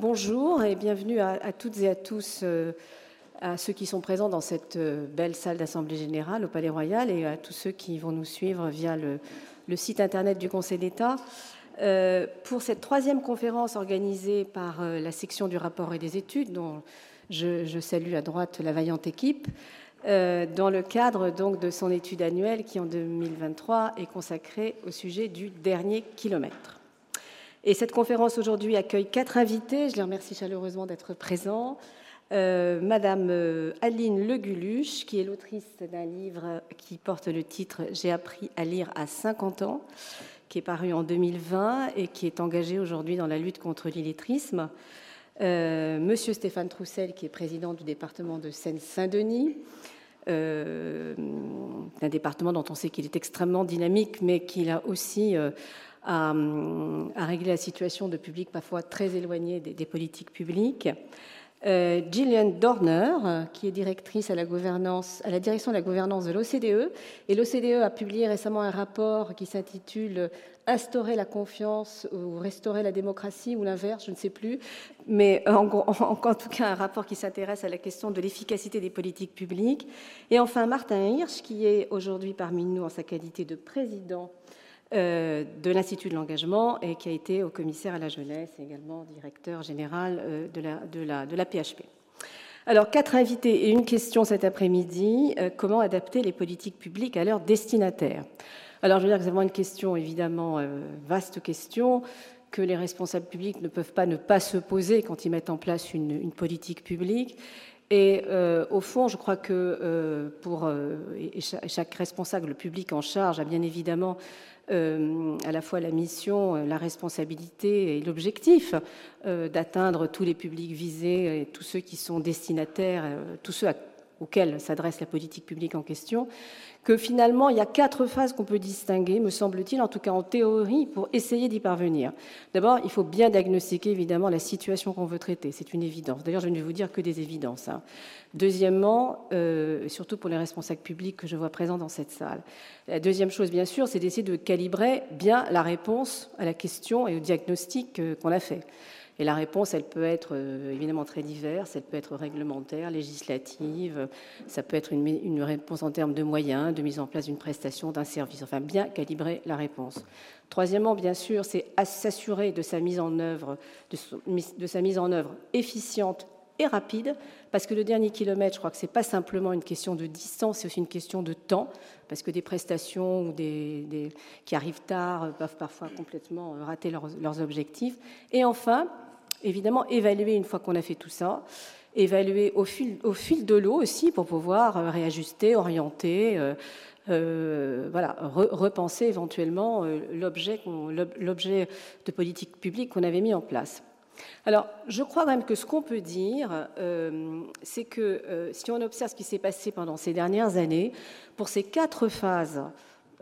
Bonjour et bienvenue à, toutes et à tous, euh, à ceux qui sont présents dans cette euh, belle salle d'Assemblée générale au Palais Royal et à tous ceux qui vont nous suivre via le, site internet du Conseil d'État. Euh, pour cette troisième conférence organisée par la section du rapport et des études, dont je, je salue à droite la vaillante équipe, dans le cadre donc de son étude annuelle qui en 2023 est consacrée au sujet du dernier kilomètre. Et cette conférence aujourd'hui accueille quatre invités. Je les remercie chaleureusement d'être présents. Euh, Madame euh, Aline Leguluche, qui est l'autrice d'un livre qui porte le titre J'ai appris à lire à 50 ans, qui est paru en 2020 et qui est engagé aujourd'hui dans la lutte contre l'illettrisme. Euh, Monsieur Stéphane Troussel, qui est président du département de Seine-Saint-Denis, un département dont on sait qu'il est extrêmement dynamique, mais qu'il a aussi à, régler la situation de publics parfois très éloignés des, politiques publiques. Euh, Gillian Dorner, qui est directrice à la, gouvernance, direction de la gouvernance de l'OCDE. Et l'OCDE a publié récemment un rapport qui s'intitule Instaurer la confiance ou restaurer la démocratie ou l'inverse, je ne sais plus. Mais en, en, tout cas, un rapport qui s'intéresse à la question de l'efficacité des politiques publiques. Et enfin, Martin Hirsch, qui est aujourd'hui parmi nous en sa qualité de président de l'Institut de l'engagement et qui a été au commissaire à la jeunesse et également directeur général euh, de, la, de, la, de la PHP. Alors, quatre invités et une question cet après-midi. Euh, comment adapter les politiques publiques à leurs destinataires? Alors, je veux dire que c'est vraiment une question, évidemment, vaste question, que les responsables publics ne peuvent pas ne pas se poser quand ils mettent en place une, politique publique. Et au fond, je crois que pour chaque, responsable public en charge a bien évidemment euh, à la fois la mission, euh, la responsabilité et l'objectif euh, d'atteindre tous les publics visés et tous ceux qui sont destinataires, tous ceux auxquels s'adresse la politique publique en question que finalement, il y a quatre phases qu'on peut distinguer, me semble-t-il, en tout cas en théorie, pour essayer d'y parvenir. D'abord, il faut bien diagnostiquer évidemment la situation qu'on veut traiter, c'est une évidence. D'ailleurs, je ne vais vous dire que des évidences. Hein. Deuxièmement, euh, surtout pour les responsables publics que je vois présents dans cette salle, la deuxième chose, bien sûr, c'est d'essayer de calibrer bien la réponse à la question et au diagnostic euh, qu'on a fait. Et la réponse, elle peut être euh, évidemment très diverse, elle peut être réglementaire, législative, ça peut être une, réponse en termes de moyens, de mise en place d'une prestation, d'un service, enfin bien calibrer la réponse. Troisièmement, bien sûr, c'est s'assurer de sa mise en œuvre, de, sa mise en œuvre efficiente et rapide, parce que le dernier kilomètre, je crois que ce n'est pas simplement une question de distance, c'est aussi une question de temps, parce que des prestations qui arrivent tard peuvent parfois complètement rater leurs objectifs. Et enfin, évidemment, évaluer une fois qu'on a fait tout ça, évaluer au fil, de l'eau aussi pour pouvoir euh, réajuster, orienter, euh, euh, voilà, repenser éventuellement l'objet de politique publique qu'on avait mis en place. Alors, je crois même que ce qu'on peut dire, c'est que si on observe ce qui s'est passé pendant ces dernières années, pour ces quatre phases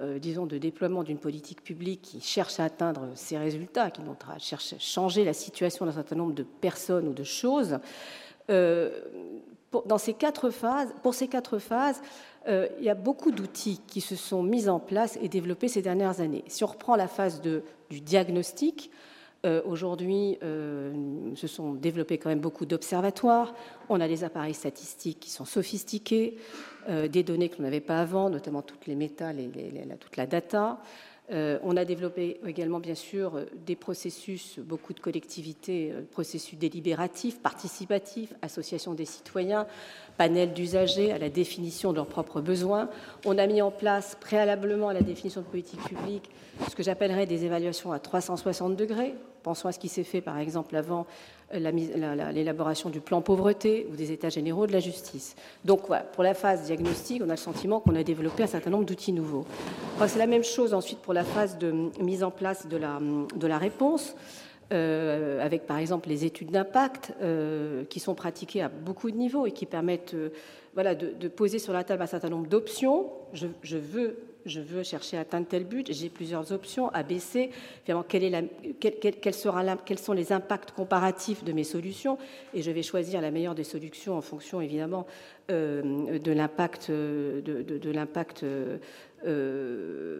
euh, disons, de déploiement d'une politique publique qui cherche à atteindre ces résultats, qui cherche à changer la situation d'un certain nombre de personnes ou de choses, euh, pour, dans ces quatre phases, pour ces quatre phases, euh, il y a beaucoup d'outils qui se sont mis en place et développés ces dernières années. Si on reprend la phase du diagnostic, Aujourd'hui, se sont développés quand même beaucoup d'observatoires. On a des appareils statistiques qui sont sophistiqués. Euh, des données que l'on n'avait pas avant, notamment toutes les méta, toute la data. Euh, on a développé également, bien sûr, des processus, beaucoup de collectivités, euh, processus délibératifs, participatifs, associations des citoyens, panels d'usagers à la définition de leurs propres besoins. On a mis en place, préalablement à la définition de politique publique, ce que j'appellerais des évaluations à 360 degrés. Pensons à ce qui s'est fait, par exemple, avant l'élaboration du plan pauvreté ou des états généraux de la justice. Donc, pour la phase diagnostique, on a le sentiment qu'on a développé un certain nombre d'outils nouveaux. C'est la même chose ensuite pour la phase de mise en place de la, la réponse. Euh, avec par exemple les études d'impact euh, qui sont pratiquées à beaucoup de niveaux et qui permettent euh, voilà, de, poser sur la table un certain nombre d'options. Je, veux je veux chercher à atteindre tel but, j'ai plusieurs options, A, B, C, quelle est la, quel, sera quels sont les impacts comparatifs de mes solutions, et je vais choisir la meilleure des solutions en fonction évidemment euh, de l'impact,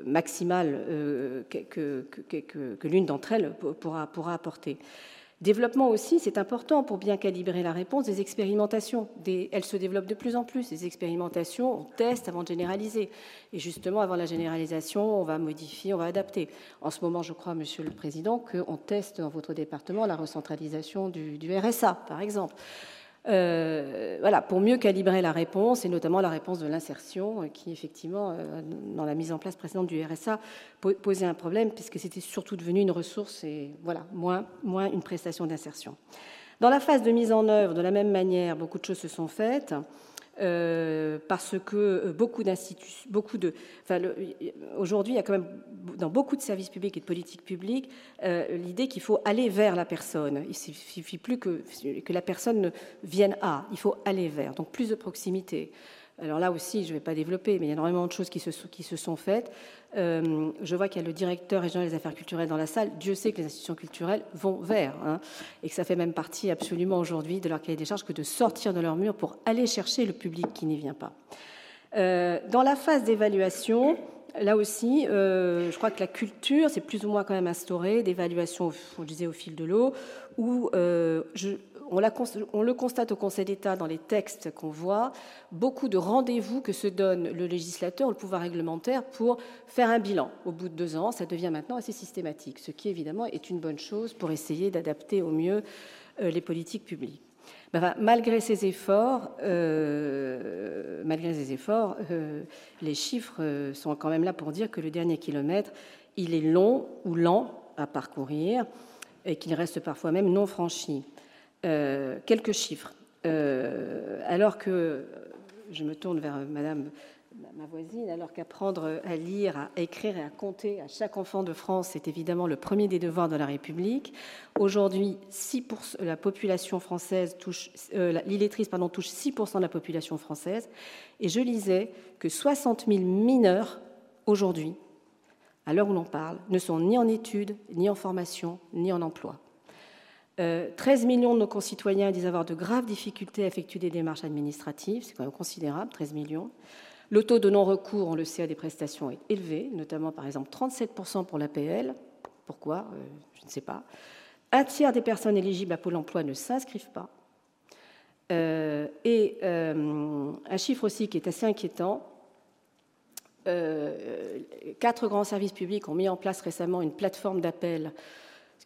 maximal que, l'une d'entre elles pourra apporter. Développement aussi, c'est important pour bien calibrer la réponse des expérimentations. elles se développent de plus en plus. Les expérimentations, on teste avant de généraliser. Et justement, avant la généralisation, on va modifier, on va adapter. En ce moment, je crois, Monsieur le Président, qu'on teste dans votre département la recentralisation du RSA, par exemple. Euh, voilà, pour mieux calibrer la réponse, et notamment la réponse de l'insertion, euh, qui effectivement, euh, dans la mise en place précédente du RSA, posait un problème, puisque c'était surtout devenu une ressource et voilà, moins, moins une prestation d'insertion. Dans la phase de mise en œuvre, de la même manière, beaucoup de choses se sont faites. Euh, parce que euh, beaucoup d'institutions, beaucoup de, enfin, aujourd'hui, il y a quand même dans beaucoup de services publics et de politiques publiques euh, l'idée qu'il faut aller vers la personne. Il suffit plus que que la personne vienne à, il faut aller vers. Donc plus de proximité. Alors là aussi, je ne vais pas développer, mais il y a énormément de choses qui se, sont faites. Euh, je vois qu'il y a le directeur régional des affaires culturelles dans la salle. Dieu sait que les institutions culturelles vont vers, hein, et que ça fait même partie absolument aujourd'hui de leur cahier des charges que de sortir de leur mur pour aller chercher le public qui n'y vient pas. Euh, dans la phase d'évaluation, là aussi, euh, je crois que la culture, c'est plus ou moins quand même instauré, d'évaluation, on disait au fil de l'eau, où je, on, le constate au Conseil d'État dans les textes qu'on voit, beaucoup de rendez-vous que se donne le législateur, le pouvoir réglementaire, pour faire un bilan. Au bout de deux ans, ça devient maintenant assez systématique, ce qui évidemment est une bonne chose pour essayer d'adapter au mieux euh, les politiques publiques. malgré ces efforts, euh, euh, les chiffres sont quand même là pour dire que le dernier kilomètre, il est long ou lent à parcourir et qu'il reste parfois même non franchi. Euh, quelques chiffres. Euh, alors que je me tourne vers Madame ma voisine, alors qu'apprendre à lire, à écrire et à compter à chaque enfant de France, c'est évidemment le premier des devoirs de la République. Aujourd'hui, la population française touche, euh, pardon, touche 6% de la population française. Et je lisais que 60 000 mineurs aujourd'hui, à l'heure où l'on parle, ne sont ni en études, ni en formation, ni en emploi. 13 euh, millions de nos concitoyens disent avoir de graves difficultés à effectuer des démarches administratives, c'est quand même considérable, 13 millions. Le taux de non-recours, on le sait, à des prestations est élevé, notamment par exemple 37% pour l'APL. Pourquoi? Euh, Je ne sais pas. Un tiers des personnes éligibles à Pôle emploi ne s'inscrivent pas. Euh, et un chiffre aussi qui est assez inquiétant, quatre grands services publics ont mis en place récemment une plateforme d'appel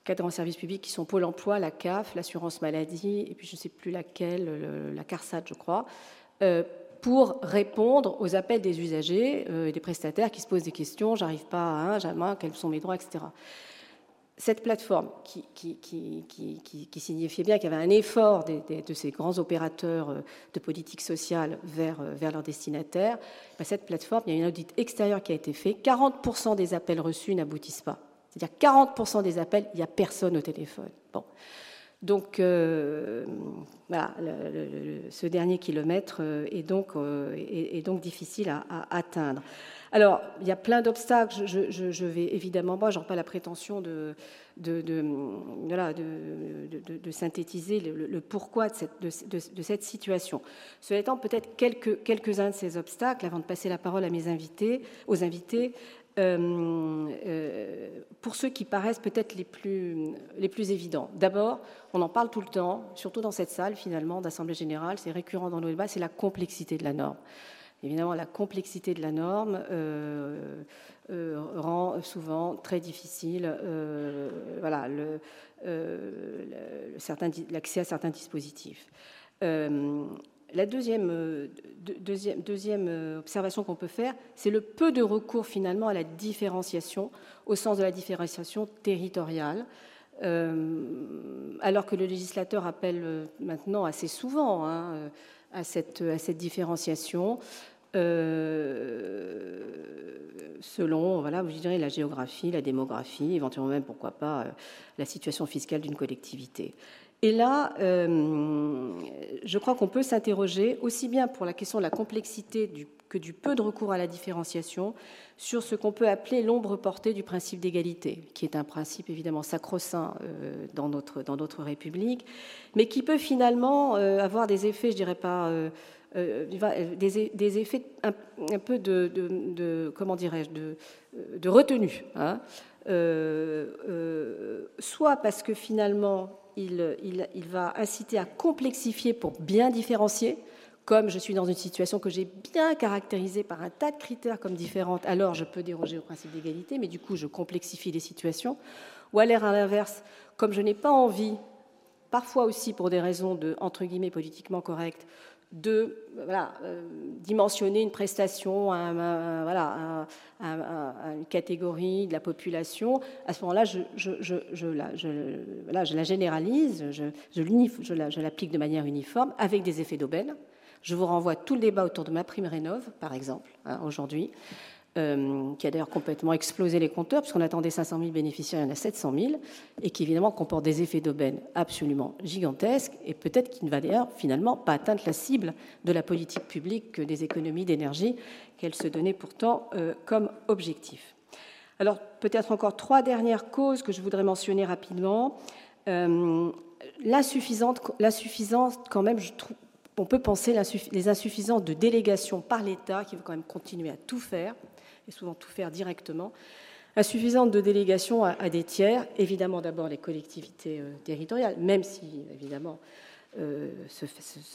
quatre grands services publics qui sont Pôle emploi, la CAF, l'assurance maladie, et puis je ne sais plus laquelle, la CARSAT, je crois, euh, pour répondre aux appels des usagers euh, et des prestataires qui se posent des questions, j'arrive pas à un, jamais, quels sont mes droits, etc. Cette plateforme qui, signifiait bien qu'il y avait un effort de ces grands opérateurs euh, de politique sociale vers, vers leurs destinataires, ben, cette plateforme, il y a une audit extérieure qui a été fait, 40% des appels reçus n'aboutissent pas. C'est-à-dire 40% des appels, il n'y a personne au téléphone. Bon. Donc, euh, voilà, ce dernier kilomètre euh, est donc, euh, est, donc difficile à, atteindre. Alors, il y a plein d'obstacles. Je, je, vais évidemment pas, j'en pas la prétention de, de, de, synthétiser le, pourquoi de cette, de, cette situation. Cela étant, peut-être quelques, quelques-uns de ces obstacles, avant de passer la parole à mes invités, aux invités, pour ceux qui paraissent peut-être les plus, les plus évidents. D'abord, on en parle tout le temps, surtout dans cette salle finalement d'Assemblée générale, c'est récurrent dans nos débats, c'est la complexité de la norme. Évidemment, la complexité de la norme euh, rend souvent très difficile voilà, l'accès à certains dispositifs. La deuxième, euh, euh, observation qu'on peut faire, c'est le peu de recours finalement à la différenciation, au sens de la différenciation territoriale, euh, alors que le législateur appelle maintenant assez souvent hein, à, cette, différenciation. selon voilà, la géographie, la démographie, éventuellement même, pourquoi pas, la situation fiscale d'une collectivité. Et là, euh, je crois qu'on peut s'interroger aussi bien pour la question de la complexité que du peu de recours à la différenciation sur ce qu'on peut appeler l'ombre portée du principe d'égalité, qui est un principe évidemment sacro-saint euh, dans, notre, dans notre République, mais qui peut finalement euh, avoir des effets, je dirais pas, des, effets un, peu de, comment dirais-je, de, retenue. Hein. soit parce que finalement il, va inciter à complexifier pour bien différencier. Comme je suis dans une situation que j'ai bien caractérisée par un tas de critères comme différentes, alors je peux déroger au principe d'égalité, mais du coup je complexifie les situations. Ou à l'air à l'inverse, comme je n'ai pas envie, parfois aussi pour des raisons de entre guillemets politiquement correctes, de euh, dimensionner une prestation à, une catégorie de la population, à ce moment-là, je, la, généralise, je, l'applique de manière uniforme avec des effets d'aubaine. Je vous renvoie tout le débat autour de ma prime rénov, par exemple, hein, aujourd'hui. Euh, qui a d'ailleurs complètement explosé les compteurs, puisqu'on attendait 500 000 bénéficiaires, il y en a 700 000, et qui évidemment comporte des effets d'aubaine absolument gigantesques, et peut-être qu'il ne va d'ailleurs finalement pas atteindre la cible de la politique publique des économies d'énergie qu'elle se donnait pourtant euh, comme objectif. Alors peut-être encore trois dernières causes que je voudrais mentionner rapidement. Euh, l'insuffisance, quand même, on peut penser les insuffisances de délégation par l'État, qui veut quand même continuer à tout faire, et souvent tout faire directement, insuffisante de délégation à, des tiers, évidemment d'abord les collectivités euh, territoriales, même si évidemment euh, ça,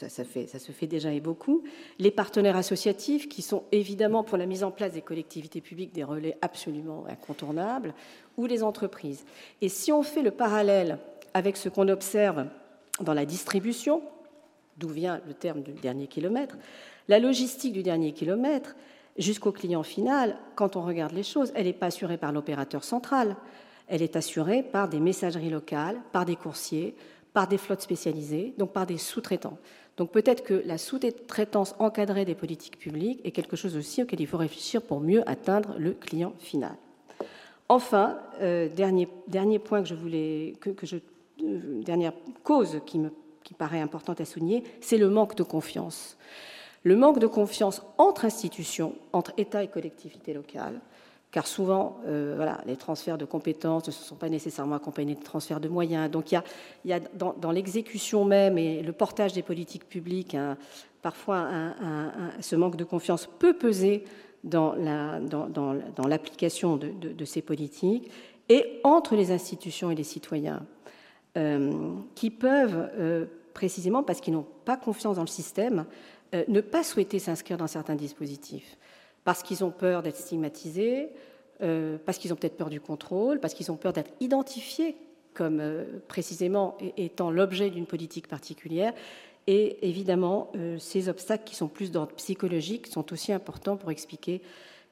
ça, se fait déjà et beaucoup, les partenaires associatifs qui sont évidemment pour la mise en place des collectivités publiques des relais absolument incontournables, ou les entreprises. Et si on fait le parallèle avec ce qu'on observe dans la distribution, d'où vient le terme du dernier kilomètre, la logistique du dernier kilomètre, jusqu'au client final, quand on regarde les choses, elle n'est pas assurée par l'opérateur central, elle est assurée par des messageries locales, par des coursiers, par des flottes spécialisées, donc par des sous-traitants. Donc peut-être que la sous-traitance encadrée des politiques publiques est quelque chose aussi auquel il faut réfléchir pour mieux atteindre le client final. Enfin, euh, dernier, dernier point que je voulais, que, je, euh, dernière cause qui me qui paraît importante à souligner, c'est le manque de confiance le manque de confiance entre institutions, entre État et collectivités locales, car souvent, euh, les transferts de compétences ne sont pas nécessairement accompagnés de transferts de moyens. Donc il y a, dans, l'exécution même et le portage des politiques publiques, parfois ce manque de confiance peut peser dans l'application de, ces politiques et entre les institutions et les citoyens, euh, qui peuvent, euh, précisément parce qu'ils n'ont pas confiance dans le système, euh, ne pas souhaiter s'inscrire dans certains dispositifs, parce qu'ils ont peur d'être stigmatisés, euh, parce qu'ils ont peut-être peur du contrôle, parce qu'ils ont peur d'être identifiés comme euh, précisément étant l'objet d'une politique particulière. Et évidemment, ces obstacles qui sont plus d'ordre psychologique sont aussi importants pour expliquer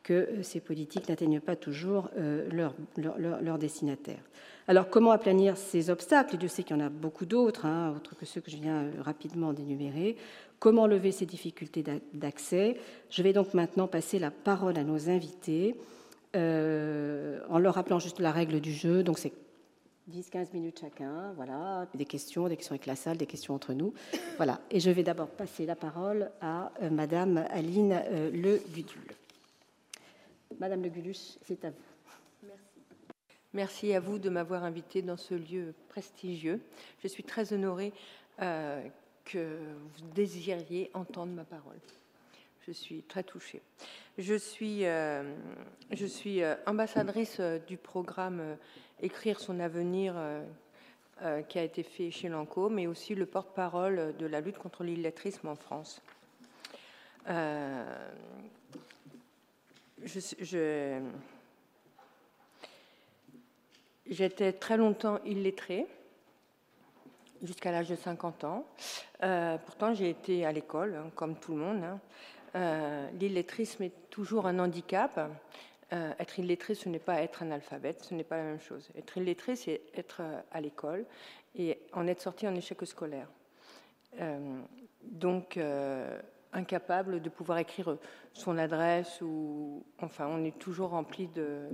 que ces politiques n'atteignent pas toujours leur, leur, destinataire. Alors, comment aplanir ces obstacles? Dieu sait qu'il y en a beaucoup d'autres, hein, autres que ceux que je viens rapidement d'énumérer. Comment lever ces difficultés d'accès? Je vais donc maintenant passer la parole à nos invités euh, en leur rappelant juste la règle du jeu. Donc c'est 10-15 minutes chacun, voilà, des questions, des questions avec la salle, des questions entre nous. Voilà. Et je vais d'abord passer la parole à euh, Madame Aline euh, Le Gudul. Madame Le Gudus, c'est à vous. Merci. À vous de m'avoir invité dans ce lieu prestigieux. Je suis très honorée que vous désiriez entendre ma parole. Je suis très touchée. Je suis, euh, euh, ambassadrice euh, du programme Écrire son avenir qui a été fait chez Lanco, mais aussi le porte-parole de la lutte contre l'illettrisme en France. je, j'étais très longtemps illettrée jusqu'à l'âge de 50 ans. Euh, pourtant, j'ai été à l'école, hein, comme tout le monde. Hein. Euh, l'illettrisme est toujours un handicap. Euh, être illettré, ce n'est pas être analphabète, ce n'est pas la même chose. Être illettré, c'est être à l'école et en être sorti en échec scolaire. donc, incapable de pouvoir écrire son adresse ou, enfin, on est toujours rempli de,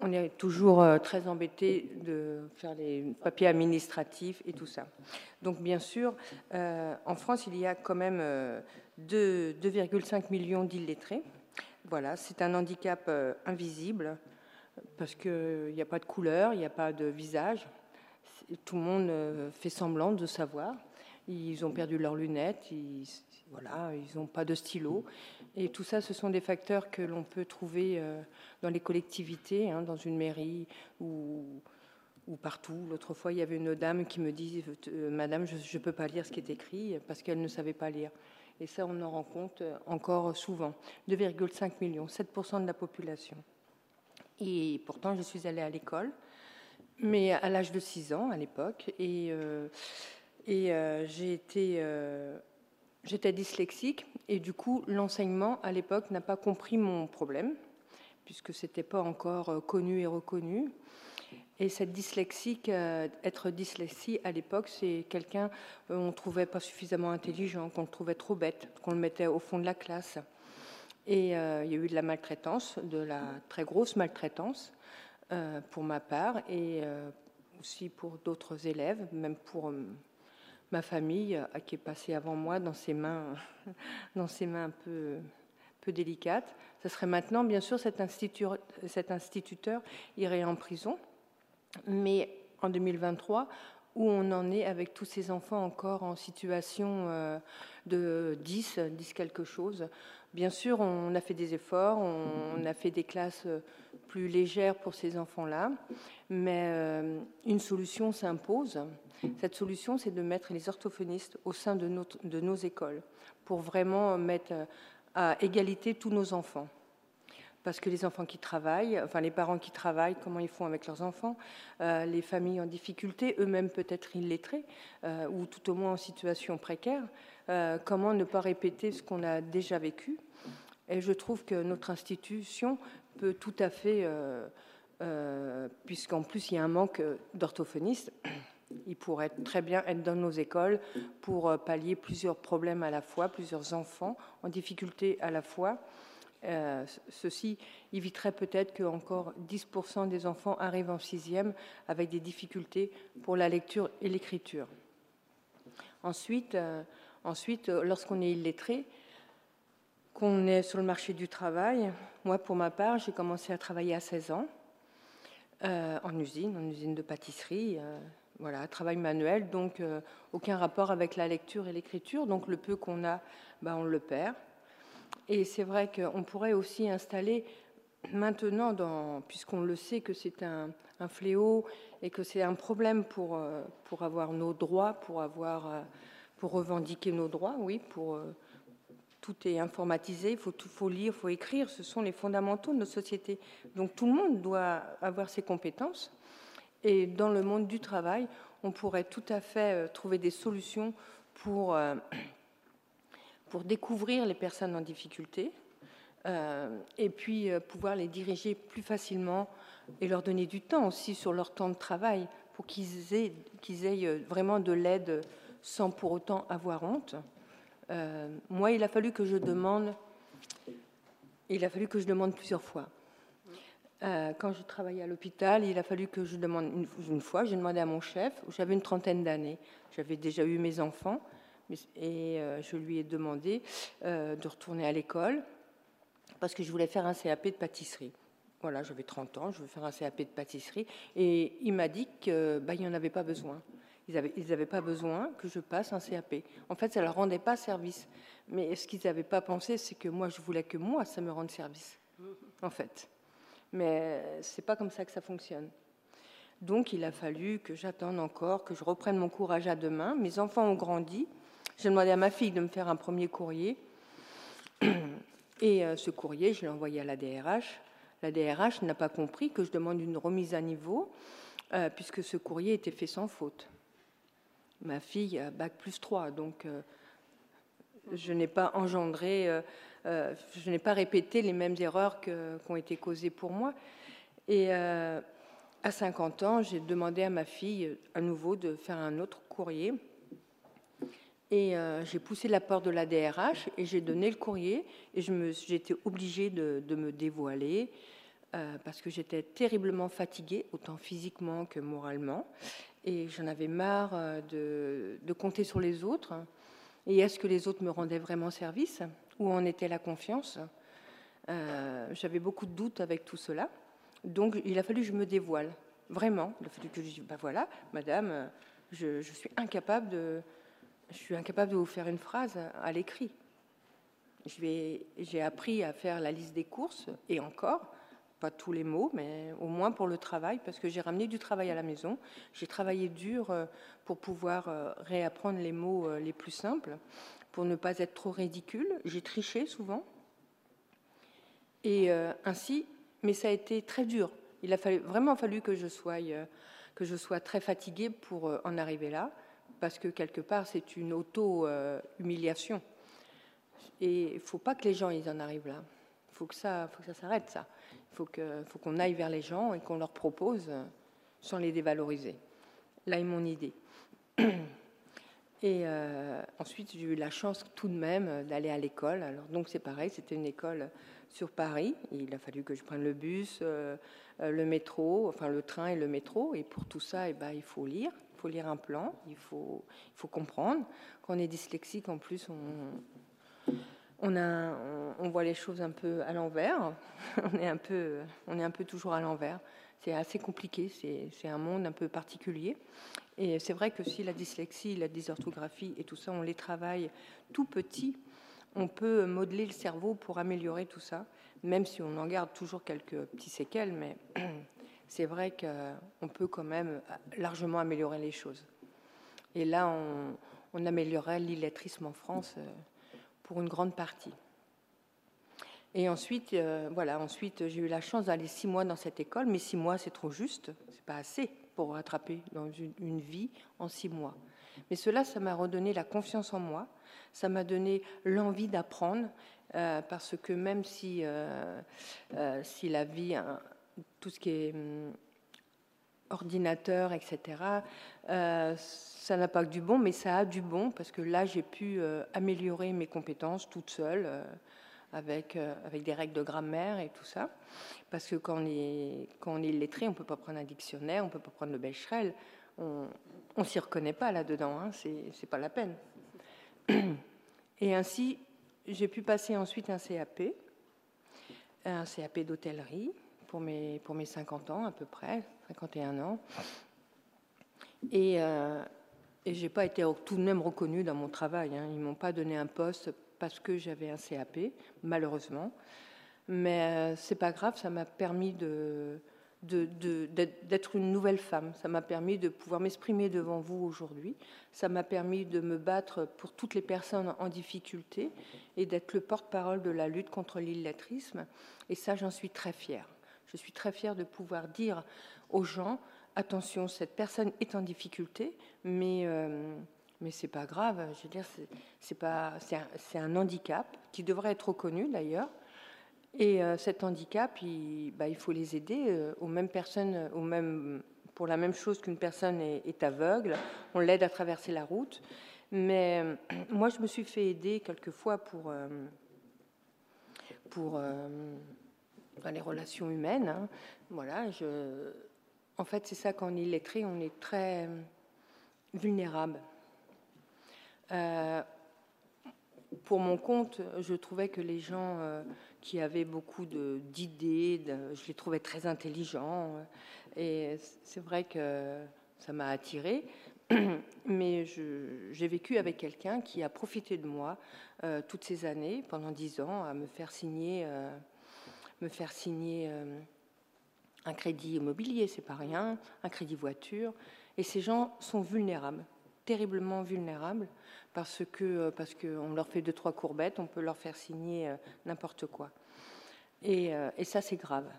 on est toujours euh, très embêté de faire les papiers administratifs et tout ça. Donc, bien sûr, euh, en France, il y a quand même 2,5 euh, millions d'illettrés. Voilà, c'est un handicap invisible parce qu'il n'y a pas de couleur, il n'y a pas de visage. Tout le monde fait semblant de savoir. Ils ont perdu leurs lunettes, voilà, ils n'ont pas de stylo. Et tout ça, ce sont des facteurs que l'on peut trouver euh, dans les collectivités, hein, dans une mairie ou, ou partout. L'autre fois, il y avait une dame qui me dit Madame, je ne peux pas lire ce qui est écrit parce qu'elle ne savait pas lire. Et ça, on en rend compte encore souvent. 2,5 millions, 7% de la population. Et pourtant, je suis allée à l'école, mais à l'âge de 6 ans à l'époque. Et j'ai été J'étais dyslexique et du coup, l'enseignement à l'époque n'a pas compris mon problème, puisque ce n'était pas encore euh, connu et reconnu. Et cette dyslexique, euh, être dyslexique à l'époque, c'est quelqu'un qu'on ne trouvait pas suffisamment intelligent, qu'on le trouvait trop bête, qu'on le mettait au fond de la classe. Et euh, il y a eu de la maltraitance, de la très grosse maltraitance pour ma part et aussi pour d'autres élèves, même pour ma famille euh, qui est passée avant moi dans ses mains, dans ses mains un peu, délicates. Ce serait maintenant, bien sûr, cet, instituteur, cet instituteur irait en prison, mais en 2023, où on en est avec tous ces enfants encore en situation euh, de 10, 10 quelque chose. Bien sûr, on a fait des efforts, on a fait des classes plus légères pour ces enfants-là, mais euh, une solution s'impose. Cette solution, c'est de mettre les orthophonistes au sein de, nos écoles pour vraiment mettre à égalité tous nos enfants parce que les enfants qui travaillent, enfin les parents qui travaillent, comment ils font avec leurs enfants, euh, les familles en difficulté, eux-mêmes peut-être illettrés, euh, ou tout au moins en situation précaire, comment ne pas répéter ce qu'on a déjà vécu. Et je trouve que notre institution peut tout à fait euh, puisqu'en plus il y a un manque d'orthophonistes. Il pourrait très bien être dans nos écoles pour euh, pallier plusieurs problèmes à la fois, plusieurs enfants en difficulté à la fois. Euh, ceci éviterait peut-être que encore 10% des enfants arrivent en sixième avec des difficultés pour la lecture et l'écriture. Ensuite, ensuite lorsqu'on est illettré, qu'on est sur le marché du travail, moi pour ma part, j'ai commencé à travailler à 16 ans. Euh, en usine, en usine de pâtisserie. Euh, voilà, travail manuel, donc euh, aucun rapport avec la lecture et l'écriture. Donc le peu qu'on a, ben, on le perd. Et c'est vrai qu'on pourrait aussi installer maintenant, puisqu'on le sait que c'est un, un, fléau et que c'est un problème pour, pour avoir nos droits, pour, avoir, pour revendiquer nos droits, oui, pour tout est informatisé, il faut, lire, il faut écrire, ce sont les fondamentaux de notre société. Donc tout le monde doit avoir ses compétences. Et dans le monde du travail, on pourrait tout à fait euh, trouver des solutions pour, euh, pour découvrir les personnes en difficulté euh, et puis pouvoir les diriger plus facilement et leur donner du temps aussi sur leur temps de travail pour qu'ils aient, qu'ils aient vraiment de l'aide sans pour autant avoir honte. Euh, moi, il a fallu que je demande, il a fallu que je demande plusieurs fois. Euh, quand je travaillais à l'hôpital, il a fallu que je demande une, fois. J'ai demandé à mon chef. J'avais une trentaine d'années. J'avais déjà eu mes enfants et euh, je lui ai demandé de retourner à l'école parce que je voulais faire un CAP de pâtisserie. Voilà, j'avais 30 ans, je veux faire un CAP de pâtisserie. Et il m'a dit qu'il bah, n'y en avait pas besoin. Ils n'avaient pas besoin que je passe un CAP. En fait, ça ne leur rendait pas service. Mais ce qu'ils n'avaient pas pensé, c'est que moi, je voulais que moi, ça me rende service. En fait. Mais ce n'est pas comme ça que ça fonctionne. Donc, il a fallu que j'attende encore, que je reprenne mon courage à deux mains. Mes enfants ont grandi. J'ai demandé à ma fille de me faire un premier courrier. Et euh, ce courrier, je l'ai envoyé à la DRH. La DRH n'a pas compris que je demande une remise à niveau, euh, puisque ce courrier était fait sans faute. Ma fille a bac plus 3, donc euh, je n'ai pas engendré, euh, euh, je n'ai pas répété les mêmes erreurs qui ont été causées pour moi. Et à 50 ans, j'ai demandé à ma fille à nouveau de faire un autre courrier. Et j'ai poussé la porte de la DRH et j'ai donné le courrier. Et été obligée de, me dévoiler parce que j'étais terriblement fatiguée, autant physiquement que moralement et j'en avais marre euh, de, compter sur les autres. Et est-ce que les autres me rendaient vraiment service? Où en était la confiance? Euh, J'avais beaucoup de doutes avec tout cela. Donc il a fallu que je me dévoile, vraiment. Il a fallu que je dise, ben voilà, madame, je, suis incapable de, je suis incapable de vous faire une phrase à l'écrit. J'ai appris à faire la liste des courses, et encore, pas tous les mots, mais au moins pour le travail, parce que j'ai ramené du travail à la maison. J'ai travaillé dur euh, pour pouvoir euh, réapprendre les mots euh, les plus simples, pour ne pas être trop ridicule. J'ai triché souvent. Et ainsi, mais ça a été très dur. Il a vraiment fallu que je sois, très fatiguée pour en arriver là, parce que quelque part, c'est une auto-humiliation. Et il ne faut pas que les gens ils en arrivent là. Il faut que ça s'arrête, ça. Il faut qu'on aille vers les gens et qu'on leur propose euh, sans les dévaloriser. Là est mon idée. Et euh, ensuite, j'ai eu la chance tout de même euh, d'aller à l'école. Alors donc c'est pareil, c'était une école sur Paris. Il a fallu que je prenne le bus, le métro, enfin le train et le métro. Et pour tout ça, eh ben, il faut lire, il faut lire un plan, il faut, il faut comprendre. Quand on est dyslexique, en plus, on, on, voit les choses un peu à l'envers. on, est un peu, toujours à l'envers. C'est assez compliqué, c'est un monde un peu particulier. Et c'est vrai que si la dyslexie, la dysorthographie et tout ça, on les travaille tout petit, on peut modeler le cerveau pour améliorer tout ça, même si on en garde toujours quelques petits séquelles, mais c'est vrai qu'on peut quand même largement améliorer les choses. Et là, on, on l'illettrisme en France. Pour une grande partie. Et ensuite, euh, voilà, ensuite j'ai eu la chance d'aller six mois dans cette école, mais six mois c'est trop juste, c'est pas assez pour rattraper dans une, vie en six mois. Mais cela, ça m'a redonné la confiance en moi, ça m'a donné l'envie d'apprendre, euh, parce que même si, euh, si la vie, hein, tout ce qui est hum, ordinateur, etc., ça n'a pas que du bon, mais ça a du bon parce que là, j'ai pu euh, améliorer mes compétences toute seule euh, avec, euh, avec des règles de grammaire et tout ça. Parce que quand on est, quand on est lettré, on ne peut pas prendre un dictionnaire, on ne peut pas prendre le Becherel. On ne s'y reconnaît pas là-dedans, hein, c'est pas la peine. Et ainsi, j'ai pu passer ensuite un CAP, un CAP d'hôtellerie pour mes, pour mes 50 ans à peu près, 51 ans. Et, et je n'ai pas été tout de même reconnue dans mon travail. Hein. Ils ne m'ont pas donné un poste parce que j'avais un CAP, malheureusement. Mais euh, c'est pas grave, ça m'a permis d'être une nouvelle femme. Ça m'a permis de pouvoir m'exprimer devant vous aujourd'hui. Ça m'a permis de me battre pour toutes les personnes en difficulté et d'être le porte-parole de la lutte contre l'illettrisme. Et ça, j'en suis très fière. Je suis très fière de pouvoir dire aux gens attention, cette personne est en difficulté, mais, euh, mais ce n'est pas grave. Je veux dire, c'est, c'est, un, handicap qui devrait être reconnu d'ailleurs. Et euh, cet handicap, il, bah, il, faut les aider euh, aux mêmes personnes, aux mêmes, pour la même chose qu'une personne est, aveugle. On l'aide à traverser la route. Mais moi, je me suis fait aider quelquefois pour, pour les relations humaines. Hein. Voilà, je, en fait, c'est ça quand on est on est très euh, vulnérable. Euh, pour mon compte, je trouvais que les gens euh, qui avaient beaucoup d'idées, je les trouvais très intelligents. et c'est vrai que ça m'a attiré. Mais j'ai vécu avec quelqu'un qui a profité de moi toutes ces années, pendant dix ans, à me faire signer, me faire signer un crédit immobilier, c'est pas rien, un crédit voiture, et ces gens sont vulnérables, terriblement vulnérables, parce que euh, parce qu'on leur fait deux trois courbettes, on peut leur faire signer euh, n'importe quoi, et, euh, et ça c'est grave.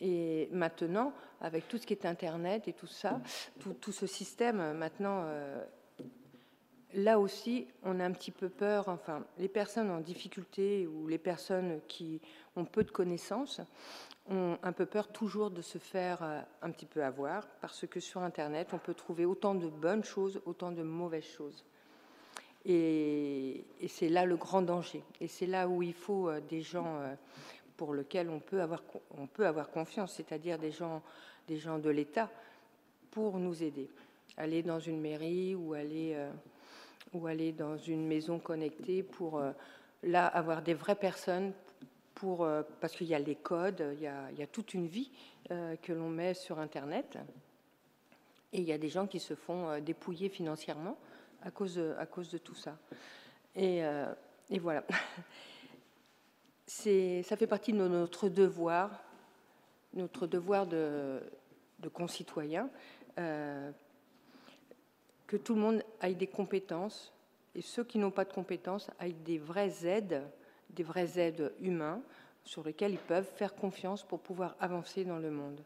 Et maintenant, avec tout ce qui est Internet et tout ça, tout ce système, maintenant, là aussi, on a un petit peu peur, enfin, les personnes en difficulté ou les personnes qui ont peu de connaissances, ont un peu peur toujours de se faire euh, un petit peu avoir, parce que sur Internet, on peut trouver autant de bonnes choses, autant de mauvaises choses. Et, c'est là le grand danger. Et c'est là où il faut euh, des gens euh, pour lesquels on peut avoir, on peut avoir confiance, c'est-à-dire des gens, des gens de l'État, pour nous aider. Aller dans une mairie ou aller, ou aller dans une maison connectée pour là avoir des vraies personnes euh, parce qu'il y a les codes, il y a, toute une vie euh, que l'on met sur Internet. Et il y a des gens qui se font euh, dépouiller financièrement à cause de, à cause de tout ça. Et, voilà. Ça fait partie de notre devoir notre devoir de, concitoyen, que tout le monde ait des compétences et ceux qui n'ont pas de compétences aient des vraies aides, des vraies aides humains sur lesquelles ils peuvent faire confiance pour pouvoir avancer dans le monde.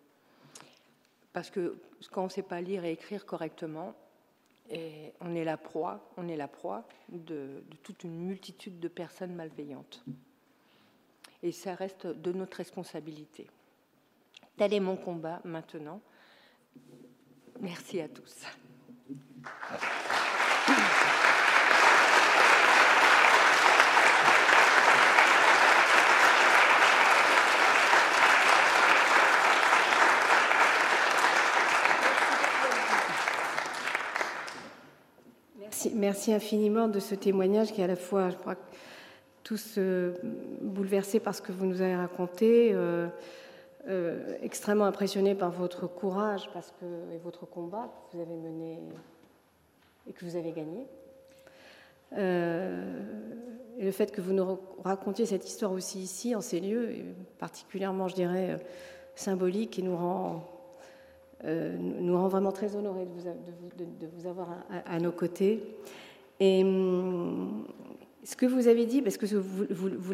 Parce que quand on ne sait pas lire et écrire correctement, on est la proie, on est la proie de, toute une multitude de personnes malveillantes. Et ça reste de notre responsabilité. Tel est mon combat maintenant. Merci à tous. Merci, infiniment de ce témoignage qui est à la fois, je crois, tous euh, bouleversés par ce que vous nous avez raconté, euh, euh, extrêmement impressionnés par votre courage parce que, et votre combat que vous avez mené et que vous avez gagné. et le fait que vous nous racontiez cette histoire aussi ici, en ces lieux, particulièrement, je dirais, symbolique et nous rend euh, nous rend vraiment très honorés de vous, de, de, vous avoir à, nos côtés. Et hum, ce que vous avez dit, parce que vous, vous, vous,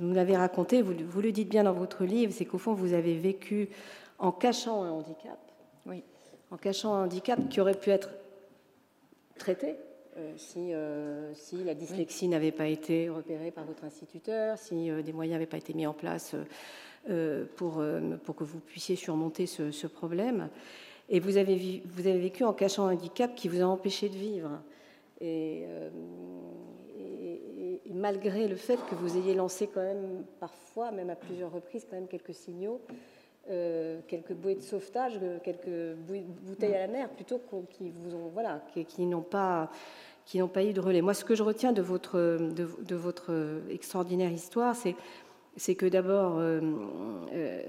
vous l'avez raconté, vous, le dites bien dans votre livre, c'est qu'au fond, vous avez vécu en cachant un handicap. Oui. En cachant un handicap qui aurait pu être traité euh, si, euh, si, la dyslexie n'avait pas été repérée par votre instituteur, si des moyens n'avaient pas été mis en place euh, pour, euh, pour que vous puissiez surmonter ce, problème. Et vous avez, vécu en cachant un handicap qui vous a empêché de vivre. Euh, et, malgré le fait que vous ayez lancé quand même parfois, même à plusieurs reprises, quand même quelques signaux, quelques bouées de sauvetage, quelques bouteilles à la mer, plutôt qui vous ont, voilà, qui, n'ont pas qui n'ont pas eu de relais. Moi, ce que je retiens de votre, de votre extraordinaire histoire, c'est c'est que d'abord, euh, euh,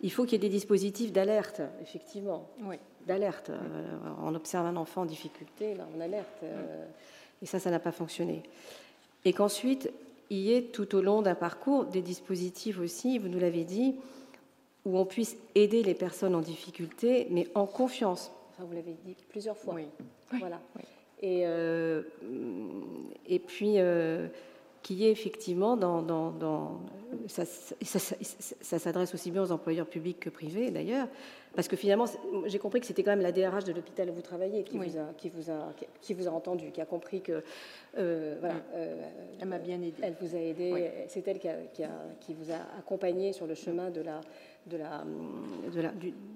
il faut qu'il y ait des dispositifs d'alerte, effectivement. Oui. D'alerte. Euh, on observe un enfant en difficulté, on alerte. et ça, ça n'a pas fonctionné. Et qu'ensuite, il y ait tout au long d'un parcours des dispositifs aussi, vous nous l'avez dit, où on puisse aider les personnes en difficulté, mais en confiance. Enfin, vous l'avez dit plusieurs fois. Oui. Voilà. Et, et puis qui est effectivement dans, dans, ça, ça, s'adresse aussi bien aux employeurs publics que privés d'ailleurs, parce que finalement, j'ai compris que c'était quand même la DRH de l'hôpital où vous travaillez qui, vous a, qui, vous a, qui vous a entendu, qui a compris que. Euh, voilà, euh, elle m'a bien aidé. Elle vous a aidé. C'est elle qui, a, qui, vous a accompagné sur le chemin de la, de la,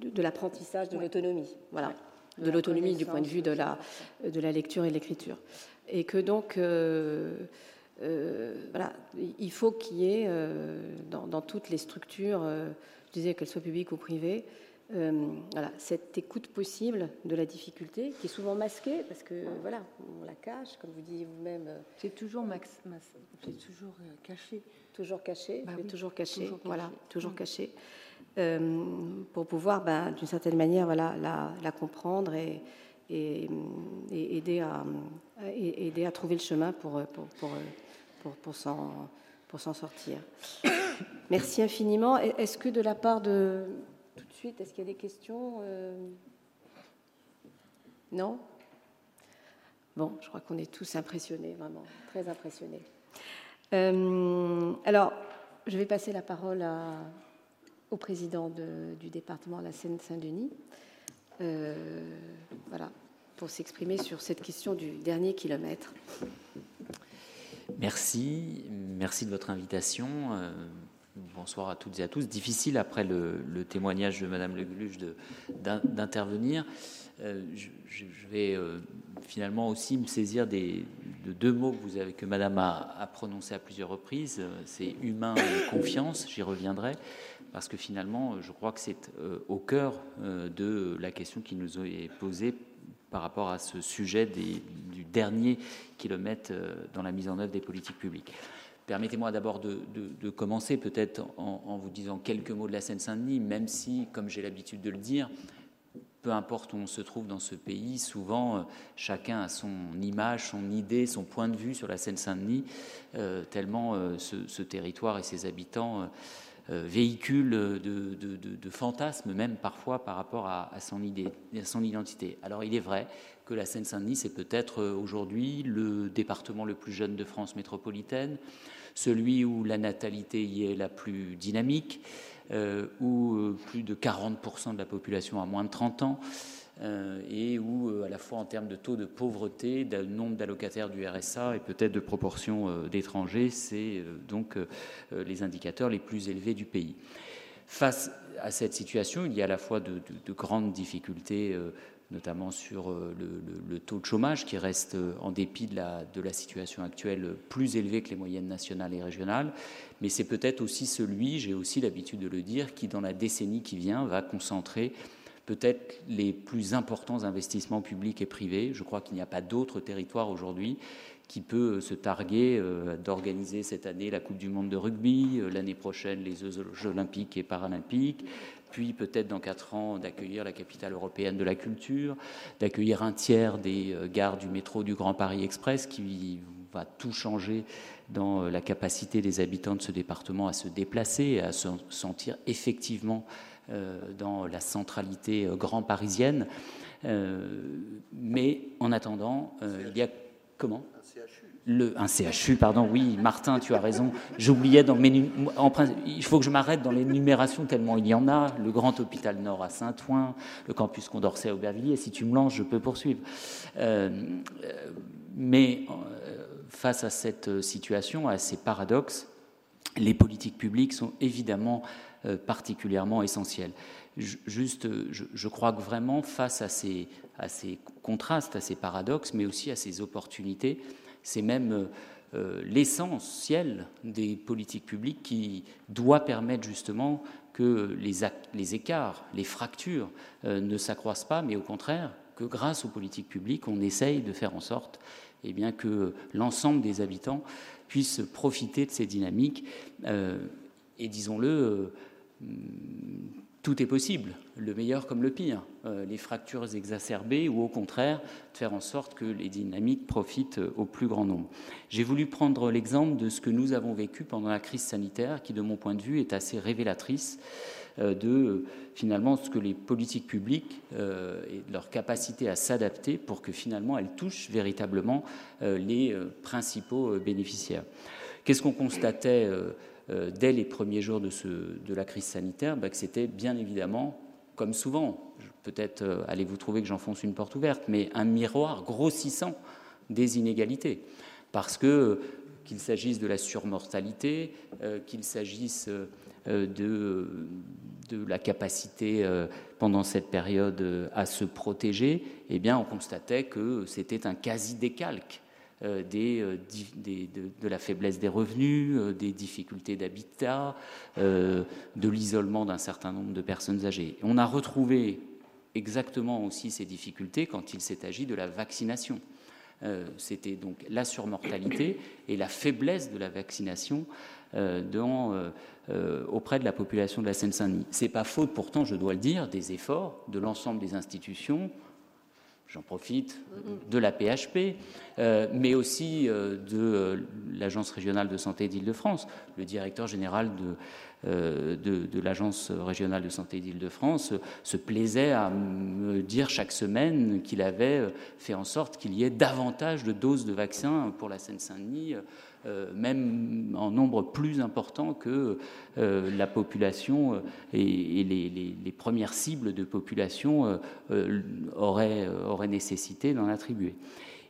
de l'apprentissage de l'autonomie. Voilà. De, l'autonomie du point de vue de la, de la lecture et de l'écriture. Et que donc. Euh, voilà, il faut qu'il y ait euh, dans, toutes les structures, euh, je disais qu'elles soient publiques ou privées, voilà, cette écoute possible de la difficulté, qui est souvent masquée parce que voilà, on la cache, comme vous dites vous-même. C'est toujours max, c'est toujours caché. Toujours caché, bah toujours caché, voilà, toujours mm. caché, pour pouvoir, ben, d'une certaine manière, voilà, la, comprendre et, et, aider, à, aider à trouver le chemin pour, pour, pour pour, s'en sortir. Merci infiniment. Est-ce que de la part de... Tout de suite, est-ce qu'il y a des questions euh? Non? Bon, je crois qu'on est tous impressionnés, vraiment, très impressionnés. Euh, alors, je vais passer la parole au président du département de la Seine-Saint-Denis. Euh, voilà, pour s'exprimer sur cette question du dernier kilomètre. Merci, merci de votre invitation. Euh, bonsoir à toutes et à tous. Difficile après le, témoignage de Madame Legluche d'intervenir. Euh, je, vais euh, finalement aussi me saisir des, de deux mots que, vous Madame a, a prononcés à plusieurs reprises. C'est humain et confiance. J'y reviendrai parce que finalement, je crois que c'est au cœur de la question qui nous est posée par rapport à ce sujet du dernier kilomètre euh, dans la mise en œuvre des politiques publiques. Permettez-moi d'abord de, commencer peut-être en, vous disant quelques mots de la Seine-Saint-Denis, même si, comme j'ai l'habitude de le dire, peu importe où on se trouve dans ce pays, souvent chacun a son image, son idée, son point de vue sur la Seine-Saint-Denis, tellement ce, territoire et ses habitants véhiculent de, fantasmes, même parfois par rapport à, son identité. Alors il est vrai que la Seine-Saint-Denis est peut-être aujourd'hui le département le plus jeune de France métropolitaine, celui où la natalité y est la plus dynamique, euh, où euh, plus de 40% de la population a moins de 30 ans, euh, et où, à la fois en termes de taux de pauvreté, de nombre d'allocataires du RSA et peut-être de proportion d'étrangers, c'est donc les indicateurs les plus élevés du pays. Face à cette situation, il y a à la fois de, de grandes difficultés notamment sur euh, le, taux de chômage qui reste, euh, en dépit de la situation actuelle, plus élevé que les moyennes nationales et régionales. Mais c'est peut-être aussi celui, j'ai aussi l'habitude de le dire, qui dans la décennie qui vient va concentrer peut-être les plus importants investissements publics et privés. Je crois qu'il n'y a pas d'autre territoire aujourd'hui qui peut se targuer euh, d'organiser cette année la Coupe du Monde de rugby, l'année prochaine les Jeux olympiques et paralympiques, puis peut-être dans quatre ans d'accueillir la capitale européenne de la culture, d'accueillir un tiers des euh, gares du métro du Grand Paris Express qui va tout changer dans euh, la capacité des habitants de ce département à se déplacer à se sentir effectivement euh, dans la centralité grand parisienne. mais en attendant, il y a comment le, un CHU, pardon, oui, Martin, tu as raison. J'oubliais dans mes. En, il faut que je m'arrête dans les numérations tellement il y en a. Le Grand Hôpital Nord à Saint-Ouen, le campus Condorcet à Aubervilliers. Si tu me lances, je peux poursuivre. Euh, mais euh, face à cette situation, à ces paradoxes, les politiques publiques sont évidemment euh, particulièrement essentielles. Juste, je, crois que vraiment, face à ces, contrastes, à ces paradoxes, mais aussi à ces opportunités, c'est même euh, euh, l'essentiel des politiques publiques qui doit permettre justement que les, écarts, les fractures euh, ne s'accroissent pas, mais au contraire, que grâce aux politiques publiques, on essaye de faire en sorte eh que l'ensemble des habitants puissent profiter de ces dynamiques. et disons-le, tout est possible, le meilleur comme le pire, euh, les fractures exacerbées ou au contraire de faire en sorte que les dynamiques profitent euh, au plus grand nombre. J'ai voulu prendre l'exemple de ce que nous avons vécu pendant la crise sanitaire qui, de mon point de vue, est assez révélatrice euh, de finalement ce que les politiques publiques et leur capacité à s'adapter pour que finalement elles touchent véritablement les principaux bénéficiaires. Qu'est-ce qu'on constatait dès les premiers jours de, la crise sanitaire, bah, que c'était bien évidemment, comme souvent, peut-être euh, allez-vous trouver que j'enfonce une porte ouverte, mais un miroir grossissant des inégalités. Parce que euh, qu'il s'agisse de la surmortalité, qu'il s'agisse de, la capacité pendant cette période à se protéger, eh bien, on constatait que c'était un quasi-décalque euh, euh, de, la faiblesse des revenus, euh, des difficultés d'habitat, de l'isolement d'un certain nombre de personnes âgées. On a retrouvé exactement aussi ces difficultés quand il s'est agi de la vaccination. C'était donc la surmortalité et la faiblesse de la vaccination auprès de la population de la Seine-Saint-Denis. C'est pas faute, pourtant, je dois le dire, des efforts de l'ensemble des institutions, j'en profite, de la PHP, euh, mais aussi euh, de euh, l'Agence régionale de santé d'Île-de-France. Le directeur général de, de, l'Agence régionale de santé d'Île-de-France se plaisait à me dire chaque semaine qu'il avait fait en sorte qu'il y ait davantage de doses de vaccins pour la Seine-Saint-Denis même en nombre plus important que euh, la population euh, et, les, premières cibles de population auraient, auraient nécessité d'en attribuer.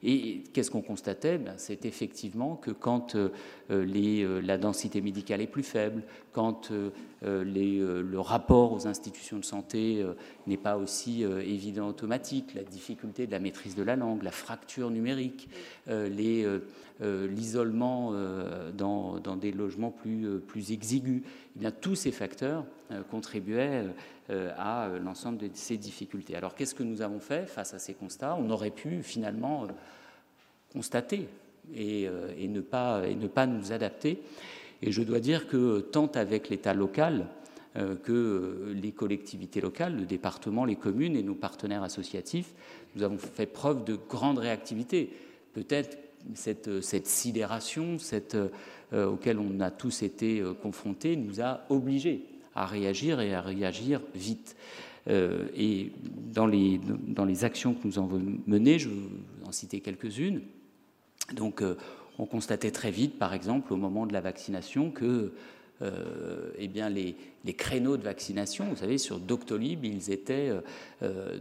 Et qu'est-ce qu'on constatait? Ben, C'est effectivement que quand euh, les, euh, la densité médicale est plus faible, quand euh, les, le rapport aux institutions de santé n'est pas aussi évident automatique, la difficulté de la maîtrise de la langue, la fracture numérique, l'isolement dans, dans, des logements plus, plus exigus, eh bien, tous ces facteurs contribuaient à l'ensemble de ces difficultés. Alors qu'est-ce que nous avons fait face à ces constats? On aurait pu finalement constater euh, et, ne pas, ne pas nous adapter. Et je dois dire que tant avec l'État local que les collectivités locales, le département, les communes et nos partenaires associatifs, nous avons fait preuve de grande réactivité. Peut-être cette, cette, sidération cette, auquel on a tous été confrontés nous a obligés à réagir et à réagir vite. Euh, et dans les, actions que nous avons menées, je vais en citer quelques-unes. Donc, euh, on constatait très vite, par exemple, au moment de la vaccination, que euh, eh bien, les, créneaux de vaccination, vous savez, sur Doctolib, ils étaient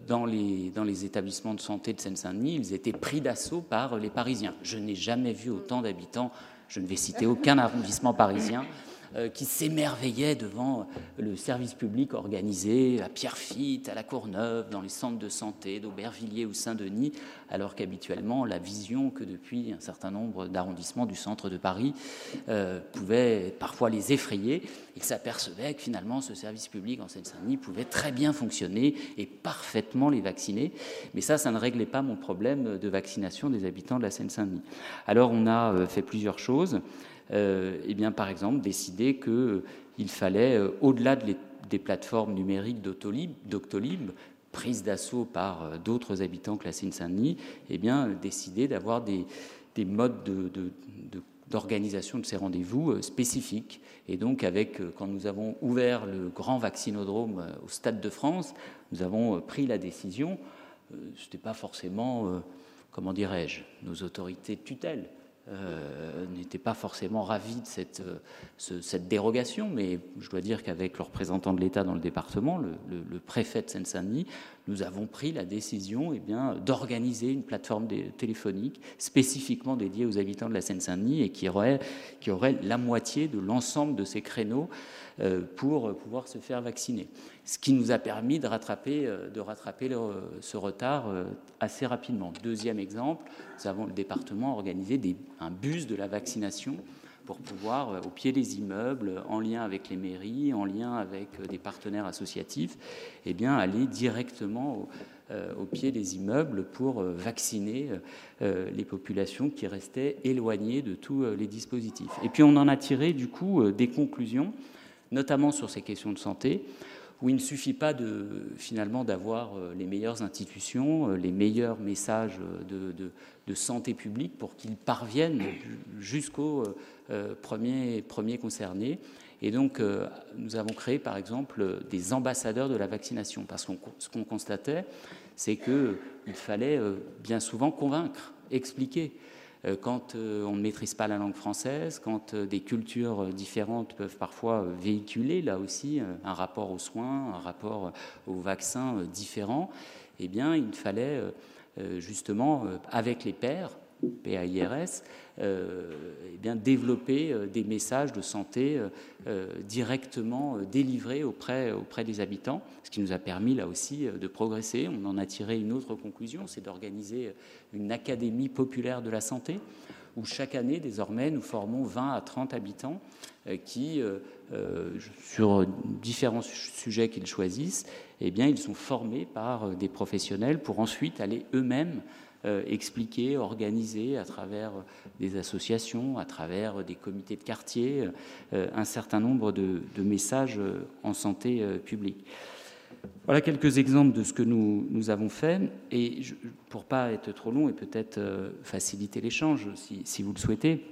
dans, les, dans les établissements de santé de Seine-Saint-Denis, ils étaient pris d'assaut par les Parisiens. Je n'ai jamais vu autant d'habitants, je ne vais citer aucun arrondissement parisien, euh, qui s'émerveillaient devant le service public organisé à Pierrefitte, à la Courneuve, dans les centres de santé d'Aubervilliers ou Saint-Denis, alors qu'habituellement la vision que depuis un certain nombre d'arrondissements du centre de Paris euh, pouvait parfois les effrayer. Ils s'apercevaient que finalement ce service public en Seine-Saint-Denis pouvait très bien fonctionner et parfaitement les vacciner. Mais ça, ça ne réglait pas mon problème de vaccination des habitants de la Seine-Saint-Denis. Alors on a euh, fait plusieurs choses. Euh, eh bien, par exemple, décider qu'il euh, fallait, euh, au-delà des plateformes numériques d'Octolib, prise d'assaut par d'autres habitants que la Seine-Saint-Denis, eh bien, décider d'avoir des, modes d'organisation de, ces rendez-vous spécifiques. Et donc, avec, quand nous avons ouvert le grand vaccinodrome au Stade de France, nous avons pris la décision, ce n'était pas forcément, comment dirais-je, nos autorités de tutelle, euh, n'étaient pas forcément ravis de cette, euh, cette, dérogation, mais je dois dire qu'avec le représentant de l'État dans le département, le, préfet de Seine-Saint-Denis, nous avons pris la décision eh bien, d'organiser une plateforme téléphonique spécifiquement dédiée aux habitants de la Seine-Saint-Denis et qui aurait, qui aurait la moitié de l'ensemble de ces créneaux pour pouvoir se faire vacciner. Ce qui nous a permis de rattraper, euh, de rattraper ce retard euh, assez rapidement. Deuxième exemple, nous avons le département organisé un bus de la vaccination pour pouvoir, au pied des immeubles, en lien avec les mairies, en lien avec des partenaires associatifs, eh bien, aller directement au, pied des immeubles pour vacciner les populations qui restaient éloignées de tous les dispositifs. Et puis on en a tiré du coup des conclusions notamment sur ces questions de santé, où il ne suffit pas finalement d'avoir euh, les meilleures institutions, euh, les meilleurs messages de, santé publique pour qu'ils parviennent jusqu'aux euh, premiers, premiers concernés. Et donc, nous avons créé, par exemple, des ambassadeurs de la vaccination, parce que ce qu'on constatait, c'est qu'il fallait bien souvent convaincre, expliquer. Euh, quand euh, on ne maîtrise pas la langue française, quand euh, des cultures différentes peuvent parfois véhiculer là aussi un rapport aux soins, un rapport aux vaccins différent, eh bien, il fallait justement, avec les pairs, PAIRS, eh bien, développer des messages de santé directement délivrés auprès, auprès des habitants, ce qui nous a permis là aussi de progresser. On en a tiré une autre conclusion, c'est d'organiser une académie populaire de la santé, où chaque année, désormais, nous formons 20 à 30 habitants euh, qui, euh, euh, sur différents sujets qu'ils choisissent, eh bien, ils sont formés par des professionnels pour ensuite aller eux-mêmes expliquer, organiser à travers des associations, à travers des comités de quartier, un certain nombre de messages en santé publique. Voilà quelques exemples de ce que nous, avons fait. Et pour ne pas être trop long et peut-être euh, faciliter l'échange, si, vous le souhaitez,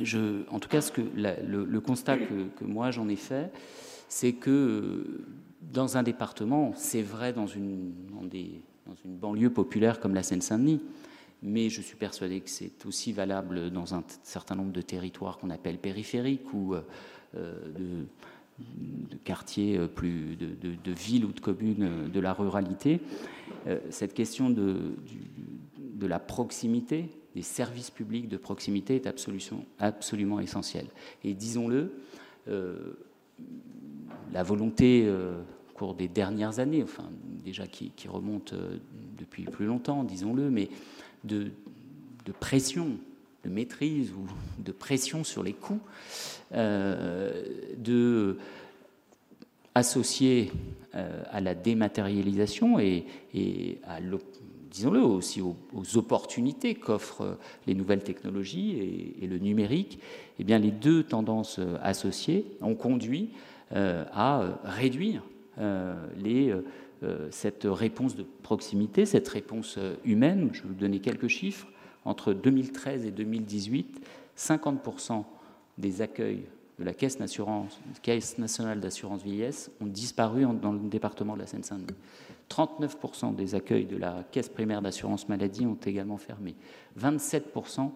je, en tout cas, ce que le, constat que, moi j'en ai fait, c'est que euh, dans un département, c'est vrai dans une, dans, des, dans une banlieue populaire comme la Seine-Saint-Denis, mais je suis persuadé que c'est aussi valable dans un certain nombre de territoires qu'on appelle périphériques ou euh, de de quartiers euh, plus de, villes ou de communes euh, de la ruralité, euh, cette question de, la proximité, des services publics de proximité est absolument, absolument essentielle. Et disons-le, la volonté au cours des dernières années, enfin déjà qui, qui remonte depuis plus longtemps, disons-le, mais de, pression de maîtrise ou de pression sur les coûts, euh, de euh, à la dématérialisation et, à disons-le aussi aux, opportunités qu'offrent les nouvelles technologies et, le numérique, eh bien les deux tendances associées ont conduit à réduire les, cette réponse de proximité, cette réponse humaine. Je vais vous donner quelques chiffres. Entre 2013 et 2018, 50% des accueils de la Caisse, Caisse nationale d'assurance vieillesse ont disparu dans le département de la Seine-Saint-Denis. 39% des accueils de la Caisse primaire d'assurance maladie ont également fermé. 27%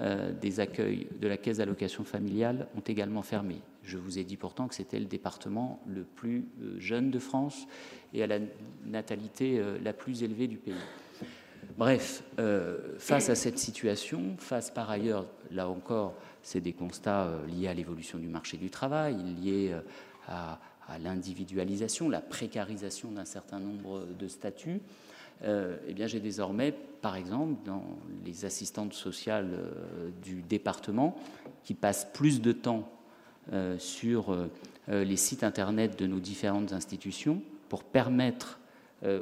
euh, des accueils de la Caisse d'allocation familiale ont également fermé. Je vous ai dit pourtant que c'était le département le plus euh, jeune de France et à la natalité euh, la plus élevée du pays. Bref, face à cette situation, face par ailleurs, là encore, c'est des constats liés à l'évolution du marché du travail, liés à, l'individualisation, la précarisation d'un certain nombre de statuts, euh, eh bien, j'ai désormais, par exemple, dans les assistantes sociales euh, du département, qui passent plus de temps euh, sur les sites internet de nos différentes institutions pour permettre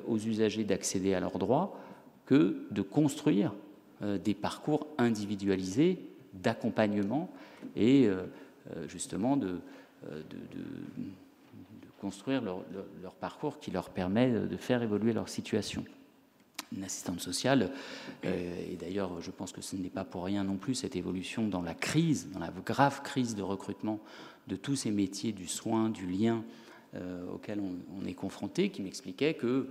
aux usagers d'accéder à leurs droits que de construire des parcours individualisés d'accompagnement et justement de, de construire leur, parcours qui leur permet de faire évoluer leur situation. Une assistante sociale, euh, et d'ailleurs je pense que ce n'est pas pour rien non plus cette évolution dans la crise, dans la grave crise de recrutement de tous ces métiers du soin, du lien euh, auxquels on, est confronté, qui m'expliquait que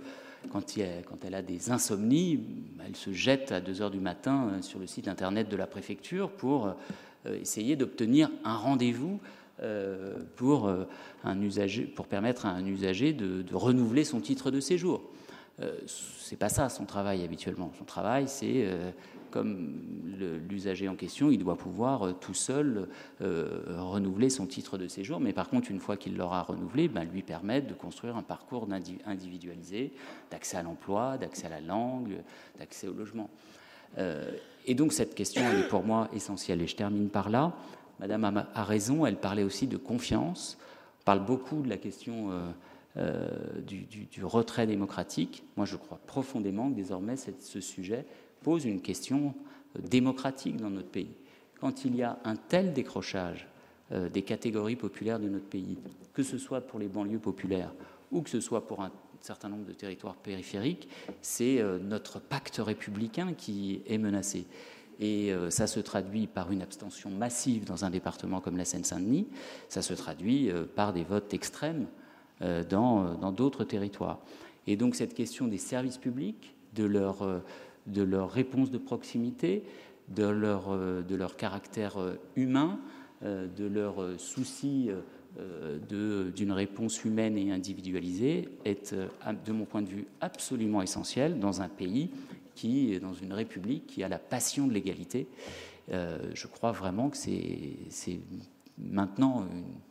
quand, elle a des insomnies, elle se jette à 2 heures du matin euh, sur le site internet de la préfecture pour essayer d'obtenir un rendez-vous euh, pour, euh, un usager, pour permettre à un usager de, renouveler son titre de séjour. Euh, c'est pas ça son travail habituellement. Son travail, c'est comme l'usager en question, il doit pouvoir tout seul renouveler son titre de séjour, mais par contre, une fois qu'il l'aura renouvelé, ben, lui permettre de construire un parcours individualisé d'accès à l'emploi, d'accès à la langue, d'accès au logement. et donc cette question, est pour moi essentielle. Et je termine par là. Madame a, raison, elle parlait aussi de confiance, on parle beaucoup de la question euh, euh, du, retrait démocratique. Moi, je crois profondément que désormais, ce sujet pose une question euh, démocratique dans notre pays. Quand il y a un tel décrochage des catégories populaires de notre pays, que ce soit pour les banlieues populaires ou que ce soit pour un certain nombre de territoires périphériques, c'est notre pacte républicain qui est menacé. Et euh, ça se traduit par une abstention massive dans un département comme la Seine-Saint-Denis. Ça se traduit euh, par des votes extrêmes euh, dans d'autres territoires. Et donc cette question des services publics, de leur, leur réponse de proximité, de leur, caractère humain, de leur souci d'une réponse humaine et individualisée est, de mon point de vue, absolument essentiel dans un pays qui, dans une république qui a la passion de l'égalité, euh, je crois vraiment que c'est maintenant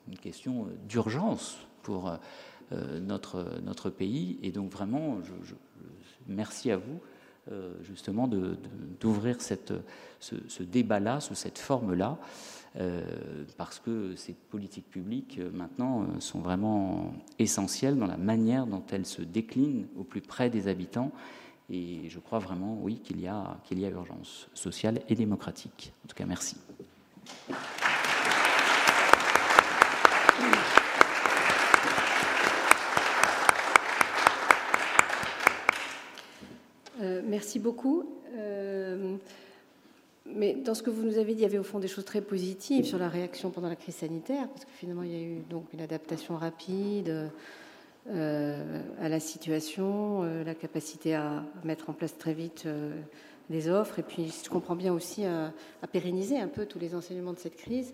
une, question d'urgence pour euh, notre, notre pays. Et donc vraiment, je, merci à vous euh, justement d'ouvrir ce, débat-là, sous cette forme-là. parce que ces politiques publiques maintenant sont vraiment essentielles dans la manière dont elles se déclinent au plus près des habitants et je crois vraiment, oui, qu'il y, qu'il y a urgence sociale et démocratique. En tout cas, merci. Euh, merci beaucoup. Euh, mais dans ce que vous nous avez dit, il y avait au fond des choses très positives sur la réaction pendant la crise sanitaire, parce que finalement, il y a eu donc une adaptation rapide euh, à la situation, euh, la capacité à mettre en place très vite des offres, et puis, je comprends bien aussi, à, pérenniser un peu tous les enseignements de cette crise.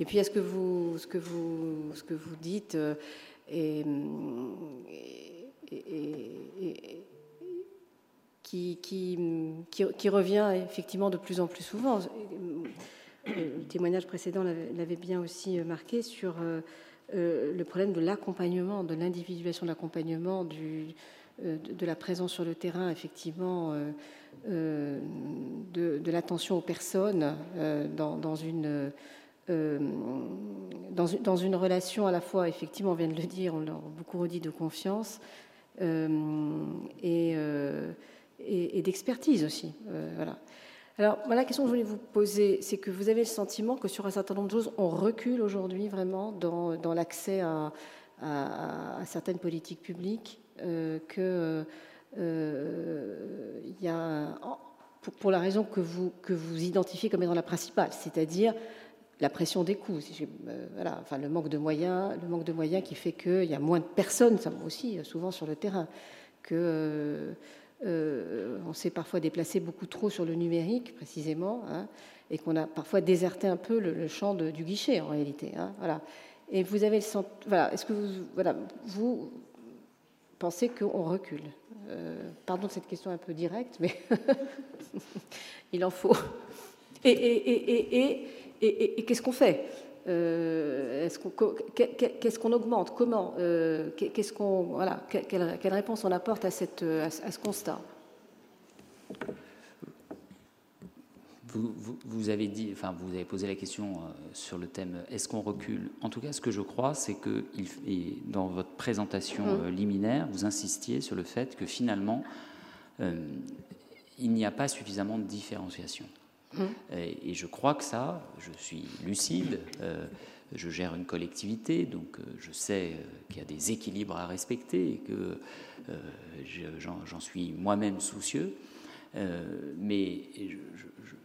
Et puis, vous, ce que vous, ce que vous dites et, qui, revient effectivement de plus en plus souvent. Le témoignage précédent l'avait bien aussi marqué sur euh, le problème de l'accompagnement, de l'individuation de l'accompagnement, euh, de, la présence sur le terrain, effectivement, euh, de, l'attention aux personnes dans, une, dans, une relation à la fois, effectivement, on vient de le dire, on l'a beaucoup redit, de confiance et, et, d'expertise aussi. voilà. Alors, la question que je voulais vous poser, c'est que vous avez le sentiment que sur un certain nombre de choses, on recule aujourd'hui vraiment dans, l'accès à, certaines politiques publiques, euh, euh, y a, pour, pour, la raison que vous, que vous identifiez comme étant la principale, c'est-à-dire la pression des coûts, euh, voilà, enfin le manque de moyens, le manque de moyens qui fait qu'il y a moins de personnes, ça aussi souvent sur le terrain, que euh, euh, on s'est parfois déplacé beaucoup trop sur le numérique précisément, hein, et qu'on a parfois déserté un peu le, champ de, du guichet en réalité, hein, voilà. Et vous avez le voilà, est-ce que vous, voilà, vous pensez qu'on recule? Pardon de cette question un peu directe, mais il en faut. et, et, et, et qu'est-ce qu'on fait? euh, Qu'est-ce qu'on augmente? Comment euh, Qu'est-ce qu'on voilà quelle, réponse on apporte à, cette, à, ce constat? Vous, vous, avez dit, enfin, vous avez posé la question euh, sur le thème est-ce qu'on recule? En tout cas, ce que je crois, c'est que il, dans votre présentation mmh. liminaire, vous insistiez sur le fait que finalement, il n'y a pas suffisamment de différenciation. Mmh. Et, je crois que ça, je suis lucide, euh, je gère une collectivité, donc euh, je sais euh, qu'il y a des équilibres à respecter et que j'en suis moi-même soucieux. mais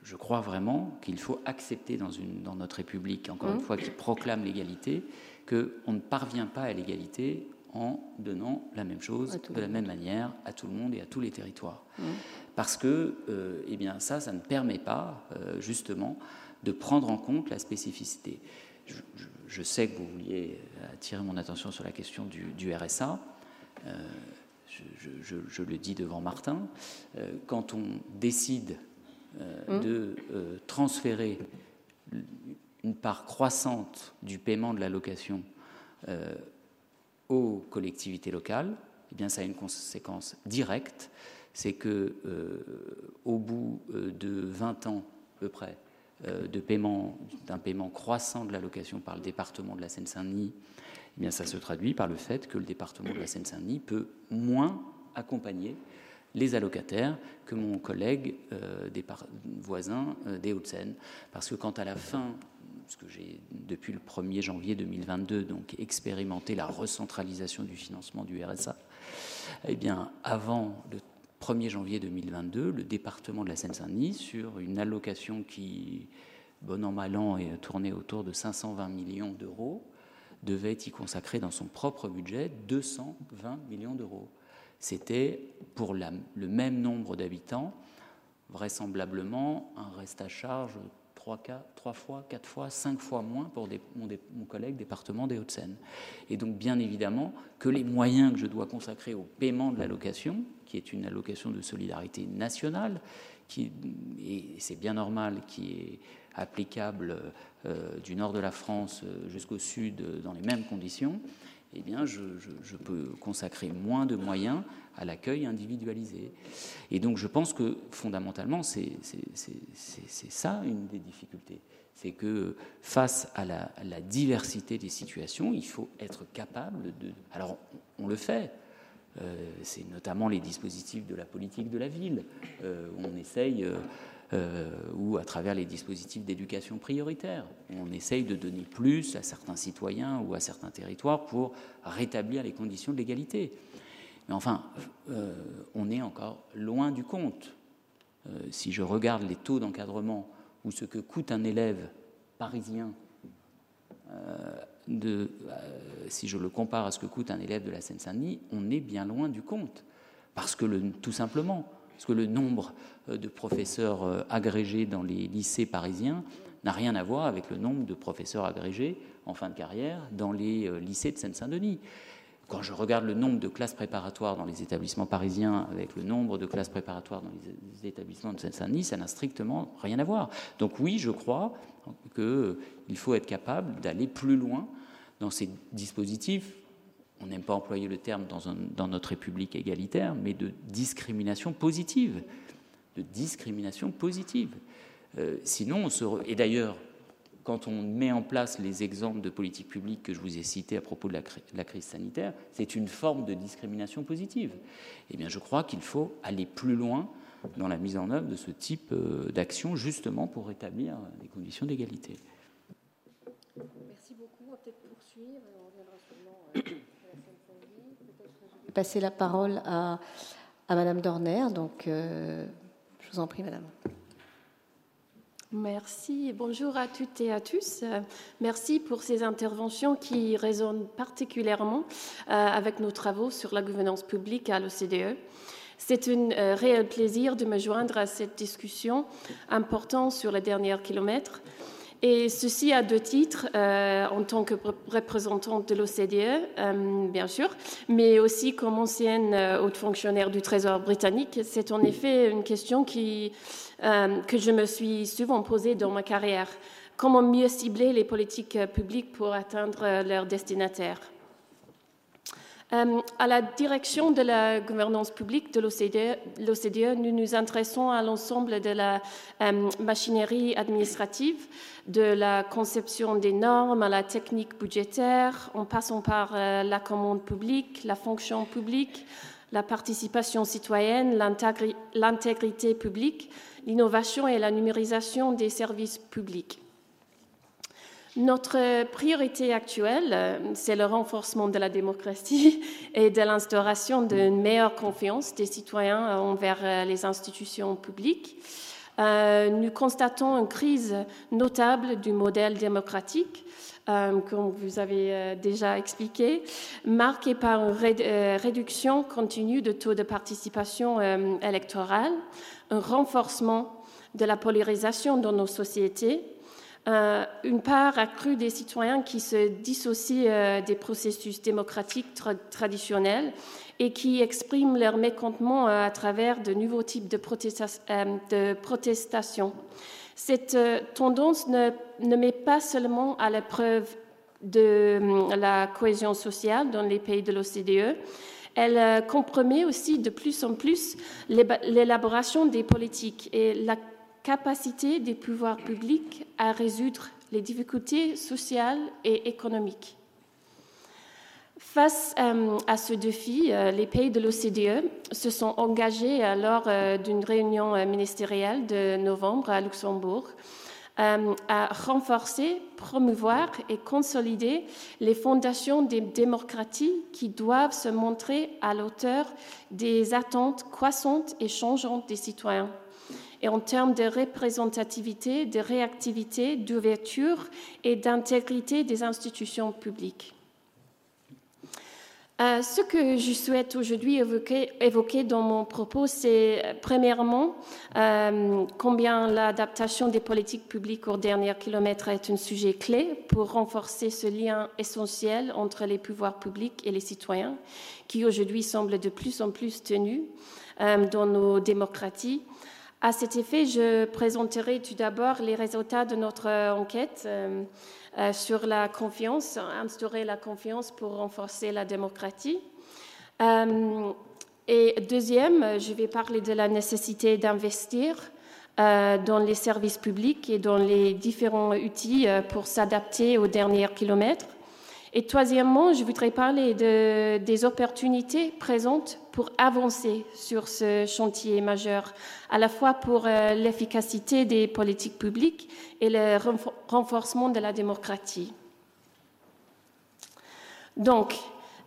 je, crois vraiment qu'il faut accepter dans, une, dans notre République, encore une mmh. fois, qui proclame l'égalité, qu'on ne parvient pas à l'égalité en donnant la même chose de la même manière à tout le monde et à tous les territoires. Mmh parce que euh, eh bien, ça, ça ne permet pas euh, justement de prendre en compte la spécificité. Je, sais que vous vouliez attirer mon attention sur la question du, RSA. Euh, je, le dis devant Martin. quand on décide mmh. de transférer une part croissante du paiement de l'allocation aux collectivités locales, eh bien, ça a une conséquence directe c'est que euh, au bout euh, de 20 ans à peu près euh, de paiement d'un paiement croissant de l'allocation par le département de la Seine-Saint-Denis, eh bien ça se traduit par le fait que le département de la Seine-Saint-Denis peut moins accompagner les allocataires que mon collègue voisin des Hauts-de-Seine. Parce que quand à la fin, parce que j'ai depuis le 1er janvier 2022 donc expérimenté la recentralisation du financement du RSA, eh bien avant le 1er janvier 2022, le département de la Seine-Saint-Denis, sur une allocation qui, bon an, mal an, est tournée autour de 520 millions d'euros, devait y consacrer dans son propre budget 220 millions d'euros. C'était pour le même nombre d'habitants, vraisemblablement un reste à charge 3, 4, fois, 4 fois, 5 fois moins pour mon, mon, collègue département des Hauts-de-Seine. Et donc, bien évidemment, que les moyens que je dois consacrer au paiement de l'allocation, qui est une allocation de solidarité nationale, qui, et c'est bien normal, qui est applicable euh, du nord de la France euh, jusqu'au sud euh, dans les mêmes conditions, eh bien, je, peux consacrer moins de moyens à l'accueil individualisé. Et donc, je pense que fondamentalement, c'est ça une des difficultés. C'est que face à la, diversité des situations, il faut être capable de. Alors, on le fait. Euh, c'est notamment les dispositifs de la politique de la ville, euh, on essaye, euh, ou à travers les dispositifs d'éducation prioritaire, on essaye de donner plus à certains citoyens ou à certains territoires pour rétablir les conditions de l'égalité. Mais enfin, on est encore loin du compte. si je regarde les taux d'encadrement ou ce que coûte un élève parisien euh, si je le compare à ce que coûte un élève de la Seine-Saint-Denis, on est bien loin du compte. Parce que, le, tout simplement, parce que le nombre euh, de professeurs euh, agrégés dans les lycées parisiens n'a rien à voir avec le nombre de professeurs agrégés en fin de carrière dans les lycées de Seine-Saint-Denis. Quand je regarde le nombre de classes préparatoires dans les établissements parisiens avec le nombre de classes préparatoires dans les établissements de Seine-Saint-Denis, ça n'a strictement rien à voir. Donc oui, je crois qu'il faut être capable d'aller plus loin dans ces dispositifs. On n'aime pas employer le terme dans, notre République égalitaire, mais de discrimination positive. De discrimination positive. Euh, sinon, on se. Et d'ailleurs, quand on met en place les exemples de politique publique que je vous ai cités à propos de la, crise sanitaire, c'est une forme de discrimination positive. Eh bien, je crois qu'il faut aller plus loin dans la mise en œuvre de ce type d'action, justement pour rétablir des conditions d'égalité. Merci beaucoup. On va peut-être poursuivre. On reviendra Peut-être passer la parole à, à Madame Dorner. Donc, je vous en prie, Madame. Merci. Bonjour à toutes et à tous. Merci pour ces interventions qui résonnent particulièrement euh, avec nos travaux sur la gouvernance publique à l'OCDE. C'est un euh, réel plaisir de me joindre à cette discussion importante sur les derniers kilomètres et ceci à deux titres, euh, en tant que représentante de l'OCDE, euh, bien sûr, mais aussi comme ancienne euh, haute fonctionnaire du Trésor britannique. C'est en effet une question qui, que je me suis souvent posée dans ma carrière. Comment mieux cibler les politiques publiques pour atteindre leurs destinataires euh, à la direction de la gouvernance publique de l'OCDE, nous nous intéressons à l'ensemble de la euh, machinerie administrative, de la conception des normes à la technique budgétaire, en passant par euh, la commande publique, la fonction publique, la participation citoyenne, l'intégrité publique, l'innovation et la numérisation des services publics. Notre priorité actuelle, euh, c'est le renforcement de la démocratie et de l'instauration d'une meilleure confiance des citoyens euh, envers euh, les institutions publiques. nous constatons une crise notable du modèle démocratique, comme vous avez déjà expliqué, marquée par une réduction continue de taux de participation électorale, un renforcement de la polarisation dans nos sociétés euh, une part accrue des citoyens qui se dissocient euh, des processus démocratiques traditionnels et qui expriment leur mécontentement euh, à travers de nouveaux types de, de protestation. Cette tendance ne, ne, met pas seulement à l'épreuve de la cohésion sociale dans les pays de l'OCDE, elle compromet aussi de plus en plus l'élaboration des politiques et la capacité des pouvoirs publics à résoudre les difficultés sociales et économiques. Face euh, à ce défi, euh, les pays de l'OCDE se sont engagés euh, lors d'une réunion ministérielle de novembre à Luxembourg à renforcer, promouvoir et consolider les fondations des démocraties qui doivent se montrer à l'auteur des attentes croissantes et changeantes des citoyens et en termes de représentativité, de réactivité, d'ouverture et d'intégrité des institutions publiques. Euh, ce que je souhaite aujourd'hui évoquer, dans mon propos, c'est euh, premièrement euh, combien l'adaptation des politiques publiques au dernier kilomètre est un sujet clé pour renforcer ce lien essentiel entre les pouvoirs publics et les citoyens, qui aujourd'hui semble de plus en plus tenu dans nos démocraties à cet effet, je présenterai tout d'abord les résultats de notre enquête euh, euh, sur la confiance, instaurer la confiance pour renforcer la démocratie. Euh, et deuxième, je vais parler de la nécessité d'investir dans les services publics et dans les différents outils pour s'adapter aux derniers kilomètres. Et troisièmement, je voudrais parler de, des opportunités présentes pour avancer sur ce chantier majeur, à la fois pour euh, l'efficacité des politiques publiques et le renforcement de la démocratie. Donc,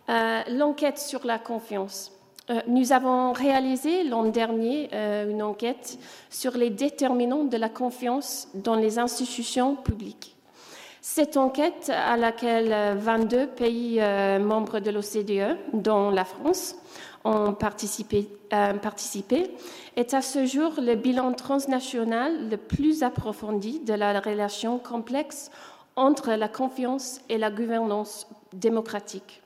euh, l'enquête sur la confiance. Euh, nous avons réalisé l'an dernier une enquête sur les déterminants de la confiance dans les institutions publiques. Cette enquête, à laquelle 22 pays membres de l'OCDE, dont la France, ont participé, euh, participé, est à ce jour le bilan transnational le plus approfondi de la relation complexe entre la confiance et la gouvernance démocratique.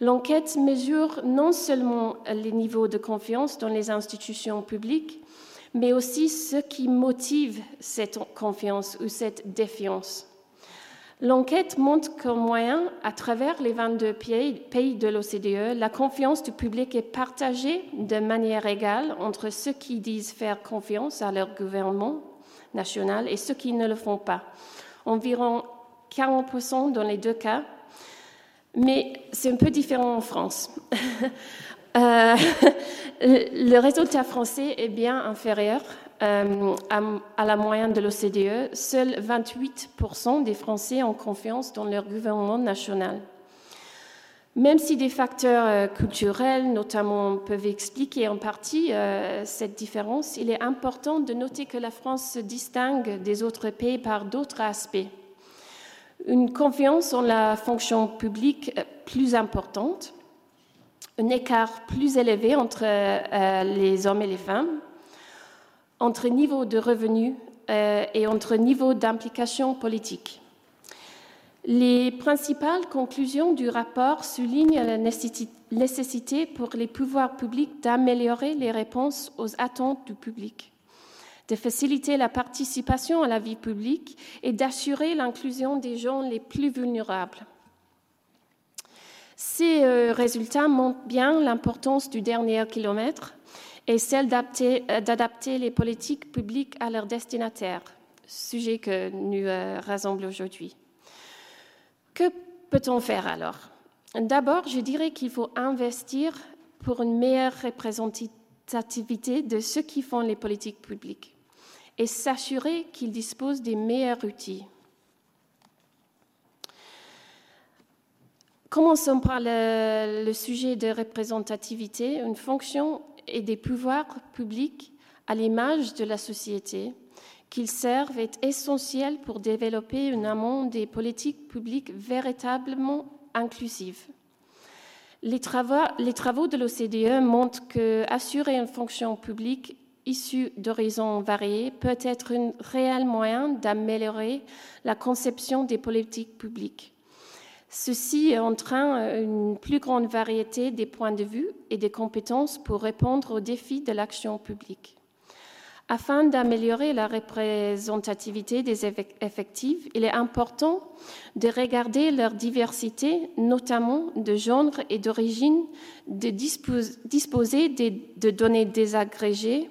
L'enquête mesure non seulement les niveaux de confiance dans les institutions publiques, mais aussi ce qui motive cette confiance ou cette défiance. L'enquête montre qu'en moyen, à travers les 22 pays de l'OCDE, la confiance du public est partagée de manière égale entre ceux qui disent faire confiance à leur gouvernement national et ceux qui ne le font pas. Environ 40% dans les deux cas, mais c'est un peu différent en France. le résultat français est bien inférieur à, la moyenne de l'OCDE. Seuls 28% des Français ont confiance dans leur gouvernement national. Même si des facteurs euh, culturels, notamment, peuvent expliquer en partie euh, cette différence, il est important de noter que la France se distingue des autres pays par d'autres aspects. Une confiance en la fonction publique euh, plus importante, un écart plus élevé entre les hommes et les femmes, entre niveau de revenus et entre niveau d'implication politique. Les principales conclusions du rapport soulignent la nécessité pour les pouvoirs publics d'améliorer les réponses aux attentes du public, de faciliter la participation à la vie publique et d'assurer l'inclusion des gens les plus vulnérables. Ces euh, résultats montrent bien l'importance du dernier kilomètre et celle euh, d'adapter les politiques publiques à leurs destinataires, sujet que nous euh, rassemblons aujourd'hui. Que peut-on faire alors? D'abord, je dirais qu'il faut investir pour une meilleure représentativité de ceux qui font les politiques publiques et s'assurer qu'ils disposent des meilleurs outils. Commençons par le, sujet de représentativité, une fonction et des pouvoirs publics à l'image de la société qu'ils servent est essentiel pour développer un amont des politiques publiques véritablement inclusives. Les travaux, de l'OCDE montrent que assurer une fonction publique issue d'horizons variés peut être un réel moyen d'améliorer la conception des politiques publiques. Ceci entraîne une plus grande variété des points de vue et des compétences pour répondre aux défis de l'action publique. Afin d'améliorer la représentativité des effectifs, il est important de regarder leur diversité, notamment de genre et d'origine, de disposer de données désagrégées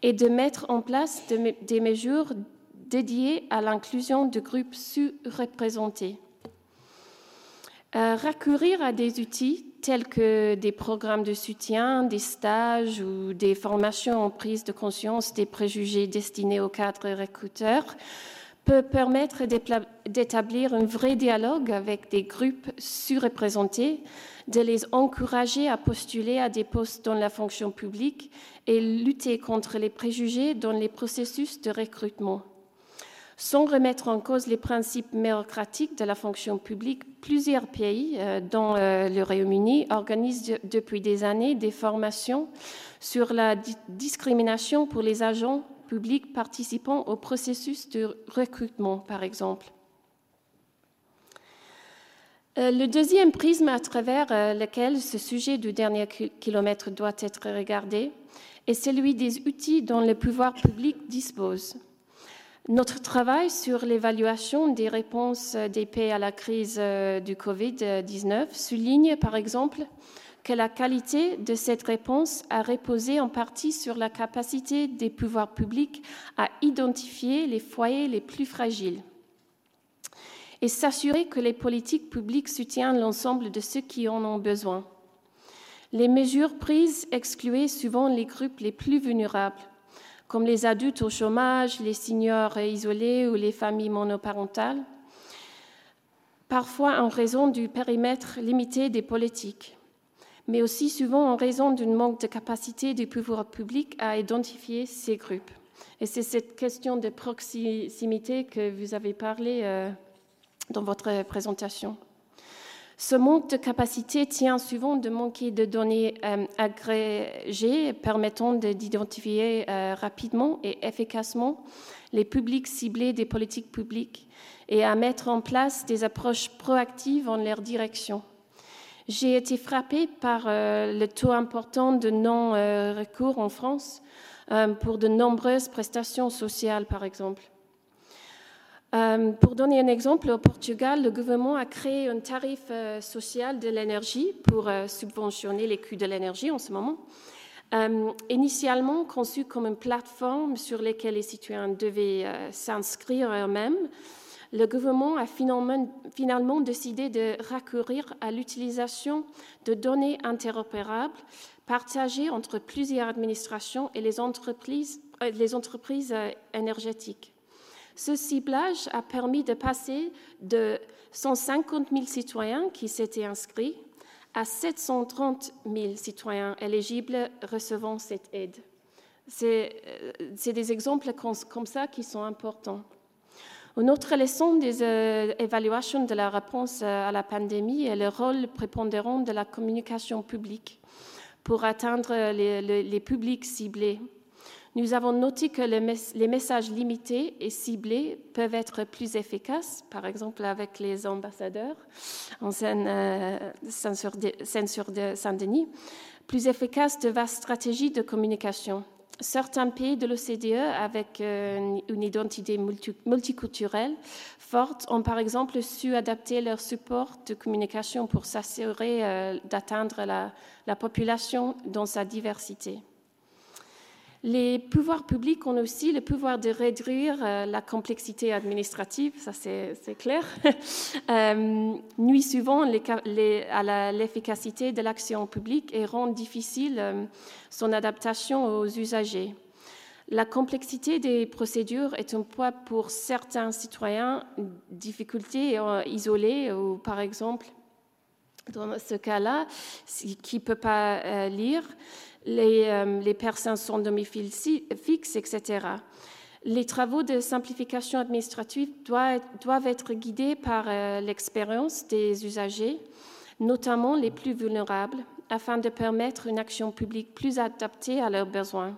et de mettre en place des mesures dédiées à l'inclusion de groupes sous-représentés. Euh, recourir à des outils tels que des programmes de soutien, des stages ou des formations en prise de conscience des préjugés destinés aux cadres recruteurs peut permettre d'établir un vrai dialogue avec des groupes surreprésentés, de les encourager à postuler à des postes dans la fonction publique et lutter contre les préjugés dans les processus de recrutement. Sans remettre en cause les principes méritocratiques de la fonction publique, plusieurs pays, euh, dont euh, le Royaume-Uni, organisent depuis des années des formations sur la discrimination pour les agents publics participant au processus de recrutement, par exemple. Euh, le deuxième prisme à travers lequel ce sujet du dernier kilomètre doit être regardé est celui des outils dont le pouvoir public dispose. Notre travail sur l'évaluation des réponses des pays à la crise euh, du Covid-19 souligne par exemple que la qualité de cette réponse a reposé en partie sur la capacité des pouvoirs publics à identifier les foyers les plus fragiles et s'assurer que les politiques publiques soutiennent l'ensemble de ceux qui en ont besoin. Les mesures prises excluaient souvent les groupes les plus vulnérables comme les adultes au chômage, les seniors isolés ou les familles monoparentales, parfois en raison du périmètre limité des politiques, mais aussi souvent en raison d'un manque de capacité du pouvoir public à identifier ces groupes. Et c'est cette question de proximité que vous avez parlé euh, dans votre présentation. Ce manque de capacité tient souvent de manquer de données euh, agrégées permettant d'identifier euh, rapidement et efficacement les publics ciblés des politiques publiques et à mettre en place des approches proactives en leur direction. J'ai été frappée par euh, le taux important de non-recours en France pour de nombreuses prestations sociales, par exemple. Euh, pour donner un exemple, au Portugal, le gouvernement a créé un tarif euh, social de l'énergie pour euh, subventionner les coûts de l'énergie en ce moment. initialement conçu comme une plateforme sur laquelle les citoyens devaient s'inscrire eux-mêmes, le gouvernement a finalement, décidé de recourir à l'utilisation de données interopérables partagées entre plusieurs administrations et les entreprises, énergétiques. Ce ciblage a permis de passer de 150 000 citoyens qui s'étaient inscrits à 730 000 citoyens éligibles recevant cette aide. C'est euh, des exemples comme ça qui sont importants. Une autre leçon des euh, évaluations de la réponse euh, à la pandémie est le rôle prépondérant de la communication publique pour atteindre les, publics ciblés. Nous avons noté que les, messages limités et ciblés peuvent être plus efficaces, par exemple avec les ambassadeurs en Seine-sur-Saint-Denis, plus efficaces de vastes stratégies de communication. Certains pays de l'OCDE avec euh, une identité multiculturelle forte ont par exemple su adapter leur support de communication pour s'assurer euh, d'atteindre la, population dans sa diversité. Les pouvoirs publics ont aussi le pouvoir de réduire euh, la complexité administrative, ça c'est clair, nuit souvent à l'efficacité de l'action publique et rend difficile son adaptation aux usagers. La complexité des procédures est un poids pour certains citoyens, difficulté isolée ou par exemple, dans ce cas-là, qui ne peut pas euh, lire, les, euh, les, personnes sans domicile fixe, etc. Les travaux de simplification administrative doivent, être guidés par euh, l'expérience des usagers, notamment les plus vulnérables, afin de permettre une action publique plus adaptée à leurs besoins.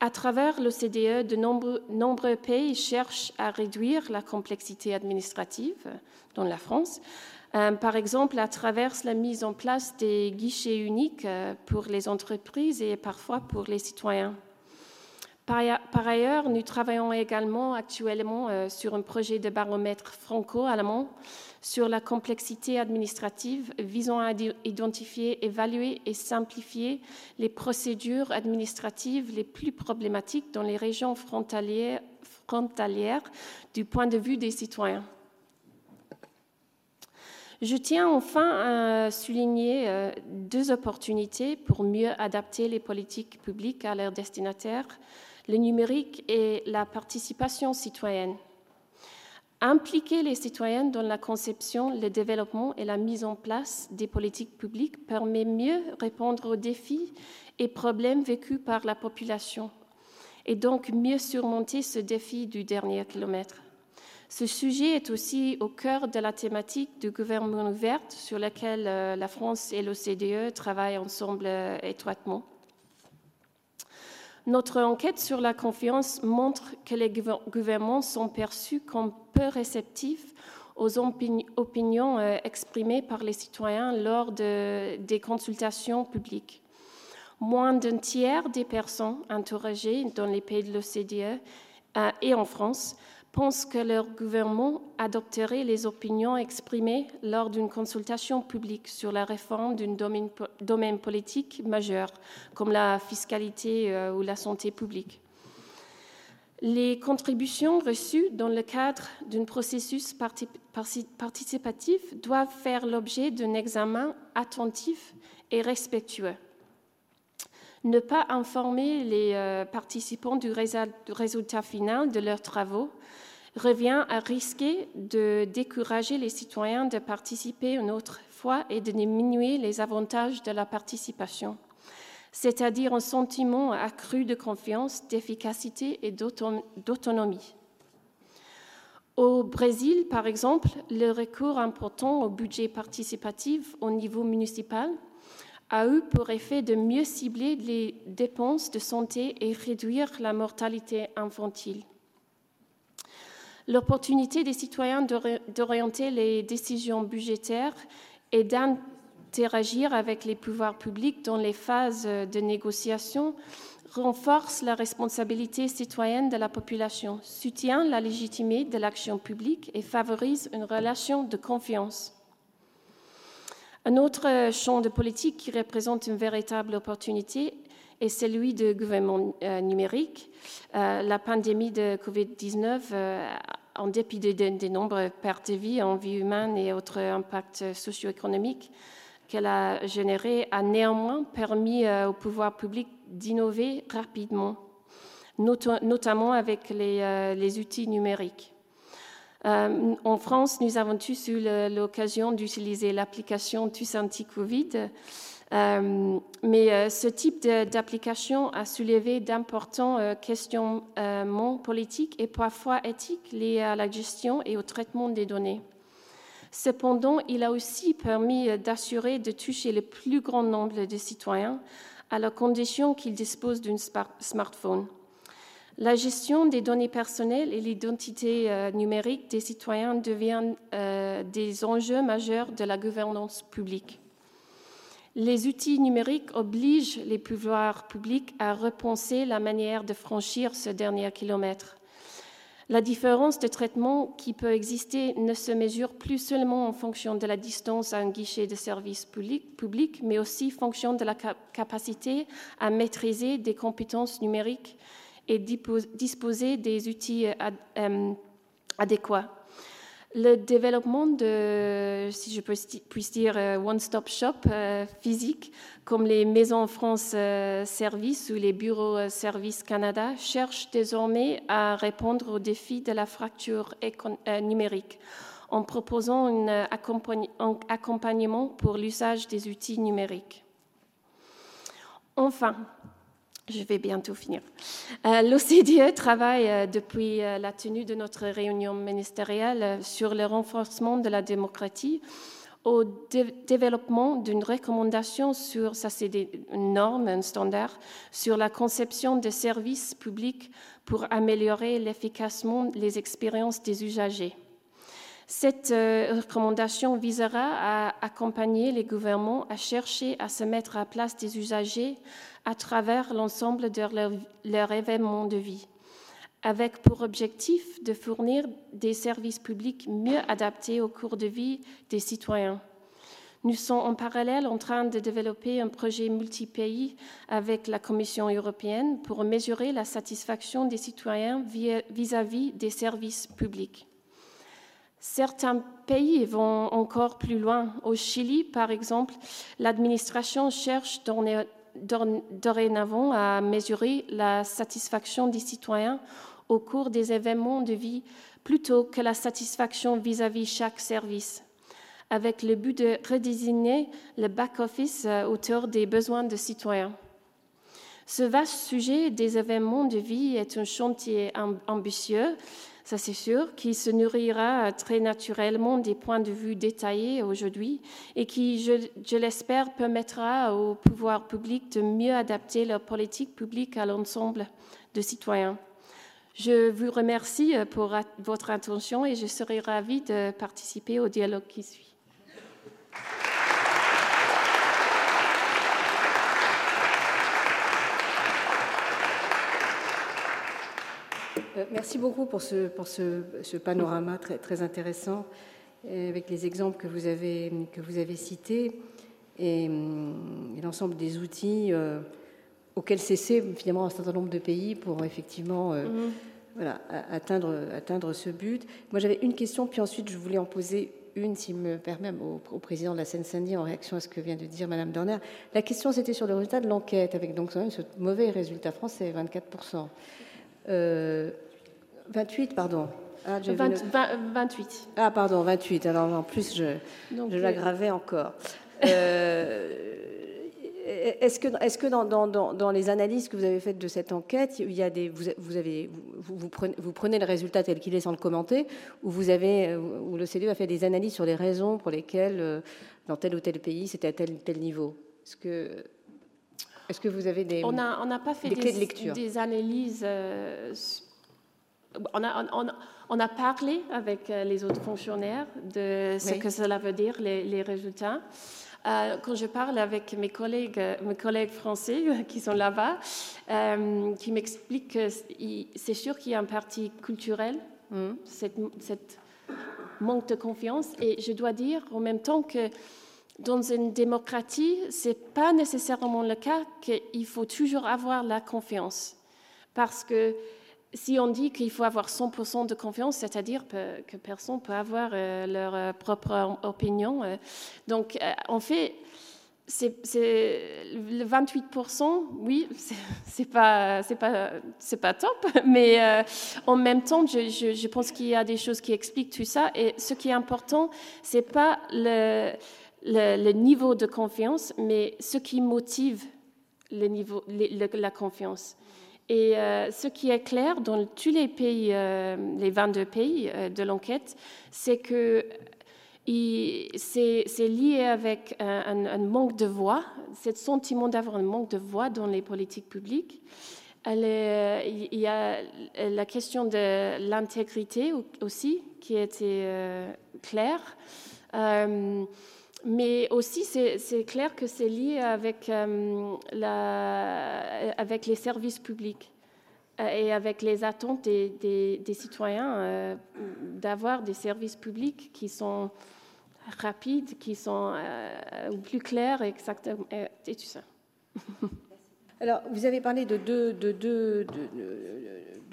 À travers l'OCDE, de nombreux, pays cherchent à réduire la complexité administrative, dont la France, par exemple à travers la mise en place des guichets uniques euh, pour les entreprises et parfois pour les citoyens. Par, ailleurs, nous travaillons également actuellement euh, sur un projet de baromètre franco-allemand sur la complexité administrative visant à identifier, évaluer et simplifier les procédures administratives les plus problématiques dans les régions frontalières du point de vue des citoyens. Je tiens enfin à souligner euh, deux opportunités pour mieux adapter les politiques publiques à leurs destinataires, le numérique et la participation citoyenne. Impliquer les citoyens dans la conception, le développement et la mise en place des politiques publiques permet mieux répondre aux défis et problèmes vécus par la population et donc mieux surmonter ce défi du dernier kilomètre. Ce sujet est aussi au cœur de la thématique du gouvernement ouvert sur laquelle euh, la France et l'OCDE travaillent ensemble euh, étroitement. Notre enquête sur la confiance montre que les gouvernements sont perçus comme peu réceptifs aux opinions euh, exprimées par les citoyens lors de, des consultations publiques. Moins d'un tiers des personnes interrogées dans les pays de l'OCDE et en France pensent que leur gouvernement adopterait les opinions exprimées lors d'une consultation publique sur la réforme d'un domaine, politique majeur, comme la fiscalité euh, ou la santé publique. Les contributions reçues dans le cadre d'un processus participatif doivent faire l'objet d'un examen attentif et respectueux. Ne pas informer les euh, participants du résultat final de leurs travaux revient à risquer de décourager les citoyens de participer une autre fois et de diminuer les avantages de la participation, c'est-à-dire un sentiment accru de confiance, d'efficacité et d'autonomie. Au Brésil, par exemple, le recours important au budget participatif au niveau municipal a eu pour effet de mieux cibler les dépenses de santé et réduire la mortalité infantile. L'opportunité des citoyens d'orienter les décisions budgétaires et d'interagir avec les pouvoirs publics dans les phases de négociation renforce la responsabilité citoyenne de la population, soutient la légitimité de l'action publique et favorise une relation de confiance. Un autre champ de politique qui représente une véritable opportunité est celui du gouvernement euh, numérique. Euh, la pandémie de COVID-19 euh, en dépit des, nombreuses pertes de vie en vie humaine et autres impacts socio-économiques qu'elle a générés, a néanmoins permis au pouvoir public d'innover rapidement, notamment avec les, outils numériques. En France, nous avons tous eu l'occasion d'utiliser l'application Tous Anti-Covid. Euh, mais euh, ce type d'application a soulevé d'importantes questionnements politiques et parfois éthiques liés à la gestion et au traitement des données. Cependant, il a aussi permis d'assurer de toucher le plus grand nombre de citoyens à la condition qu'ils disposent d'un smartphone. La gestion des données personnelles et l'identité euh, numérique des citoyens deviennent euh, des enjeux majeurs de la gouvernance publique. Les outils numériques obligent les pouvoirs publics à repenser la manière de franchir ce dernier kilomètre. La différence de traitement qui peut exister ne se mesure plus seulement en fonction de la distance à un guichet de service public, mais aussi en fonction de la capacité à maîtriser des compétences numériques et disposer des outils euh, euh, adéquats. Le développement de, si je puis dire, euh, one-stop shop physique, comme les maisons France Service ou les bureaux Service Canada, cherche désormais à répondre aux défis de la fracture numérique en proposant un accompagnement pour l'usage des outils numériques. Enfin, je vais bientôt finir. Euh, L'OCDE travaille euh, depuis euh, la tenue de notre réunion ministérielle sur le renforcement de la démocratie au développement d'une recommandation sur, ça c'est des normes, un standard, sur la conception de services publics pour améliorer l'efficacement des expériences des usagers. Cette recommandation visera à accompagner les gouvernements à chercher à se mettre à la place des usagers à travers l'ensemble de leur, leur, événement de vie, avec pour objectif de fournir des services publics mieux adaptés au cours de vie des citoyens. Nous sommes en parallèle en train de développer un projet multi-pays avec la Commission européenne pour mesurer la satisfaction des citoyens vis-à-vis -vis des services publics. Certains pays vont encore plus loin. Au Chili, par exemple, l'administration cherche dorénavant à mesurer la satisfaction des citoyens au cours des événements de vie plutôt que la satisfaction vis-à-vis chaque service, avec le but de redésigner le back-office euh, autour des besoins des citoyens. Ce vaste sujet des événements de vie est un chantier ambitieux ça c'est sûr, qui se nourrira très naturellement des points de vue détaillés aujourd'hui et qui, je, l'espère, permettra au pouvoir public de mieux adapter leur politique publique à l'ensemble de citoyens. Je vous remercie pour votre attention et je serai ravie de participer au dialogue qui suit. Merci beaucoup pour ce, pour ce, ce panorama très, très, intéressant euh, avec les exemples que vous avez, que vous avez cités et, hum, l'ensemble des outils euh, auxquels cessaient finalement un certain nombre de pays pour effectivement voilà, atteindre, atteindre ce but. Moi j'avais une question, puis ensuite je voulais en poser une, s'il me permet, au, président de la Seine-Saint-Denis en réaction à ce que vient de dire Madame Dorner. La question c'était sur le résultat de l'enquête, avec donc ce mauvais résultat français, 24%. 28, pardon. Ah, 28. Ah, pardon, 28. Alors en plus, je, je l'aggravais encore. Euh, est-ce que, est que dans, dans, dans, les analyses que vous avez faites de cette enquête, il y a des, vous, vous avez, vous, vous, prenez, vous, prenez, le résultat tel qu'il est sans le commenter, ou vous avez, ou le CDE a fait des analyses sur les raisons pour lesquelles, euh, dans tel ou tel pays, c'était à tel ou tel niveau? Est-ce que, est-ce que vous avez des, on n'a on pas fait des, des, de lecture? des analyses euh, on a, on, a, parlé avec euh, les autres fonctionnaires de ce que cela veut dire, les, résultats. Euh, quand je parle avec mes collègues, mes collègues français qui sont là-bas, euh, qui m'expliquent que c'est sûr qu'il y a un parti culturel, mm. cette, cette, manque de confiance. Et je dois dire en même temps que dans une démocratie, c'est pas nécessairement le cas qu'il faut toujours avoir la confiance, parce que si on dit qu'il faut avoir 100% de confiance, c'est-à-dire que personne peut avoir euh, leur euh, propre opinion. Euh. donc, en fait, le 28%, oui, c'est pas c'est pas c'est pas top, mais en même temps, je, je, pense qu'il y a des choses qui expliquent tout ça. Et ce qui est important, c'est pas le, le, niveau de confiance, mais ce qui motive le niveau, la confiance. Et euh, ce qui est clair dans tous les pays, euh, les 22 pays euh, de l'enquête, c'est que c'est lié avec un, manque de voix, ce sentiment d'avoir un manque de voix dans les politiques publiques. il y a la question de l'intégrité aussi qui était claire. Mais aussi, c'est clair que c'est lié avec, euh, les services publics euh, et avec les attentes des, citoyens euh, d'avoir des services publics qui sont rapides, qui sont plus clairs, exactement, et tout ça. Alors, vous avez parlé de deux, de deux, de,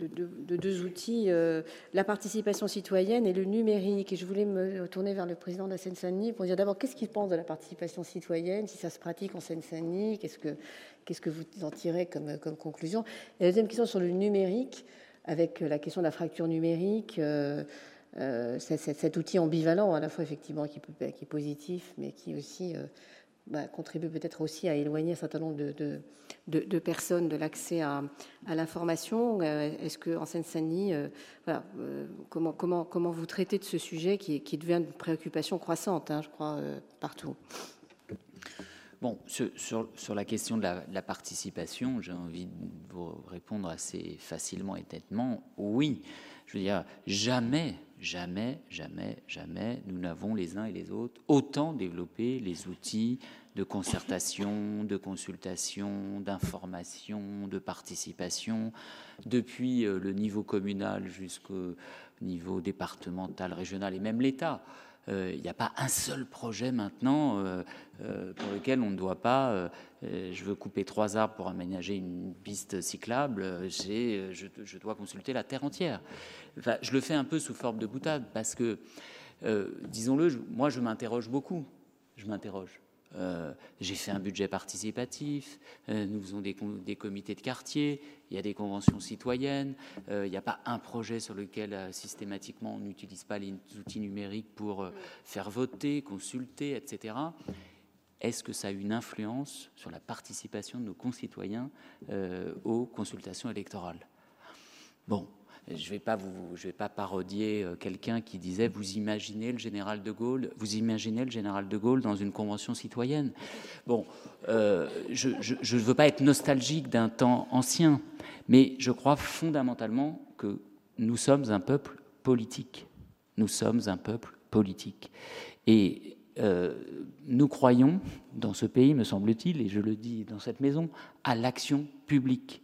deux outils, euh, la participation citoyenne et le numérique. Et je voulais me tourner vers le président de la Seine-Saint-Denis pour dire d'abord qu'est-ce qu'il pense de la participation citoyenne, si ça se pratique en Seine-Saint-Denis, qu'est-ce que, qu'est-ce que vous en tirez comme, comme conclusion? Et la deuxième question sur le numérique, avec la question de la fracture numérique. Euh, euh, cet outil ambivalent à la fois effectivement qui, peut, qui est positif mais qui aussi bah, contribue peut-être aussi à éloigner un certain nombre de, de, personnes de l'accès à, l'information. Euh, est-ce que en Seine-Saint-Denis, euh, euh, comment, comment, vous traitez de ce sujet qui, devient une préoccupation croissante, hein, je crois, partout? Bon, sur, la question de la, la participation, j'ai envie de vous répondre assez facilement et nettement. Oui, je veux dire, jamais, jamais, jamais, jamais, nous n'avons les uns et les autres autant développé les outils de concertation, de consultation, d'information, de participation, depuis euh, le niveau communal jusqu'au niveau départemental, régional et même l'État. Euh, il n'y a pas un seul projet maintenant euh, pour lequel on ne doit pas, je veux couper trois arbres pour aménager une piste cyclable, je, dois consulter la terre entière je le fais un peu sous forme de boutade parce que, disons-le, moi je m'interroge beaucoup. Je m'interroge. Euh, j'ai fait un budget participatif, euh, nous faisons des, comités de quartier, il y a des conventions citoyennes, il n'y a pas un projet sur lequel systématiquement on n'utilise pas les outils numériques pour faire voter, consulter, etc. Est-ce que ça a une influence sur la participation de nos concitoyens aux consultations électorales? Bon, je ne vais vais pas parodier euh, quelqu'un qui disait vous imaginez le général de Gaulle, vous imaginez le général de Gaulle dans une convention citoyenne. Bon, euh, je ne veux pas être nostalgique d'un temps ancien, mais je crois fondamentalement que nous sommes un peuple politique. Nous sommes un peuple politique. Et euh, nous croyons, dans ce pays, me semble-t-il, et je le dis dans cette maison, à l'action publique.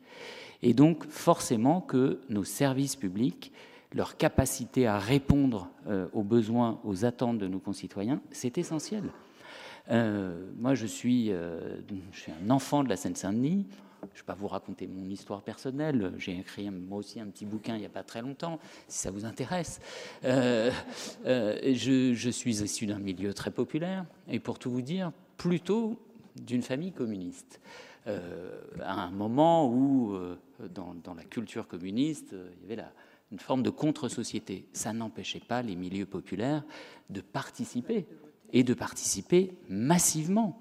Et donc, forcément, que nos services publics, leur capacité à répondre euh, aux besoins, aux attentes de nos concitoyens, c'est essentiel. Euh, moi, je suis, euh, je suis un enfant de la Seine-Saint-Denis. Je ne vais pas vous raconter mon histoire personnelle. J'ai écrit moi aussi un petit bouquin il n'y a pas très longtemps, si ça vous intéresse. je, je, suis issu d'un milieu très populaire et pour tout vous dire, plutôt d'une famille communiste. Euh, à un moment où, euh, dans, la culture communiste, euh, il y avait une forme de contre-société. Ça n'empêchait pas les milieux populaires de participer et de participer massivement.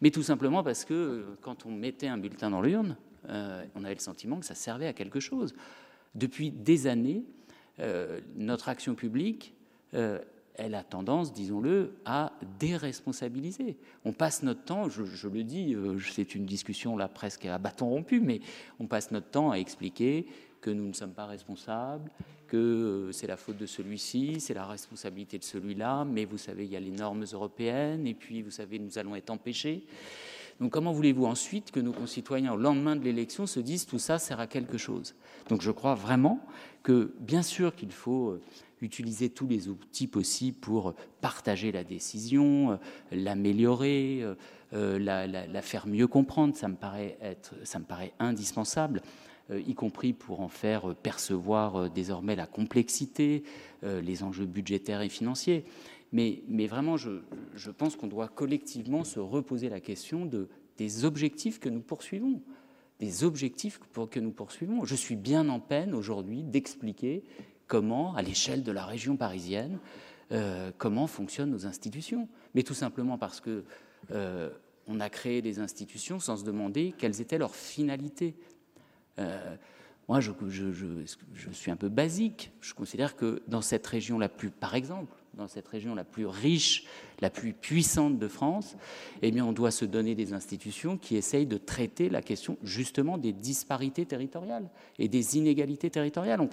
Mais tout simplement parce que quand on mettait un bulletin dans l'urne, on avait le sentiment que ça servait à quelque chose. Depuis des années, notre action publique elle a tendance, disons-le, à déresponsabiliser. On passe notre temps, je, le dis, euh, c'est une discussion là presque à bâton rompu, mais on passe notre temps à expliquer que nous ne sommes pas responsables, que euh, c'est la faute de celui-ci, c'est la responsabilité de celui-là, mais vous savez, il y a les normes européennes, et puis vous savez, nous allons être empêchés. Donc comment voulez-vous ensuite que nos concitoyens, au lendemain de l'élection, se disent tout ça sert à quelque chose Donc je crois vraiment que bien sûr qu'il faut euh, utiliser tous les outils possibles pour partager la décision, euh, l'améliorer, euh, euh, la, faire mieux comprendre. Ça me paraît, être, ça me paraît indispensable. y compris pour en faire percevoir désormais la complexité, les enjeux budgétaires et financiers. Mais, mais vraiment, je, je pense qu'on doit collectivement se reposer la question de, des objectifs que nous poursuivons. Des objectifs que nous poursuivons. Je suis bien en peine aujourd'hui d'expliquer comment, à l'échelle de la région parisienne, euh, comment fonctionnent nos institutions. Mais tout simplement parce que euh, on a créé des institutions sans se demander quelles étaient leurs finalités. Euh, moi, je, je, je, suis un peu basique. Je considère que dans cette région la plus, par exemple, dans cette région la plus riche, la plus puissante de France, eh bien, on doit se donner des institutions qui essayent de traiter la question justement des disparités territoriales et des inégalités territoriales. On,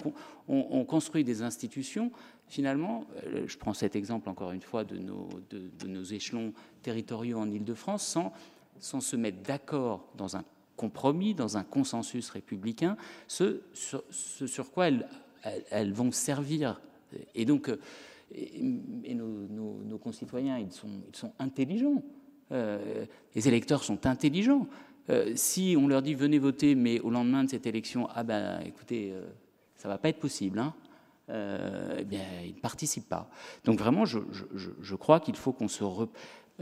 on, construit des institutions, finalement, euh, je prends cet exemple encore une fois de nos, échelons territoriaux en Ile-de-France, sans, se mettre d'accord dans un compromis, dans un consensus républicain, ce, sur quoi elles, elles, vont servir. Et donc, euh, et, nos, concitoyens, ils sont, intelligents. Euh, les électeurs sont intelligents. Euh, si on leur dit venez voter, mais au lendemain de cette élection, ah ben écoutez, euh, ça va pas être possible, hein, eh bien ils ne participent pas. Donc vraiment, je, crois qu'il faut qu'on se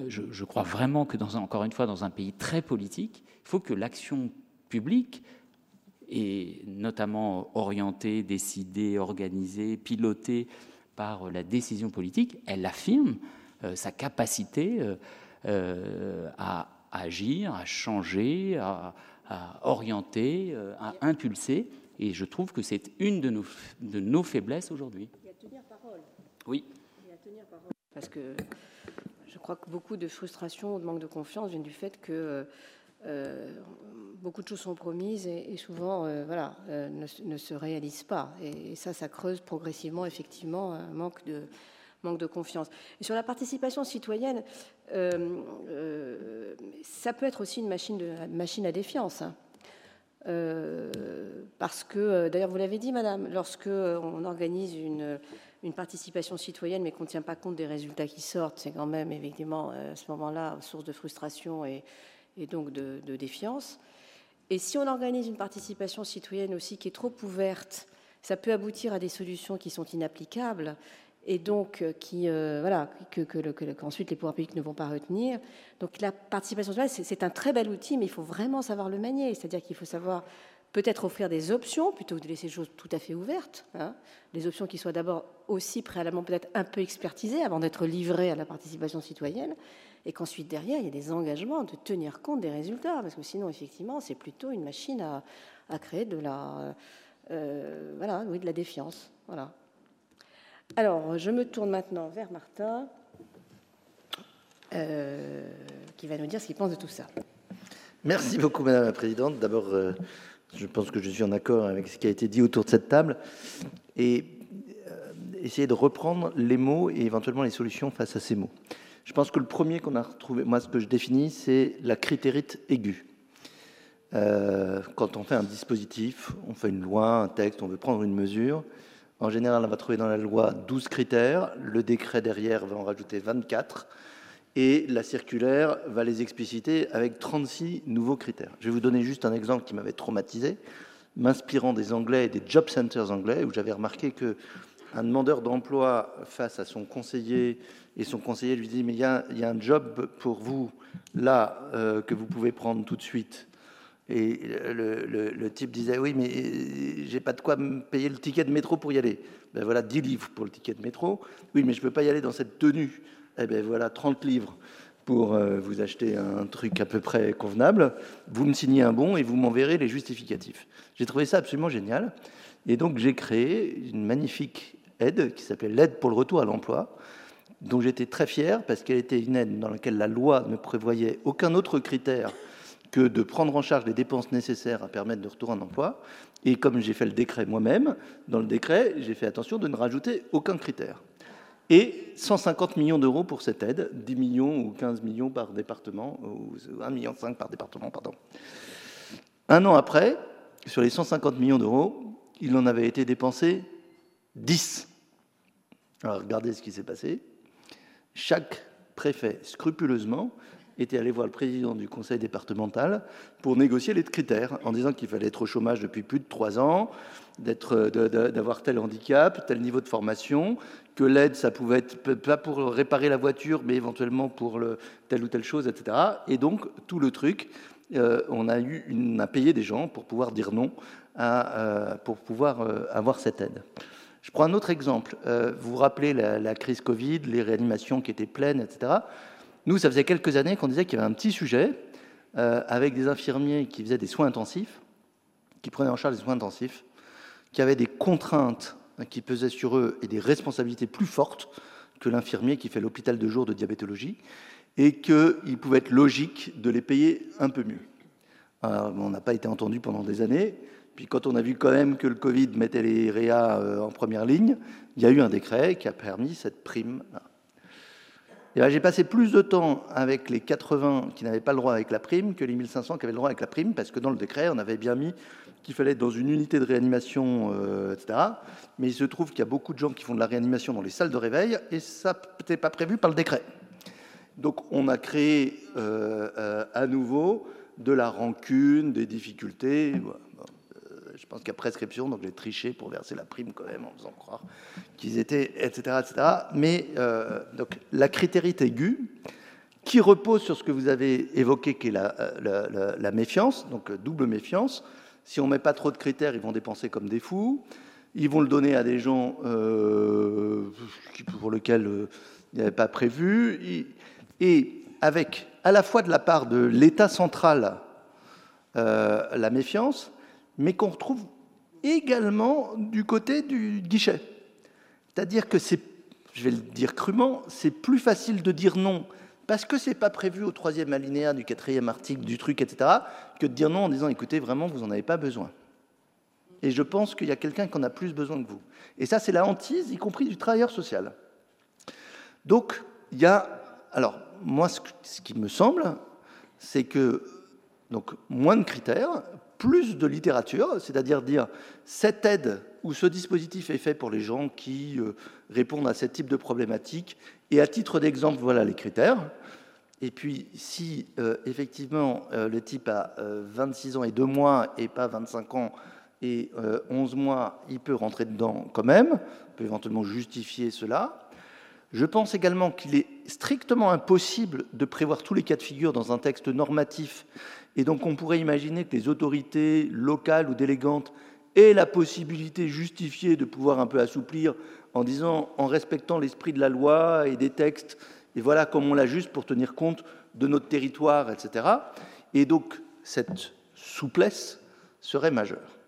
je, crois vraiment que dans encore une fois dans un pays très politique, il faut que l'action publique et notamment orientée, décidée, organisée, pilotée par la décision politique, elle affirme euh, sa capacité euh, euh, à agir, à changer, à, orienter, à impulser. Et je trouve que c'est une de nos, de nos faiblesses aujourd'hui. Et à tenir parole. Oui. Et à tenir parole. Parce que je crois que beaucoup de frustration ou de manque de confiance viennent du fait que euh, beaucoup de choses sont promises et, souvent euh, voilà, euh, ne, se réalisent pas. Et, ça, ça creuse progressivement, effectivement, un manque de, manque de confiance. Sur la participation citoyenne, ça peut être aussi une machine, machine à défiance. Hein. parce que, d'ailleurs, vous l'avez dit, madame, lorsque on organise une, une participation citoyenne, mais qu'on ne tient pas compte des résultats qui sortent, c'est quand même, évidemment, à ce moment-là, source de frustration et, et donc de, défiance. Et si on organise une participation citoyenne aussi qui est trop ouverte, ça peut aboutir à des solutions qui sont inapplicables et donc euh, qui, euh, voilà, que, qu'ensuite les pouvoirs publics ne vont pas retenir. Donc la participation citoyenne, c'est un très bel outil, mais il faut vraiment savoir le manier. C'est-à-dire qu'il faut savoir peut-être offrir des options plutôt que de laisser les choses tout à fait ouvertes. Hein. Des options qui soient d'abord aussi préalablement peut-être un peu expertisées avant d'être livrées à la participation citoyenne et qu'ensuite derrière, il y a des engagements de tenir compte des résultats, parce que sinon, effectivement, c'est plutôt une machine à, créer de la, euh, voilà, oui, de la défiance. Voilà. Alors, je me tourne maintenant vers Martin, euh, qui va nous dire ce qu'il pense de tout ça. Merci beaucoup, Madame la Présidente. D'abord, euh, je pense que je suis en accord avec ce qui a été dit autour de cette table, et essayer de reprendre les mots et éventuellement les solutions face à ces mots. Je pense que le premier qu'on a retrouvé, moi ce que je définis, c'est la critérite aiguë. Euh, quand on fait un dispositif, on fait une loi, un texte, on veut prendre une mesure, en général on va trouver dans la loi 12 critères, le décret derrière va en rajouter 24, et la circulaire va les expliciter avec 36 nouveaux critères. Je vais vous donner juste un exemple qui m'avait traumatisé, m'inspirant des Anglais et des job centers anglais, où j'avais remarqué que un demandeur d'emploi face à son conseiller et son conseiller lui dit mais il y a, un job pour vous là euh, que vous pouvez prendre tout de suite. Et le, type disait oui mais euh, j'ai pas de quoi me payer le ticket de métro pour y aller. Ben voilà 10 livres pour le ticket de métro. Oui mais je peux pas y aller dans cette tenue. Eh ben voilà 30 livres pour euh, vous acheter un truc à peu près convenable. Vous me signez un bon et vous m'enverrez les justificatifs. J'ai trouvé ça absolument génial. Et donc j'ai créé une magnifique aide qui s'appelle l'aide pour le retour à l'emploi, dont j'étais très fier parce qu'elle était une aide dans laquelle la loi ne prévoyait aucun autre critère que de prendre en charge les dépenses nécessaires à permettre de retour en emploi. Et comme j'ai fait le décret moi-même, dans le décret, j'ai fait attention de ne rajouter aucun critère. Et 150 millions d'euros pour cette aide, 10 millions ou 15 millions par département, ou 1,5 million par département, pardon. Un an après, sur les 150 millions d'euros, il en avait été dépensé 10. Alors regardez ce qui s'est passé chaque préfet scrupuleusement était allé voir le président du conseil départemental pour négocier les critères, en disant qu'il fallait être au chômage depuis plus de trois ans, d'avoir tel handicap, tel niveau de formation, que l'aide, ça pouvait être pas pour réparer la voiture, mais éventuellement pour le, telle ou telle chose, etc. Et donc, tout le truc, euh, on, a payé des gens pour pouvoir dire non, à, euh, pour pouvoir euh, avoir cette aide. Je prends un autre exemple. vous vous rappelez la, la, crise Covid, les réanimations qui étaient pleines, etc. Nous, ça faisait quelques années qu'on disait qu'il y avait un petit sujet avec des infirmiers qui faisaient des soins intensifs, qui prenaient en charge des soins intensifs, qui avaient des contraintes qui pesaient sur eux et des responsabilités plus fortes que l'infirmier qui fait l'hôpital de jour de diabétologie, et qu'il pouvait être logique de les payer un peu mieux. on n'a pas été entendu pendant des années, puis quand on a vu quand même que le Covid mettait les réa euh, en première ligne, il y a eu un décret qui a permis cette prime. J'ai passé plus de temps avec les 80 qui n'avaient pas le droit avec la prime que les 1500 qui avaient le droit avec la prime, parce que dans le décret, on avait bien mis qu'il fallait être dans une unité de réanimation, euh, etc. Mais il se trouve qu'il y a beaucoup de gens qui font de la réanimation dans les salles de réveil, et ça n'était pas prévu par le décret. Donc on a créé euh, euh, à nouveau de la rancune, des difficultés. je pense qu'il y a prescription, donc j'ai triché pour verser la prime quand même en faisant croire qu'ils étaient, etc., etc. Mais donc la critérité aiguë, qui repose sur ce que vous avez évoqué, qui est la méfiance, donc double méfiance, si on ne met pas trop de critères, ils vont dépenser comme des fous. Ils vont le donner à des gens euh, pour lesquels euh, il n'y avait pas prévu. Et avec à la fois de la part de l'État central euh, la méfiance, mais qu'on retrouve également du côté du guichet. C'est-à-dire que c'est, je vais le dire crûment, c'est plus facile de dire non parce que ce n'est pas prévu au troisième alinéa du quatrième article du truc, etc., que de dire non en disant écoutez, vraiment, vous n'en avez pas besoin. Et je pense qu'il y a quelqu'un qui en a plus besoin que vous. Et ça, c'est la hantise, y compris du travailleur social. Donc, il y a. Alors, moi, ce, qui me semble, c'est que donc, moins de critères, plus de littérature, c'est-à-dire dire cette aide ou ce dispositif est fait pour les gens qui euh, répondent à ce type de problématique. Et à titre d'exemple, voilà les critères. Et puis, si euh, effectivement euh, le type a 26 ans et 2 mois et pas 25 ans et 11 mois, il peut rentrer dedans quand même, on peut éventuellement justifier cela. Je pense également qu'il est strictement impossible de prévoir tous les cas de figure dans un texte normatif, et donc on pourrait imaginer que les autorités locales ou délégantes aient la possibilité justifiée de pouvoir un peu assouplir en disant, en respectant l'esprit de la loi et des textes, et voilà comment on l'ajuste pour tenir compte de notre territoire, etc. Et donc cette souplesse serait majeure.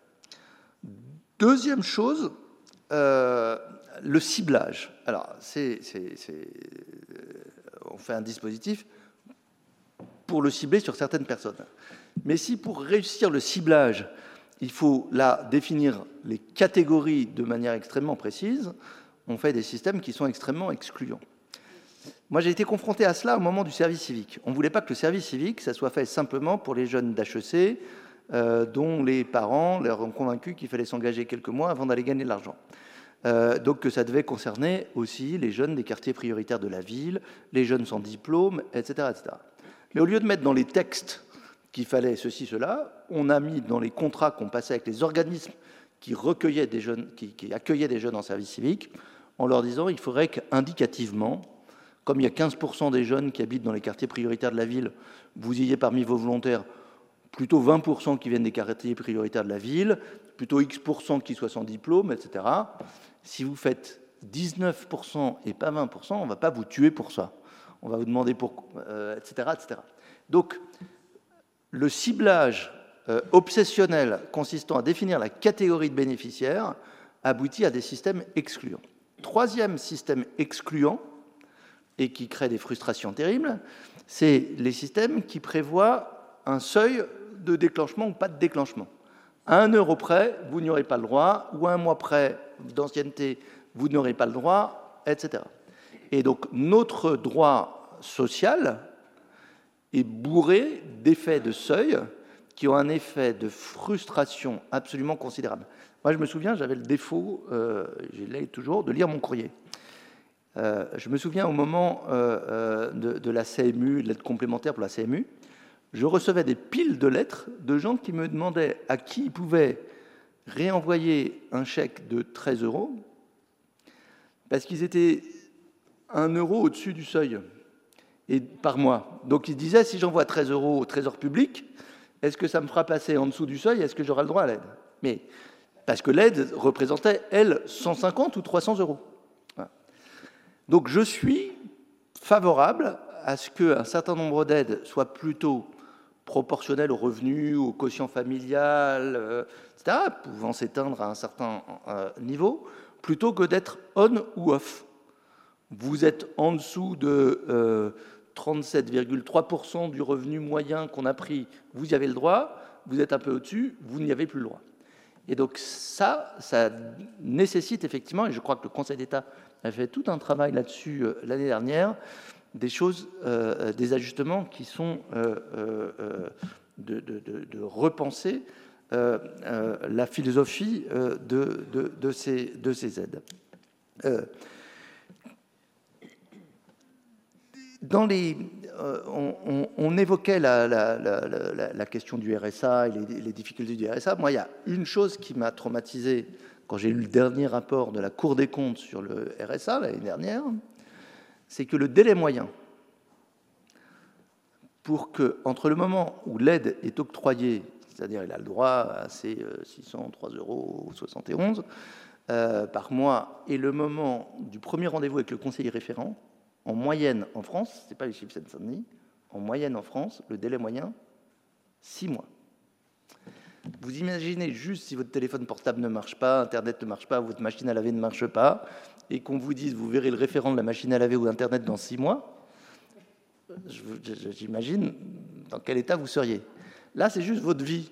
Deuxième chose, euh, le ciblage. Alors, euh, on fait un dispositif pour le cibler sur certaines personnes. Mais si pour réussir le ciblage, il faut là définir les catégories de manière extrêmement précise, on fait des systèmes qui sont extrêmement excluants. Moi, j'ai été confronté à cela au moment du service civique. On ne voulait pas que le service civique, ça soit fait simplement pour les jeunes d'HEC, euh, dont les parents leur ont convaincu qu'il fallait s'engager quelques mois avant d'aller gagner de l'argent. Euh, donc que ça devait concerner aussi les jeunes des quartiers prioritaires de la ville, les jeunes sans diplôme, etc. etc. Mais au lieu de mettre dans les textes qu'il fallait ceci, cela, on a mis dans les contrats qu'on passait avec les organismes qui, recueillaient des jeunes, qui, accueillaient des jeunes en service civique, en leur disant il faudrait qu'indicativement, comme il y a 15% des jeunes qui habitent dans les quartiers prioritaires de la ville, vous ayez parmi vos volontaires plutôt 20% qui viennent des quartiers prioritaires de la ville, plutôt X% qui soient sans diplôme, etc. Si vous faites 19% et pas 20%, on ne va pas vous tuer pour ça. On va vous demander pourquoi, euh, etc., etc. Donc, le ciblage euh, obsessionnel consistant à définir la catégorie de bénéficiaires aboutit à des systèmes excluants. Troisième système excluant, et qui crée des frustrations terribles, c'est les systèmes qui prévoient un seuil de déclenchement ou pas de déclenchement. À un euro près, vous n'aurez pas le droit, ou à un mois près d'ancienneté, vous n'aurez pas le droit, etc. Et donc notre droit social est bourré d'effets de seuil qui ont un effet de frustration absolument considérable. Moi, je me souviens, j'avais le défaut, euh, je l'ai toujours, de lire mon courrier. je me souviens au moment de, de, la CMU, de l'aide complémentaire pour la CMU, je recevais des piles de lettres de gens qui me demandaient à qui ils pouvaient réenvoyer un chèque de 13 euros parce qu'ils étaient un euro au-dessus du seuil et par mois. Donc ils disaient si j'envoie 13 euros au trésor public, est-ce que ça me fera passer en dessous du seuil? Est-ce que j'aurai le droit à l'aide? Mais parce que l'aide représentait, elle, 150 ou 300 euros. Donc je suis favorable à ce qu'un certain nombre d'aides soient plutôt proportionnelles aux revenus, au quotient familial, euh, etc., pouvant s'éteindre à un certain euh, niveau, plutôt que d'être on ou off. Vous êtes en dessous de 37,3% euh, du revenu moyen qu'on a pris, vous y avez le droit, vous êtes un peu au-dessus, vous n'y avez plus le droit. Et donc ça, ça nécessite effectivement, et je crois que le Conseil d'État a fait tout un travail là-dessus euh, l'année dernière, des choses, euh, des ajustements qui sont de, repenser la philosophie de ces aides. Euh, on, évoquait la, question du RSA et les, difficultés du RSA. Moi, il y a une chose qui m'a traumatisé quand j'ai lu le dernier rapport de la Cour des comptes sur le RSA l'année dernière, c'est que le délai moyen pour que, entre le moment où l'aide est octroyée, c'est-à-dire il a le droit à ses 603 euh, euros 71 euh, par mois, et le moment du premier rendez-vous avec le conseiller référent, en moyenne en France, ce n'est pas les chiffres Seine-Saint-Denis, en moyenne en France, le délai moyen, 6 mois. Vous imaginez juste si votre téléphone portable ne marche pas, Internet ne marche pas, votre machine à laver ne marche pas, et qu'on vous dise vous verrez le référent de la machine à laver ou Internet dans 6 mois, j'imagine dans quel état vous seriez. Là, c'est juste votre vie.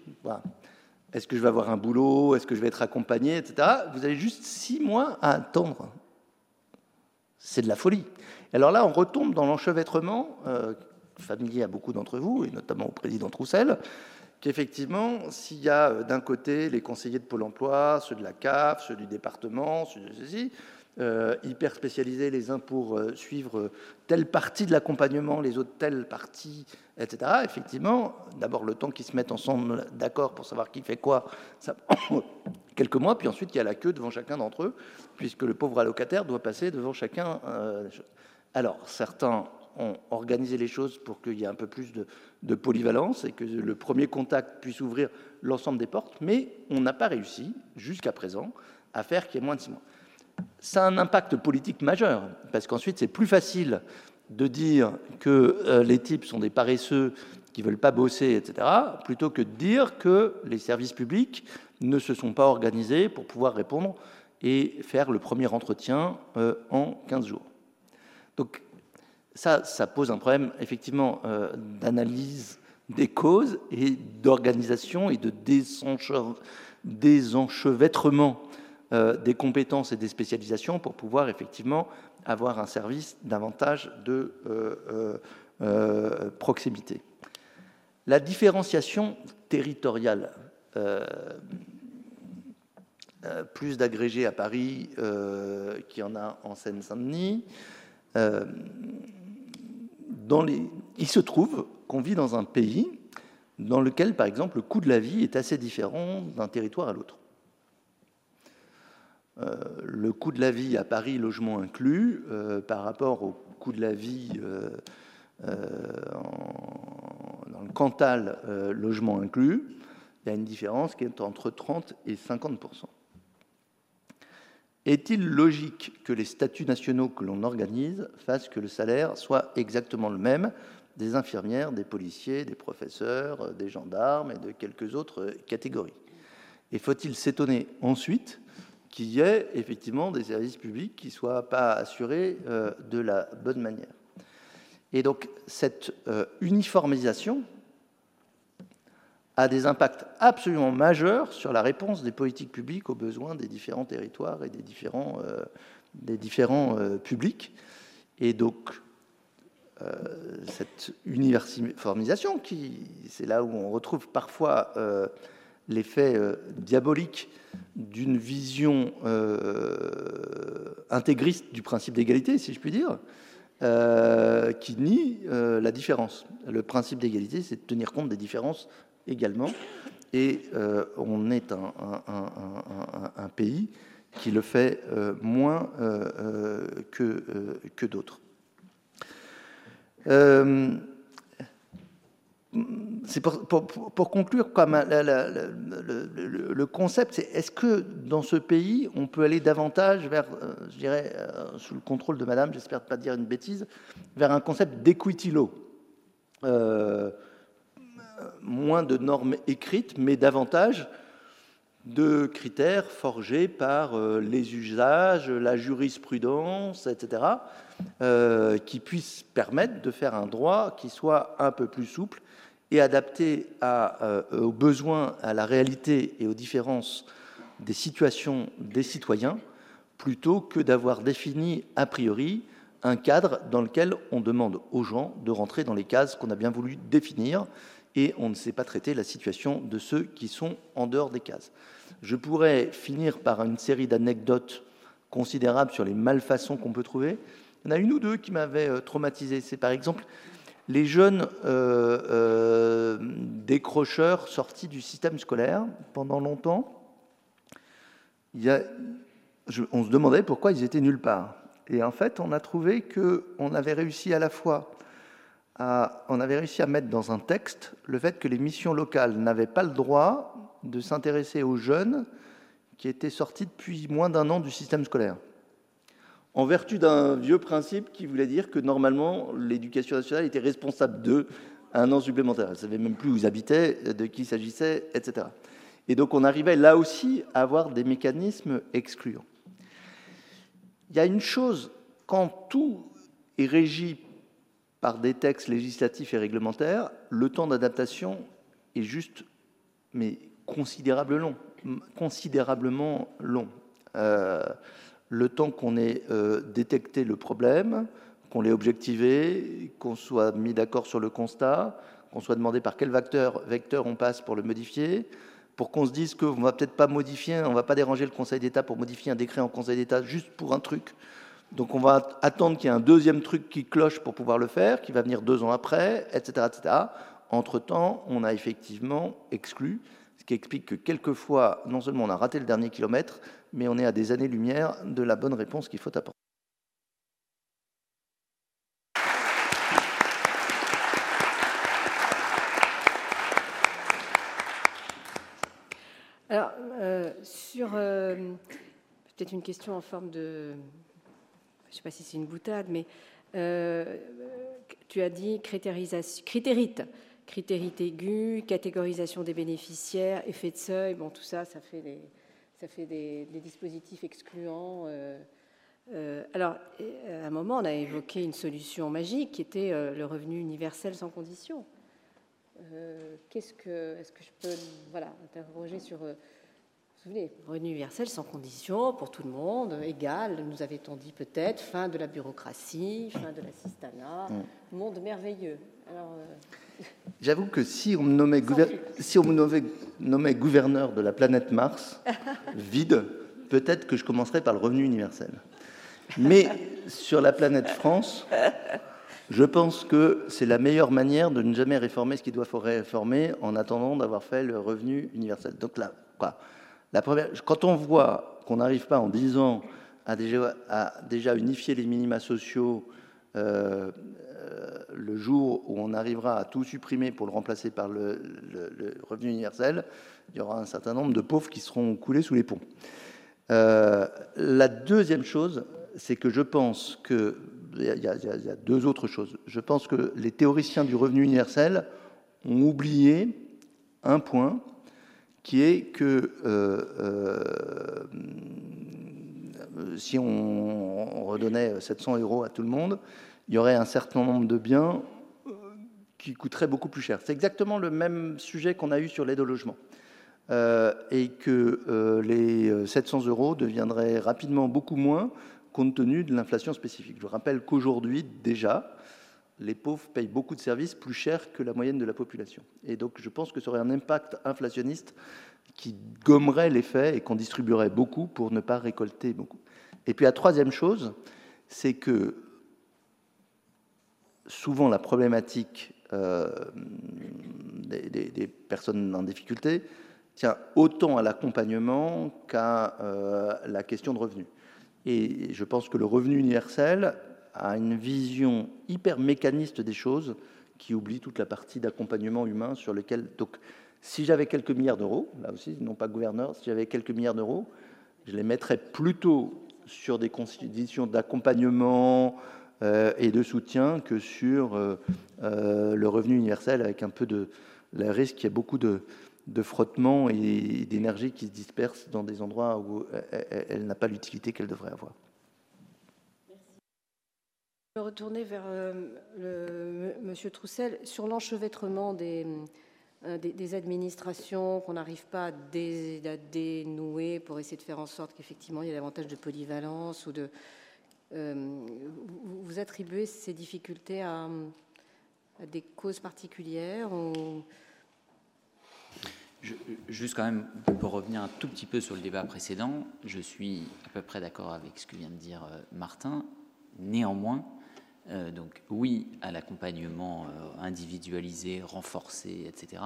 Est-ce que je vais avoir un boulot? Est-ce que je vais être accompagné etc. Vous avez juste 6 mois à attendre. C'est de la folie. Alors là, on retombe dans l'enchevêtrement euh, familier à beaucoup d'entre vous, et notamment au président Troussel, qu'effectivement, s'il y a euh, d'un côté les conseillers de Pôle emploi, ceux de la CAF, ceux du département, ceux de ceci, euh, hyper spécialisés les uns pour suivre telle partie de l'accompagnement, les autres telle partie, etc. Effectivement, d'abord le temps qu'ils se mettent ensemble d'accord pour savoir qui fait quoi, ça prend quelques mois, puis ensuite il y a la queue devant chacun d'entre eux, puisque le pauvre allocataire doit passer devant chacun. Alors, certains ont organisé les choses pour qu'il y ait un peu plus de, polyvalence et que le premier contact puisse ouvrir l'ensemble des portes, mais on n'a pas réussi, jusqu'à présent, à faire qu'il y ait moins de six mois. Ça a un impact politique majeur, parce qu'ensuite, c'est plus facile de dire que euh, les types sont des paresseux qui ne veulent pas bosser, etc., plutôt que de dire que les services publics ne se sont pas organisés pour pouvoir répondre et faire le premier entretien euh, en 15 jours. Donc ça, ça pose un problème effectivement euh, d'analyse des causes et d'organisation et de désenchevêtrement euh, des compétences et des spécialisations pour pouvoir effectivement avoir un service davantage de euh, proximité. La différenciation territoriale, plus d'agrégés à Paris qu'il y en a en Seine-Saint-Denis, euh, il se trouve qu'on vit dans un pays dans lequel, par exemple, le coût de la vie est assez différent d'un territoire à l'autre. Euh, le coût de la vie à Paris, logement inclus, euh, par rapport au coût de la vie dans le Cantal, logement inclus, il y a une différence qui est entre 30 et 50 est-il logique que les statuts nationaux que l'on organise fassent que le salaire soit exactement le même des infirmières, des policiers, des professeurs, des gendarmes et de quelques autres catégories? Et faut-il s'étonner ensuite qu'il y ait effectivement des services publics qui ne soient pas assurés euh, de la bonne manière? Et donc cette euh, uniformisation a des impacts absolument majeurs sur la réponse des politiques publiques aux besoins des différents territoires et des différents, euh, euh, publics. Et donc, euh, cette uniformisation, qui, c'est là où on retrouve parfois l'effet diabolique d'une vision intégriste du principe d'égalité, si je puis dire, qui nie la différence. Le principe d'égalité, c'est de tenir compte des différences également. Et on est un pays qui le fait euh, moins euh, euh, que, d'autres. pour, conclure, le, concept, c'est est-ce que dans ce pays, on peut aller davantage vers, je dirais, sous le contrôle de Madame, j'espère pas dire une bêtise, vers un concept d'equity law? Moins de normes écrites, mais davantage de critères forgés par euh, les usages, la jurisprudence, etc., euh, qui puissent permettre de faire un droit qui soit un peu plus souple et adapté euh, aux besoins, à la réalité et aux différences des situations des citoyens, plutôt que d'avoir défini a priori un cadre dans lequel on demande aux gens de rentrer dans les cases qu'on a bien voulu définir et on ne sait pas traiter la situation de ceux qui sont en dehors des cases. Je pourrais finir par une série d'anecdotes considérables sur les malfaçons qu'on peut trouver. Il y en a une ou deux qui m'avaient euh, traumatisé. C'est par exemple les jeunes euh, euh, décrocheurs sortis du système scolaire pendant longtemps. On se demandait pourquoi ils étaient nulle part. Et en fait, on a trouvé qu'on avait réussi à la fois on avait réussi à mettre dans un texte le fait que les missions locales n'avaient pas le droit de s'intéresser aux jeunes qui étaient sortis depuis moins d'un an du système scolaire. En vertu d'un vieux principe qui voulait dire que normalement l'éducation nationale était responsable d'eux un an supplémentaire. Elle ne savait même plus où ils habitaient, de qui il s'agissait, etc. Et donc on arrivait là aussi à avoir des mécanismes excluants. Il y a une chose, quand tout est régi par des textes législatifs et réglementaires, le temps d'adaptation est juste, mais considérablement long. Considérablement long. Euh, le temps qu'on ait euh, détecté le problème, qu'on l'ait objectivé, qu'on soit mis d'accord sur le constat, qu'on soit demandé par quel vecteur, vecteur on passe pour le modifier, pour qu'on se dise qu'on ne va peut-être pas modifier, on ne va pas déranger le Conseil d'État pour modifier un décret en Conseil d'État juste pour un truc donc on va attendre qu'il y ait un deuxième truc qui cloche pour pouvoir le faire, qui va venir deux ans après, etc. etc. Entre-temps, on a effectivement exclu, ce qui explique que quelquefois, non seulement on a raté le dernier kilomètre, mais on est à des années-lumière de la bonne réponse qu'il faut apporter. Alors, euh, sur euh, peut-être une question en forme de je ne sais pas si c'est une boutade, mais euh, tu as dit critérite, critérite aiguë, catégorisation des bénéficiaires, effet de seuil, bon, tout ça, ça fait des, ça fait des, dispositifs excluants. Euh, euh, alors, à un moment, on a évoqué une solution magique qui était le revenu universel sans condition. Qu'est-ce que, est-ce que je peux, voilà, interroger sur souvenez, revenu universel sans condition pour tout le monde, égal, nous avait-on dit peut-être, fin de la bureaucratie, fin de l'assistanat, mm. monde merveilleux. Euh, J'avoue que si on, me nommait si on me nommait, gouverneur de la planète Mars, vide, peut-être que je commencerais par le revenu universel. Mais sur la planète France, je pense que c'est la meilleure manière de ne jamais réformer ce qui doit réformer en attendant d'avoir fait le revenu universel. Donc là, quoi? Quand on voit qu'on n'arrive pas en 10 ans à déjà, unifier les minima sociaux euh, euh, le jour où on arrivera à tout supprimer pour le remplacer par le, revenu universel, il y aura un certain nombre de pauvres qui seront coulés sous les ponts. Euh, la deuxième chose, c'est que je pense que y, a, deux autres choses. Je pense que les théoriciens du revenu universel ont oublié un point, qui est que euh, euh, si on, redonnait 700 euros à tout le monde, il y aurait un certain nombre de biens euh, qui coûteraient beaucoup plus cher. C'est exactement le même sujet qu'on a eu sur l'aide au logement. et que les 700 euros deviendraient rapidement beaucoup moins compte tenu de l'inflation spécifique. Je rappelle qu'aujourd'hui, déjà, les pauvres payent beaucoup de services plus cher que la moyenne de la population. Et donc je pense que ça aurait un impact inflationniste qui gommerait l'effet et qu'on distribuerait beaucoup pour ne pas récolter beaucoup. Et puis la troisième chose, c'est que souvent la problématique euh, des, personnes en difficulté tient autant à l'accompagnement qu'à euh, la question de revenus. Et je pense que le revenu universel a une vision hyper mécaniste des choses qui oublie toute la partie d'accompagnement humain sur lequel. Donc, si j'avais quelques milliards d'euros, là aussi, non pas gouverneur, si j'avais quelques milliards d'euros, je les mettrais plutôt sur des conditions d'accompagnement euh, et de soutien que sur euh, euh, le revenu universel, avec un peu de le risque qu'il y ait beaucoup de, de frottement et d'énergie qui se disperse dans des endroits où elle, n'a pas l'utilité qu'elle devrait avoir. Vais retourner vers le, Monsieur Troussel sur l'enchevêtrement des, des, administrations qu'on n'arrive pas à, dénouer pour essayer de faire en sorte qu'effectivement il y ait davantage de polyvalence ou de euh, vous attribuez ces difficultés à, des causes particulières Juste quand même, pour revenir un tout petit peu sur le débat précédent, je suis à peu près d'accord avec ce que vient de dire euh, Martin. Néanmoins, euh, donc oui à l'accompagnement individualisé, renforcé, etc.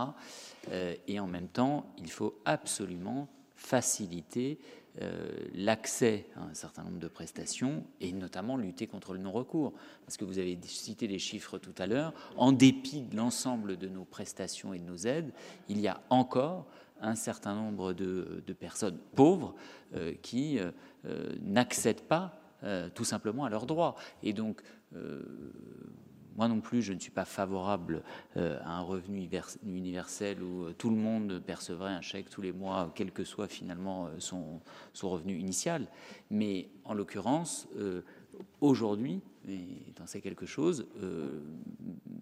et en même temps, il faut absolument faciliter euh, l'accès à un certain nombre de prestations et notamment lutter contre le non-recours. Parce que vous avez cité des chiffres tout à l'heure, en dépit de l'ensemble de nos prestations et de nos aides, il y a encore un certain nombre de, personnes pauvres euh, qui euh, n'accèdent pas tout simplement à leurs droits. Et donc, moi non plus, je ne suis pas favorable euh, à un revenu universel où euh, tout le monde percevrait un chèque tous les mois, quel que soit finalement euh, son, son revenu initial. Mais en l'occurrence, aujourd'hui, et t'en sais quelque chose,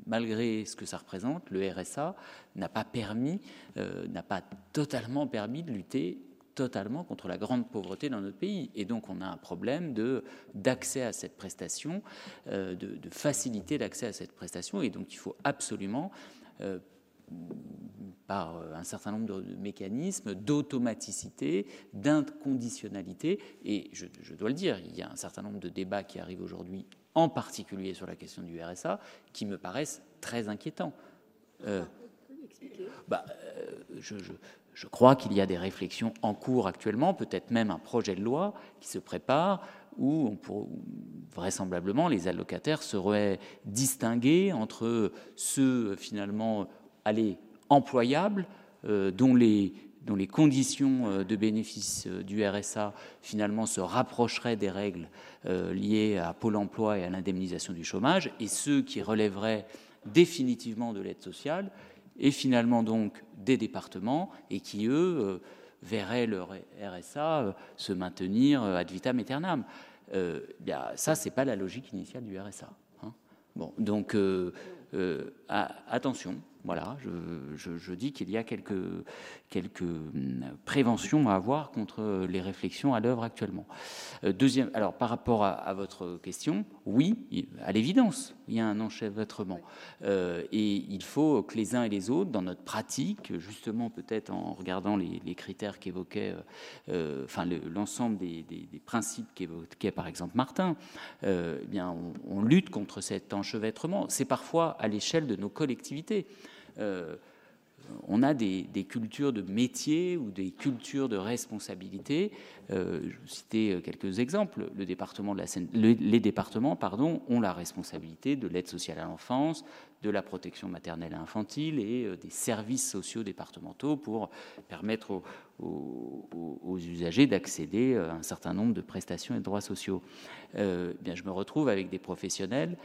malgré ce que ça représente, le RSA n'a pas permis, n'a pas totalement permis de lutter totalement contre la grande pauvreté dans notre pays. Et donc on a un problème de, d'accès à cette prestation, euh, de, faciliter l'accès à cette prestation. Et donc il faut absolument, euh, par un certain nombre de mécanismes, d'automaticité, d'inconditionnalité, et je, dois le dire, il y a un certain nombre de débats qui arrivent aujourd'hui, en particulier sur la question du RSA, qui me paraissent très inquiétants. Euh, bah, je, je crois qu'il y a des réflexions en cours actuellement, peut-être même un projet de loi qui se prépare où vraisemblablement les allocataires seraient distingués entre ceux finalement allez, employables, euh, dont, les, dont les conditions euh, de bénéfice euh, du RSA finalement se rapprocheraient des règles liées à Pôle emploi et à l'indemnisation du chômage, et ceux qui relèveraient définitivement de l'aide sociale et finalement donc des départements et qui, eux, euh, verraient leur RSA euh, se maintenir euh, ad vitam aeternam. Euh, ça, c'est pas la logique initiale du RSA. Hein. Bon, donc attention, voilà, je, dis qu'il y a quelques, quelques hum, préventions à avoir contre les réflexions à l'œuvre actuellement. Deuxième, alors par rapport à, votre question, oui, à l'évidence, il y a un enchevêtrement. Euh, et il faut que les uns et les autres, dans notre pratique, justement peut-être en regardant les, critères qu'évoquait, euh, enfin l'ensemble des, principes qu'évoquait par exemple Martin, eh bien on, on lutte contre cet enchevêtrement. C'est parfois à l'échelle de nos collectivités. Euh, on a des, cultures de métier ou des cultures de responsabilité. Euh, je vais citer quelques exemples. Le département de la les départements pardon, ont la responsabilité de l'aide sociale à l'enfance, de la protection maternelle et infantile et euh, des services sociaux départementaux pour permettre aux, usagers d'accéder à un certain nombre de prestations et de droits sociaux. bien, je me retrouve avec des professionnels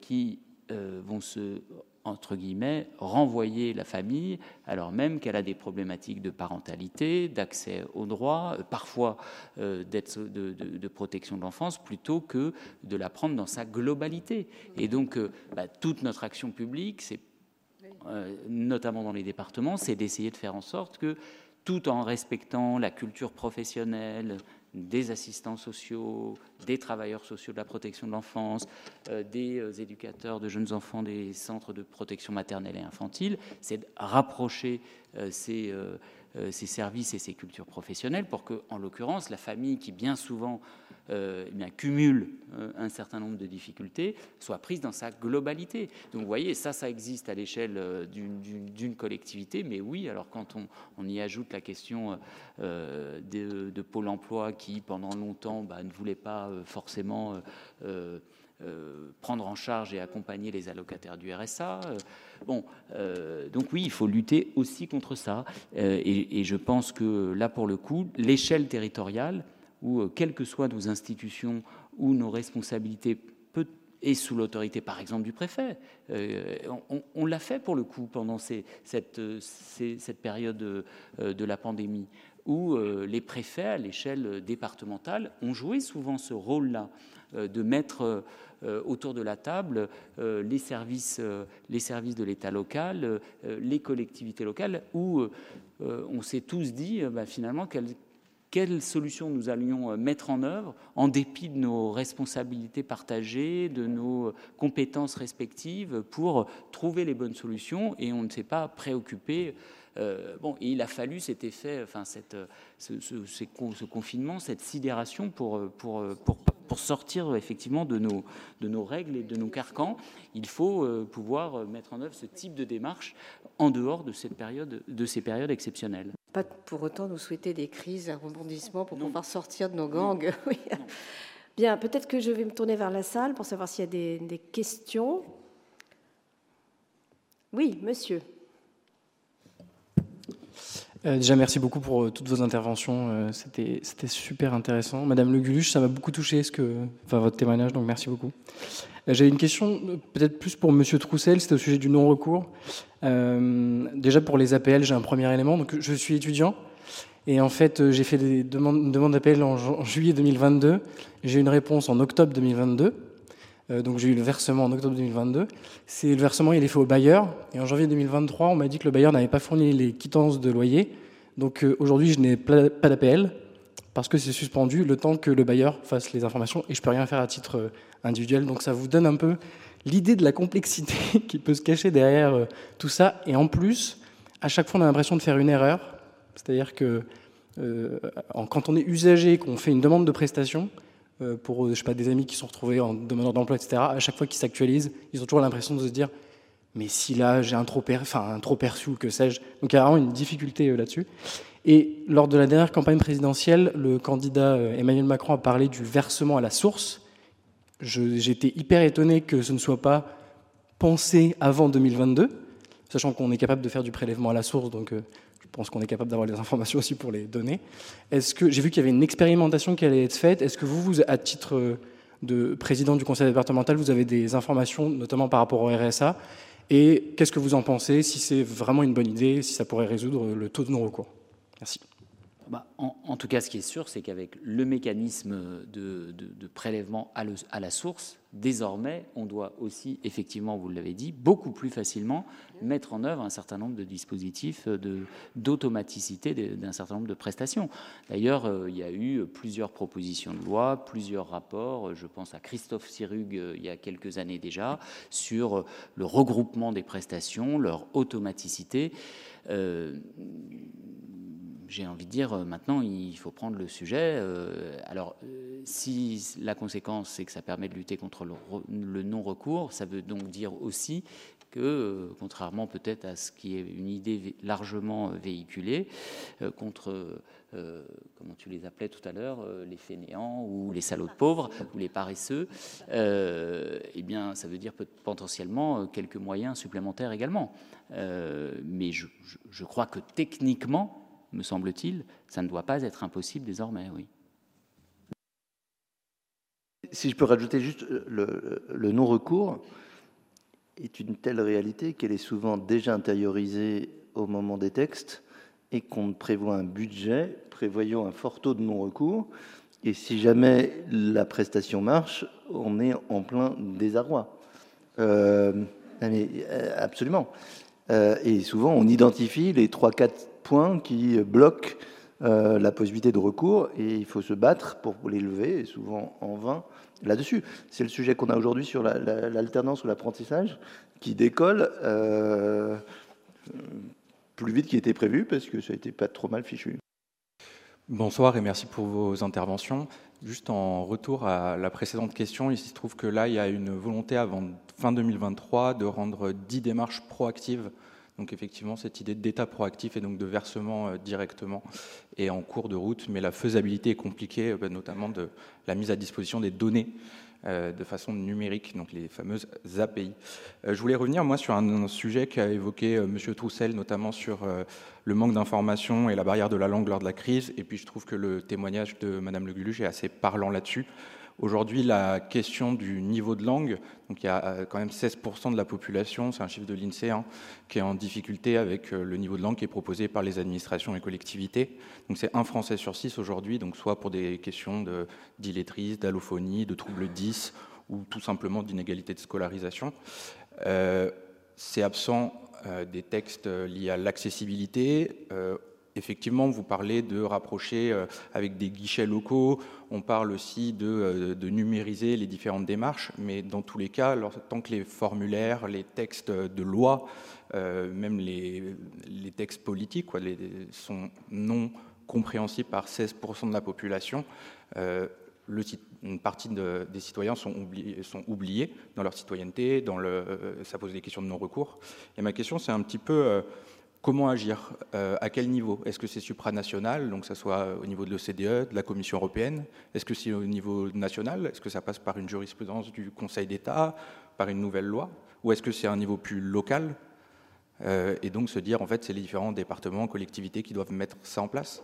qui vont se entre guillemets, renvoyer la famille alors même qu'elle a des problématiques de parentalité, d'accès aux droits, euh, parfois euh, de, protection de l'enfance, plutôt que de la prendre dans sa globalité. Et donc, euh, bah, toute notre action publique, c'est notamment dans les départements, c'est d'essayer de faire en sorte que tout en respectant la culture professionnelle des assistants sociaux, des travailleurs sociaux de la protection de l'enfance, euh, des euh, éducateurs de jeunes enfants des centres de protection maternelle et infantile, c'est de rapprocher euh, ces, ces, services et ces cultures professionnelles pour que, en l'occurrence, la famille qui bien souvent euh, eh cumule euh, un certain nombre de difficultés, soit prise dans sa globalité. Donc vous voyez, ça, ça existe à l'échelle euh, d'une collectivité, mais oui, alors quand on, y ajoute la question de, Pôle emploi qui, pendant longtemps, bah, ne voulait pas forcément... prendre en charge et accompagner les allocataires du RSA. bon, donc oui, il faut lutter aussi contre ça. et, je pense que là, pour le coup, l'échelle territoriale, où, euh, quelles que soient nos institutions ou nos responsabilités, et sous l'autorité, par exemple, du préfet. Euh, on, l'a fait pour le coup pendant cette, cette, période euh, de, la pandémie, où les préfets à l'échelle départementale ont joué souvent ce rôle-là, de mettre autour de la table les, services, les services de l'État local, les collectivités locales, où on s'est tous dit bah, finalement quelles quelles solutions nous allions euh, mettre en œuvre en dépit de nos responsabilités partagées, de nos compétences respectives pour trouver les bonnes solutions et on ne s'est pas préoccupé. Euh, bon, il a fallu cet effet, enfin, cette, ce, ce, confinement, cette sidération pour, pour, pour, pour, sortir effectivement de nos, de nos règles et de nos carcans. Il faut euh, pouvoir mettre en œuvre ce type de démarche en dehors de, cette période, de ces périodes exceptionnelles. Pas pour autant nous souhaiter des crises, un rebondissement pour pouvoir sortir de nos gangs. Bien, peut-être que je vais me tourner vers la salle pour savoir s'il y a des, des questions. Oui, monsieur. Euh, déjà, merci beaucoup pour euh, toutes vos interventions. Euh, c'était, super intéressant. Madame Le Guluche, ça m'a beaucoup touché ce que, enfin, votre témoignage, donc merci beaucoup. J'ai une question peut-être plus pour Monsieur Troussel, c'était au sujet du non-recours. déjà pour les APL, j'ai un premier élément. Donc, je suis étudiant et en fait, j'ai fait des demandes, une demande d'APL en, en, juillet 2022. J'ai eu une réponse en octobre 2022. Donc j'ai eu le versement en octobre 2022. C'est le versement, il est fait au bailleur. Et en janvier 2023, on m'a dit que le bailleur n'avait pas fourni les quittances de loyer. Donc euh, aujourd'hui, je n'ai pas d'APL parce que c'est suspendu le temps que le bailleur fasse les informations et je peux rien faire à titre euh, individuel. Donc ça vous donne un peu l'idée de la complexité qui peut se cacher derrière euh, tout ça. Et en plus, à chaque fois, on a l'impression de faire une erreur. C'est-à-dire que quand on est usager, qu'on fait une demande de prestation, pour je sais pas, des amis qui sont retrouvés en demandeur d'emploi, etc., à chaque fois qu'ils s'actualisent, ils ont toujours l'impression de se dire mais si là j'ai un trop, enfin, un trop perçu, que sais-je. Donc il y a vraiment une difficulté euh, là-dessus. Et lors de la dernière campagne présidentielle, le candidat euh, Emmanuel Macron a parlé du versement à la source. J'étais hyper étonné que ce ne soit pas pensé avant 2022, sachant qu'on est capable de faire du prélèvement à la source, donc euh, pense qu'on est capable d'avoir les informations aussi pour les donner. Est-ce que j'ai vu qu'il y avait une expérimentation qui allait être faite Est-ce que vous, à titre de président du conseil départemental, vous avez des informations, notamment par rapport au RSA et qu'est-ce que vous en pensez, si c'est vraiment une bonne idée, si ça pourrait résoudre le taux de non-recours? Merci. Bah, en, tout cas, ce qui est sûr, c'est qu'avec le mécanisme de, prélèvement à, la source, désormais, on doit aussi, effectivement, vous l'avez dit, beaucoup plus facilement mettre en œuvre un certain nombre de dispositifs d'automaticité d'un certain nombre de prestations. D'ailleurs, euh, il y a eu plusieurs propositions de loi, plusieurs rapports. Je pense à Christophe Sirug euh, il y a quelques années déjà sur le regroupement des prestations, leur automaticité. Euh, j'ai envie de dire, euh, maintenant, il faut prendre le sujet. Euh, alors, euh, si la conséquence, c'est que ça permet de lutter contre le, non-recours, ça veut donc dire aussi que, contrairement peut-être à ce qui est une idée largement véhiculée, contre, comment tu les appelais tout à l'heure, les fainéants ou les salauds de pauvres ou les paresseux, eh bien, ça veut dire potentiellement quelques moyens supplémentaires également. mais je crois que techniquement, me semble-t-il, ça ne doit pas être impossible désormais, oui. Si je peux rajouter juste euh, le, non-recours est une telle réalité qu'elle est souvent déjà intériorisée au moment des textes et qu'on prévoit un budget prévoyant un fort taux de non-recours. Et si jamais la prestation marche, on est en plein désarroi. Euh, euh absolument. Euh, et souvent, on identifie les 3-4 points qui bloquent la possibilité de recours et il faut se battre pour les lever, et souvent en vain là-dessus. C'est le sujet qu'on a aujourd'hui sur l'alternance ou l'apprentissage qui décolle plus vite qu'il était prévu parce que ça été pas trop mal fichu. Bonsoir et merci pour vos interventions. Juste en retour à la précédente question, il se trouve que là, il y a une volonté avant fin 2023 de rendre 10 démarches proactives. Donc effectivement, cette idée d'état proactif et donc de versement euh, directement est en cours de route, mais la faisabilité est compliquée, euh, notamment de la mise à disposition des données euh, de façon numérique, donc les fameuses API. Je voulais revenir moi sur un, sujet qu'a évoqué M. Troussel, notamment sur le manque d'information et la barrière de la langue lors de la crise. Et puis je trouve que le témoignage de Mme Le Guluge est assez parlant là-dessus. Aujourd'hui, la question du niveau de langue, donc il y a euh, quand même 16% de la population, c'est un chiffre de l'INSEE, hein, qui est en difficulté avec euh, le niveau de langue qui est proposé par les administrations et collectivités. Donc c'est un Français sur six aujourd'hui, donc soit pour des questions d'illettrisme, d'allophonie, de troubles 10 ou tout simplement d'inégalité de scolarisation. Euh, c'est absent des textes liés à l'accessibilité, Effectivement, vous parlez de rapprocher euh, avec des guichets locaux, on parle aussi euh, de, numériser les différentes démarches, mais dans tous les cas, tant que les formulaires, les textes de loi, euh, même les, textes politiques sont non compréhensibles par 16% de la population, une partie des citoyens sont oubliés, dans leur citoyenneté, ça pose des questions de non-recours. Et ma question, c'est un petit peu Comment agir euh, À quel niveau? Est-ce que c'est supranational, donc que ce soit au niveau de l'OCDE, de la Commission européenne? Est-ce que c'est au niveau national? Est-ce que ça passe par une jurisprudence du Conseil d'État, par une nouvelle loi? Ou est-ce que c'est un niveau plus local? Euh, Et donc se dire, en fait, c'est les différents départements, collectivités qui doivent mettre ça en place.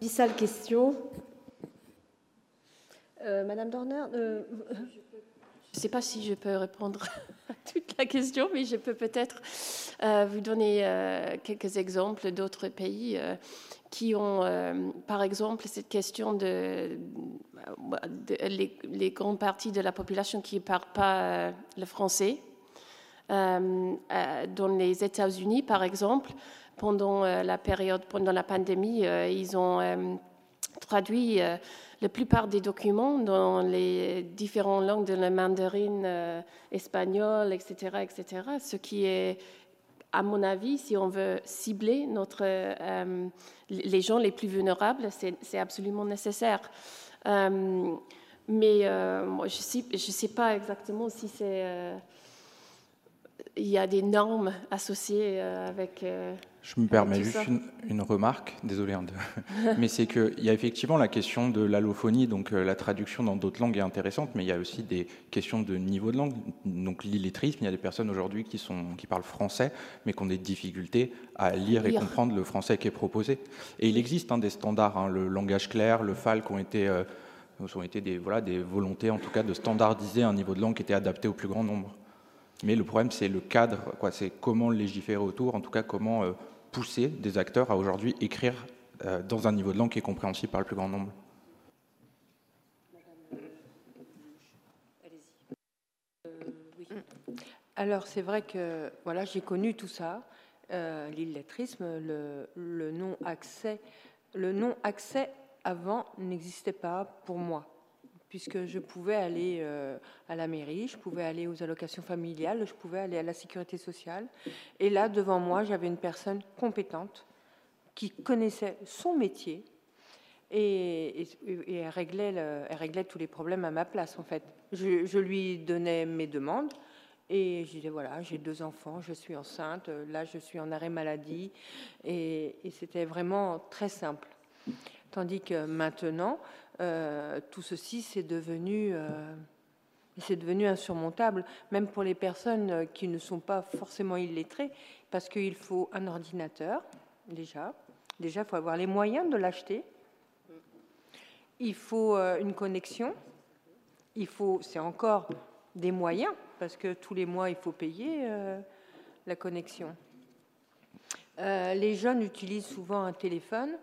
Sale question. Euh, Madame Dorner, je ne sais pas si je peux répondre à toute la question, mais je peux peut-être euh, vous donner euh, quelques exemples d'autres pays euh, qui ont, par exemple, cette question de, les, grandes parties de la population qui ne parlent pas le français. dans les États-Unis, par exemple, pendant la période, pendant la pandémie, ils ont traduit la plupart des documents dans les différentes langues de la mandarine euh, espagnole, etc., etc., ce qui est, à mon avis, si on veut cibler notre, euh, les gens les plus vulnérables, c'est absolument nécessaire. Euh, mais moi, je ne sais, sais, pas exactement si c'est... il y a des normes associées avec je me permets juste une, remarque, désolé, hein, mais c'est qu'il y a effectivement la question de l'allophanie, donc euh, la traduction dans d'autres langues est intéressante, mais il y a aussi des questions de niveau de langue, donc l'illettrisme. Il y a des personnes aujourd'hui qui, qui parlent français, mais qui ont des difficultés à lire, et comprendre le français qui est proposé. Et il existe hein, des standards, hein, le langage clair, le FAL, qui ont été, euh, ont été des, voilà, des volontés, en tout cas, de standardiser un niveau de langue qui était adapté au plus grand nombre. Mais le problème, c'est le cadre, c'est comment légiférer autour, en tout cas comment euh, pousser des acteurs à aujourd'hui écrire euh, dans un niveau de langue qui est compréhensible par le plus grand nombre. Alors c'est vrai que voilà, j'ai connu tout ça, euh, l'illettrisme, le, le non-accès. Le non-accès avant n'existait pas pour moi puisque je pouvais aller euh, à la mairie, je pouvais aller aux allocations familiales, je pouvais aller à la sécurité sociale. Et là, devant moi, j'avais une personne compétente qui connaissait son métier et, elle, réglait réglait tous les problèmes à ma place, en fait. Je, lui donnais mes demandes. Et je disais, voilà, j'ai deux enfants, je suis enceinte, là je suis en arrêt maladie. Et c'était vraiment très simple. Tandis que maintenant, euh, tout ceci, c'est devenu, euh, c'est devenu insurmontable, même pour les personnes qui ne sont pas forcément illettrées, parce qu'il faut un ordinateur, déjà. Déjà, il faut avoir les moyens de l'acheter. Il faut euh, une connexion. Il faut, c'est encore des moyens, parce que tous les mois, il faut payer la connexion. les jeunes utilisent souvent un téléphone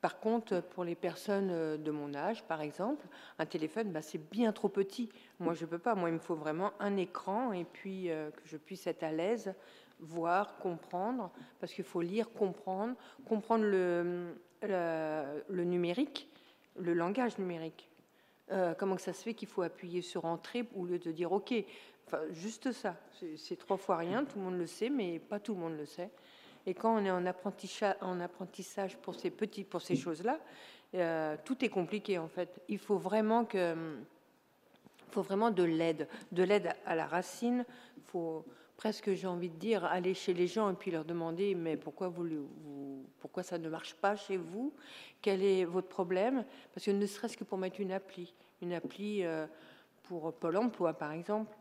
Par contre, pour les personnes de mon âge, par exemple, un téléphone, bah, c'est bien trop petit. Moi, je ne peux pas. Moi, il me faut vraiment un écran et puis que je puisse être à l'aise, voir, comprendre, parce qu'il faut lire, comprendre, comprendre le, le, numérique, le langage numérique. Euh, comment ça se fait qu'il faut appuyer sur entrée au lieu de dire OK? Enfin, Juste ça. C'est trois fois rien, tout le monde le sait, mais pas tout le monde le sait. Et quand on est en apprentissage, en apprentissage pour ces choses-là, euh, tout est compliqué en fait. Il faut vraiment que, faut vraiment de l'aide, de l'aide à la racine. Faut presque, j'ai envie de dire, aller chez les gens et puis leur demander mais pourquoi ça ne marche pas chez vous? Quel est votre problème? Parce que ne serait-ce que pour mettre une appli, une appli euh, pour Pôle emploi par exemple,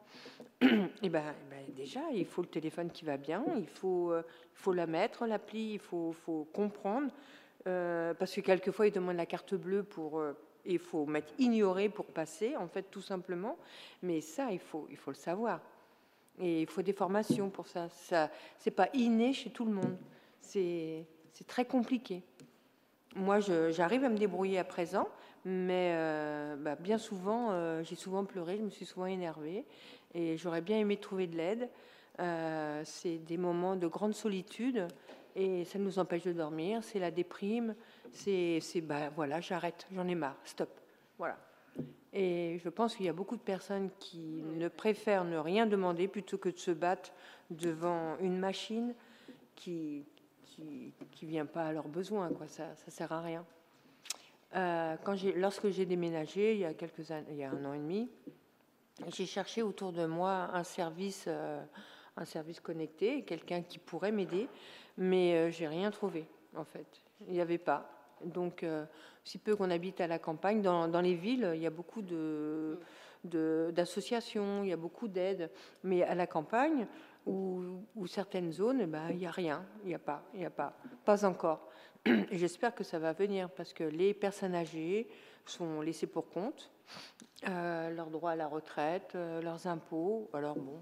et eh ben, eh ben, déjà, il faut le téléphone qui va bien, il faut, euh, faut la mettre, l'appli, il faut, faut comprendre. Euh, parce que quelquefois, ils demandent la carte bleue pour. il faut mettre ignorer pour passer, en fait, tout simplement. Mais ça, il faut, il faut le savoir. Et il faut des formations pour ça. ça c'est pas inné chez tout le monde. C'est très compliqué. Moi, j'arrive à me débrouiller à présent, mais euh, bah, bien souvent, euh, j'ai souvent pleuré, je me suis souvent énervée, et j'aurais bien aimé trouver de l'aide. Euh, c'est des moments de grande solitude, et ça nous empêche de dormir. C'est la déprime. C'est, bah, voilà, j'arrête, j'en ai marre, stop. Voilà. Et je pense qu'il y a beaucoup de personnes qui ne préfèrent ne rien demander plutôt que de se battre devant une machine qui qui, qui vient pas à leurs besoins. Quoi. Ça ne sert à rien. Euh, lorsque j'ai déménagé, il y a un an et demi, j'ai cherché autour de moi un service, euh, un service connecté, quelqu'un qui pourrait m'aider, mais euh, j'ai rien trouvé en fait. Il n'y avait pas. Donc, euh, si peu qu'on habite à la campagne, dans, les villes, il y a beaucoup d'associations, il y a beaucoup d'aides, mais à la campagne ou, certaines zones, eh ben, il n'y a rien, il n'y a pas, il n'y a pas, pas encore. J'espère que ça va venir parce que les personnes âgées sont laissées pour compte, euh, leurs droits à la retraite, euh, leurs impôts. Alors bon,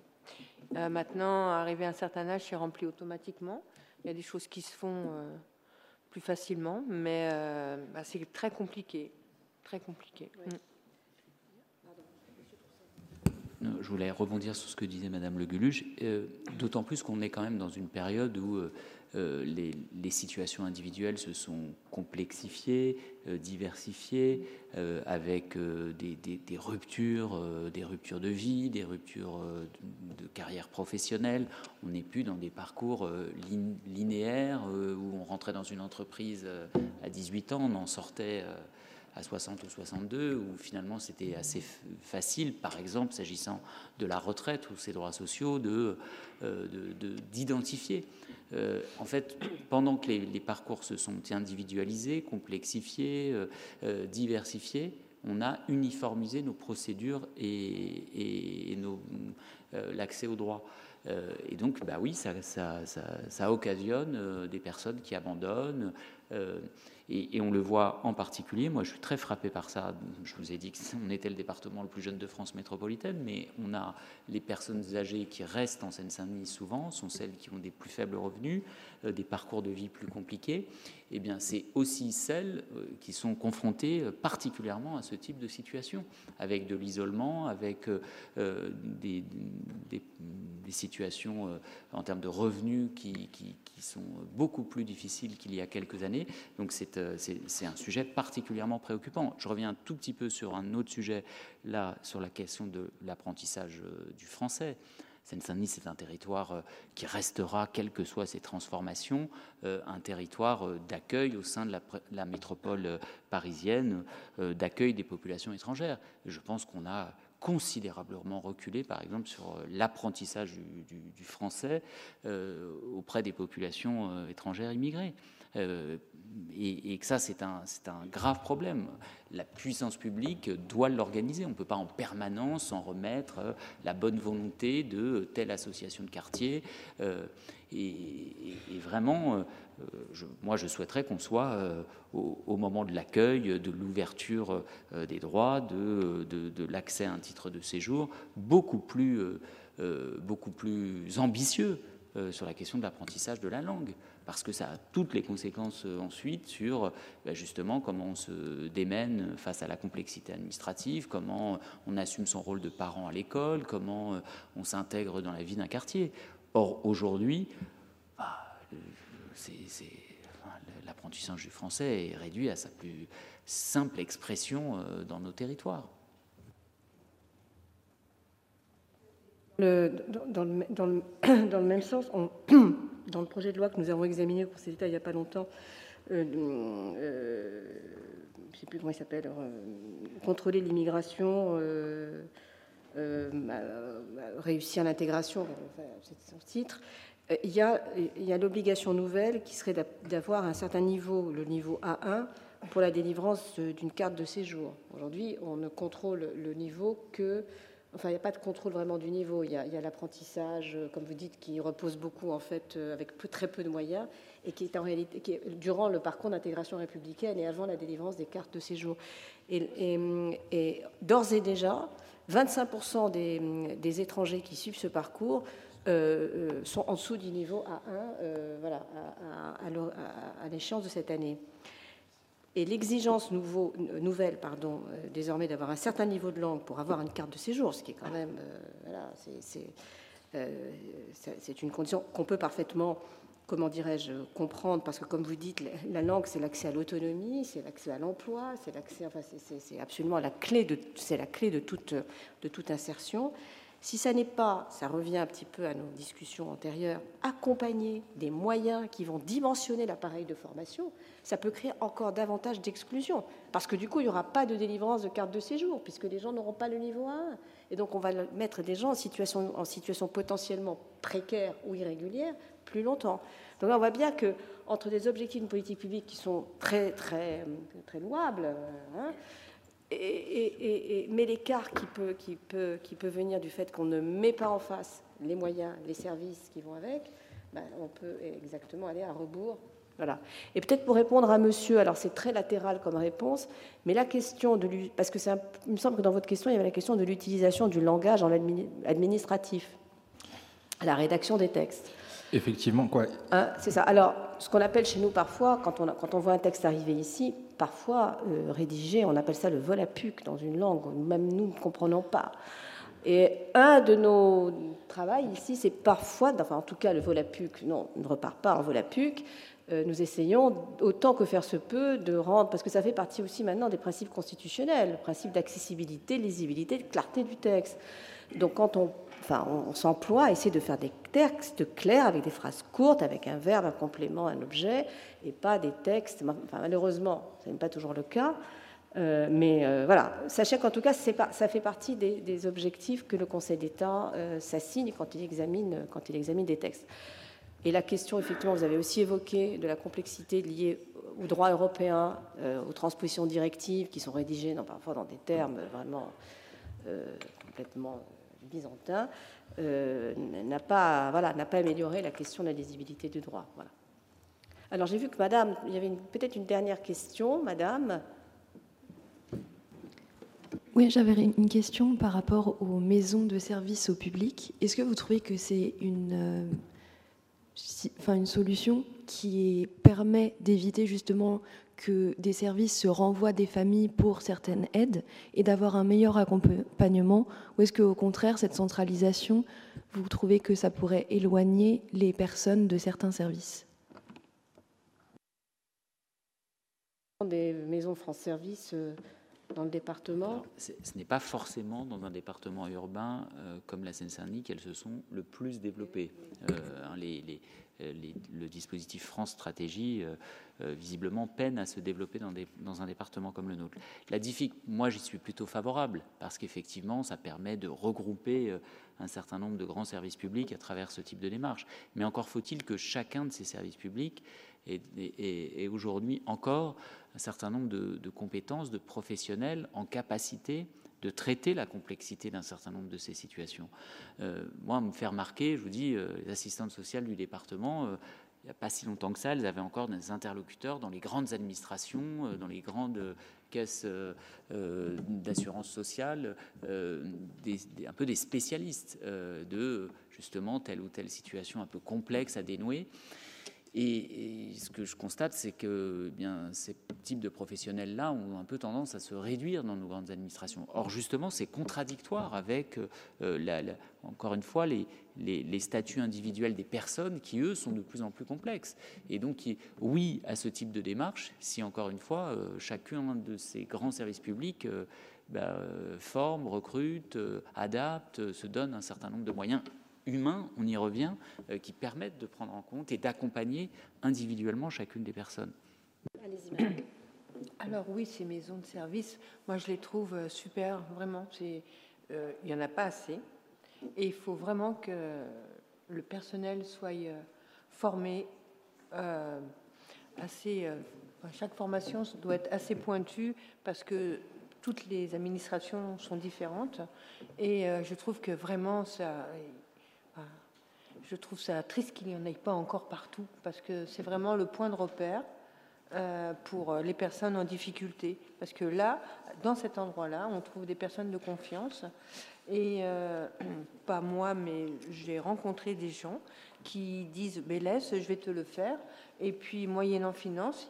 maintenant, arrivé à un certain âge, c'est rempli automatiquement. Il y a des choses qui se font plus facilement, mais euh, bah, c'est très compliqué, très compliqué. Mm. Je voulais rebondir sur ce que disait Madame Le Guluge, euh, d'autant plus qu'on est quand même dans une période où euh, euh, les, situations individuelles se sont complexifiées, euh, diversifiées, euh, avec des, ruptures, des ruptures de vie, des ruptures de, carrière professionnelle. On n'est plus dans des parcours linéaires où on rentrait dans une entreprise à 18 ans, on en sortait à 60 ou 62, où finalement c'était assez facile, par exemple, s'agissant de la retraite ou ses droits sociaux, de, d'identifier. Euh, en fait, pendant que les, parcours se sont individualisés, complexifiés, euh, euh, diversifiés, on a uniformisé nos procédures et, l'accès aux droits. et donc, bah oui, ça occasionne des personnes qui abandonnent, et, on le voit en particulier, moi je suis très frappé par ça, je vous ai dit qu'on était le département le plus jeune de France métropolitaine, mais on a les personnes âgées qui restent en Seine-Saint-Denis souvent, sont celles qui ont des plus faibles revenus, des parcours de vie plus compliqués, eh bien c'est aussi celles euh, qui sont confrontées particulièrement à ce type de situation, avec de l'isolement, avec des, situations en termes de revenus qui, sont beaucoup plus difficiles qu'il y a quelques années donc euh, c'est un sujet particulièrement préoccupant. Je reviens tout petit peu sur un autre sujet, là, sur la question de l'apprentissage euh, du français. Seine-Saint-Denis, c'est un territoire euh, qui restera, quelles que soient ces transformations, un territoire d'accueil au sein de la, métropole parisienne, d'accueil des populations étrangères. Je pense qu'on a considérablement reculé, par exemple, sur l'apprentissage du, français auprès des populations étrangères immigrées. Euh, et, que ça, c'est un, un, grave problème. La puissance publique doit l'organiser. On ne peut pas en permanence en remettre euh, la bonne volonté de telle association de quartier. Euh, et, vraiment, moi, je souhaiterais qu'on soit au, moment de l'accueil, de l'ouverture des droits, de, de, l'accès à un titre de séjour, beaucoup plus, beaucoup plus ambitieux sur la question de l'apprentissage de la langue. Parce que ça a toutes les conséquences ensuite sur bah, justement comment on se démène face à la complexité administrative, comment on assume son rôle de parent à l'école, comment on s'intègre dans la vie d'un quartier. Or, aujourd'hui, bah, l'apprentissage du français est réduit à sa plus simple expression dans nos territoires. dans, le, même sens, dans le projet de loi que nous avons examiné pour ces détails il n'y a pas longtemps, euh, euh, je ne sais plus comment il s'appelle, euh, contrôler l'immigration, réussir l'intégration, c'est son titre. Il y a l'obligation nouvelle qui serait d'avoir un certain niveau, le niveau A1, pour la délivrance d'une carte de séjour. Aujourd'hui, on ne contrôle le niveau que Enfin, il n'y a pas de contrôle vraiment du niveau. Il y a, l'apprentissage, euh, comme vous dites, qui repose beaucoup en fait euh, avec très peu de moyens et qui est en réalité qui durant le parcours d'intégration républicaine et avant la délivrance des cartes de séjour. Et, d'ores et déjà, 25% des, étrangers qui suivent ce parcours euh, sont en dessous du niveau A1 voilà, à l'échéance de cette année et l'exigence nouvelle pardon, euh, désormais d'avoir un certain niveau de langue pour avoir une carte de séjour, ce qui est quand même, euh, euh, c'est une condition qu'on peut parfaitement, comment dirais-je, comprendre, parce que comme vous dites, la langue, c'est l'accès à l'autonomie, c'est l'accès à l'emploi, c'est l'accès, enfin, c'est absolument la clé de, c'est la clé de toute, de toute insertion. Si ça n'est pas, ça revient un petit peu à nos discussions antérieures, accompagner des moyens qui vont dimensionner l'appareil de formation, ça peut créer encore davantage d'exclusion. Parce que du coup, il n'y aura pas de délivrance de carte de séjour, puisque les gens n'auront pas le niveau 1. Et donc, on va mettre des gens en situation, en situation potentiellement précaire ou irrégulière plus longtemps. Donc là, on voit bien que entre des objectifs de politique publique qui sont très, très, très louables, hein, mais l'écart qui peut, venir du fait qu'on ne met pas en face les moyens, les services qui vont avec, ben, on peut exactement aller à rebours. Voilà. Et peut-être pour répondre à monsieur, alors c'est très latéral comme réponse, mais la question de parce que il me semble que dans votre question, il y avait la question de l'utilisation du langage administratif, la rédaction des textes. Effectivement, quoi. Hein, c'est ça. Alors, ce qu'on appelle chez nous parfois, quand on, quand on voit un texte arriver ici, parfois euh, rédigé, on appelle ça le volapuc dans une langue, même nous ne comprenons pas. Et un de nos travaux ici, c'est parfois, enfin en tout cas le volapuc, non, ne repart pas en volapuc, euh, nous essayons, autant que faire se peut, de rendre, parce que ça fait partie aussi maintenant des principes constitutionnels, le principe d'accessibilité, lisibilité, de clarté du texte. Donc quand on on, s'emploie à essayer de faire des textes clairs avec des phrases courtes, avec un verbe, un complément, un objet, et pas des textes. Malheureusement, ce n'est pas toujours le cas. Euh, mais euh, voilà, sachez qu'en tout cas, ça fait partie des, objectifs que le Conseil d'État euh, s'assigne quand il examine quand il examine des textes. Et la question, effectivement, vous avez aussi évoqué de la complexité liée au droit européen, aux transpositions directives qui sont rédigées parfois dans des termes vraiment complètement byzantin, euh, n'a pas, voilà, pas amélioré la question de la lisibilité du droit. Voilà. Alors j'ai vu que Madame, il y avait peut-être une dernière question, Madame. Oui, j'avais une question par rapport aux maisons de service au public. Est-ce que vous trouvez que c'est une, euh, enfin, une solution qui permet d'éviter justement que des services se renvoient des familles pour certaines aides et d'avoir un meilleur accompagnement Ou est-ce qu'au contraire, cette centralisation, vous trouvez que ça pourrait éloigner les personnes de certains services? Des maisons France Service euh, dans le département Ce n'est pas forcément dans un département urbain euh, comme la Seine-Saint-Denis qu'elles se sont le plus développées. Euh, hein, les euh, le dispositif France Stratégie euh, euh, visiblement peine à se développer dans, un département comme le nôtre. La moi j'y suis plutôt favorable parce qu'effectivement ça permet de regrouper un certain nombre de grands services publics à travers ce type de démarche. Mais encore faut-il que chacun de ces services publics ait, aujourd'hui encore un certain nombre de compétences, de professionnels en capacité de traiter la complexité d'un certain nombre de ces situations. Euh, moi, me faire remarquer, je vous dis, euh, les assistantes sociales du département, euh, il n'y a pas si longtemps que ça, elles avaient encore des interlocuteurs dans les grandes administrations, dans les grandes caisses d'assurance sociale, un peu des spécialistes de justement telle ou telle situation un peu complexe à dénouer. Et, ce que je constate, c'est que eh ces types de professionnels-là ont un peu tendance à se réduire dans nos grandes administrations. Or, justement, c'est contradictoire avec, euh, encore une fois, les, les, statuts individuels des personnes qui, eux, sont de plus en plus complexes. Et donc, oui à ce type de démarche, si, encore une fois, euh, chacun de ces grands services publics euh, bah, forme, recrute, adapte, se donne un certain nombre de moyens humains, on y revient, euh, qui permettent de prendre en compte et d'accompagner individuellement chacune des personnes. Alors oui, ces maisons de service, moi je les trouve euh, super, vraiment. Euh, il n'y en a pas assez. Et il faut vraiment que le personnel soit formé assez. chaque formation doit être assez pointue parce que toutes les administrations sont différentes. Et je trouve que vraiment ça je trouve ça triste qu'il n'y en ait pas encore partout, parce que c'est vraiment le point de repère euh, pour les personnes en difficulté. Parce que là, dans cet endroit-là, on trouve des personnes de confiance. Et euh, pas moi, mais j'ai rencontré des gens qui disent mais laisse, je vais te le faire. Et puis, moyennant finance,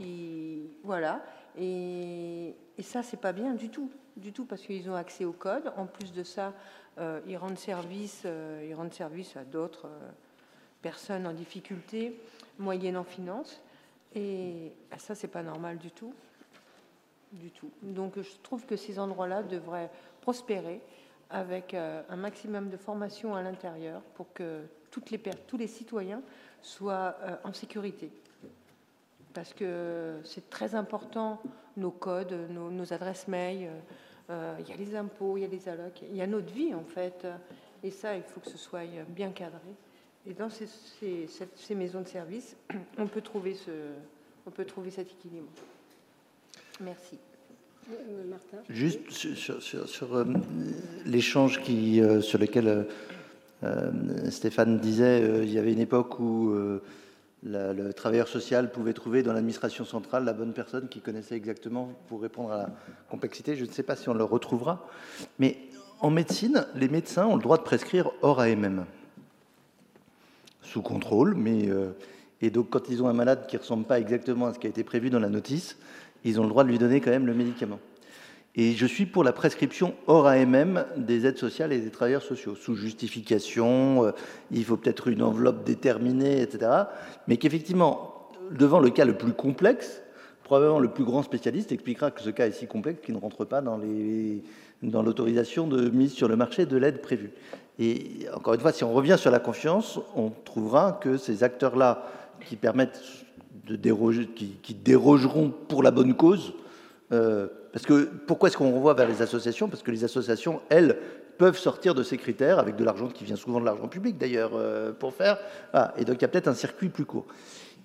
voilà. Et, et ça, c'est pas bien du tout, du tout, parce qu'ils ont accès au code. En plus de ça, euh, ils rendent service, ils rendent service à d'autres personnes en difficulté, moyennant finance. Et ah, ça, c'est pas normal du tout. Du tout. Donc, je trouve que ces endroits-là devraient prospérer avec euh, un maximum de formation à l'intérieur pour que les, tous les citoyens soient euh, en sécurité. Parce que c'est très important, nos codes, nos, adresses mail, euh, il y a les impôts, il y a les allocs, il y a notre vie en fait. Et ça, il faut que ce soit bien cadré. Et dans ces, ces, maisons de service, on peut trouver, ce, on peut trouver cet équilibre. Merci. Euh, Martin Juste sur, sur, euh, l'échange qui, euh, sur lequel Stéphane disait, il y avait une époque où le travailleur social pouvait trouver dans l'administration centrale la bonne personne qui connaissait exactement pour répondre à la complexité. Je ne sais pas si on le retrouvera, mais en médecine, les médecins ont le droit de prescrire hors AMM sous contrôle, mais euh, et donc quand ils ont un malade qui ressemble pas exactement à ce qui a été prévu dans la notice, ils ont le droit de lui donner quand même le médicament. Et je suis pour la prescription hors AMM des aides sociales et des travailleurs sociaux, sous justification, euh, il faut peut-être une enveloppe déterminée, etc. Mais qu'effectivement, devant le cas le plus complexe, probablement le plus grand spécialiste expliquera que ce cas est si complexe qu'il ne rentre pas dans l'autorisation de mise sur le marché de l'aide prévue. Et encore une fois, si on revient sur la confiance, on trouvera que ces acteurs-là qui permettent de déroger, qui, dérogeront pour la bonne cause, euh, parce que pourquoi est-ce qu'on renvoie vers les associations? Parce que les associations, elles, peuvent sortir de ces critères avec de l'argent qui vient souvent de l'argent public d'ailleurs euh, pour faire. Et donc il y a peut-être un circuit plus court.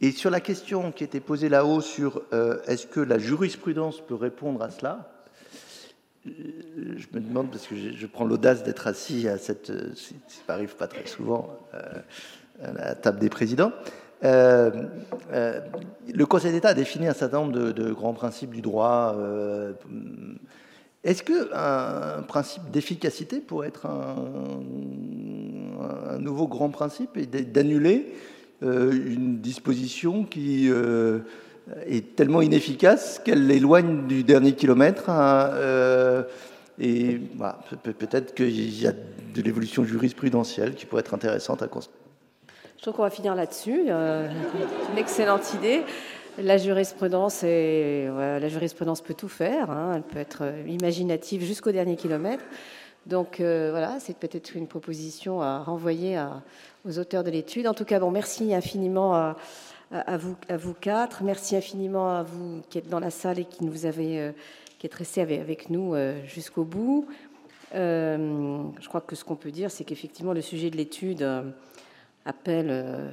Et sur la question qui était posée là-haut sur euh, est-ce que la jurisprudence peut répondre à cela? Je me demande, parce que je, prends l'audace d'être assis à cette, ça n'arrive pas très souvent, euh, à la table des présidents. Euh, euh, le Conseil d'État a défini un certain nombre de, grands principes du droit. Est-ce qu'un principe d'efficacité pourrait être un, un, nouveau grand principe et d'annuler une disposition qui est tellement inefficace qu'elle l'éloigne du dernier kilomètre. Hein, euh, et peut-être qu'il y a de l'évolution jurisprudentielle qui pourrait être intéressante à constater. Je trouve qu'on va finir là-dessus. Euh, une excellente idée. La jurisprudence, est, la jurisprudence peut tout faire. Hein. elle peut être imaginative jusqu'au dernier kilomètre. Donc euh, voilà, c'est peut-être une proposition à renvoyer aux auteurs de l'étude. En tout cas, bon, merci infiniment à à vous, quatre. Merci infiniment à vous qui êtes dans la salle et qui nous avez, euh, qui êtes restés avec, nous euh, jusqu'au bout. Euh, je crois que ce qu'on peut dire, c'est qu'effectivement, le sujet de l'étude appelle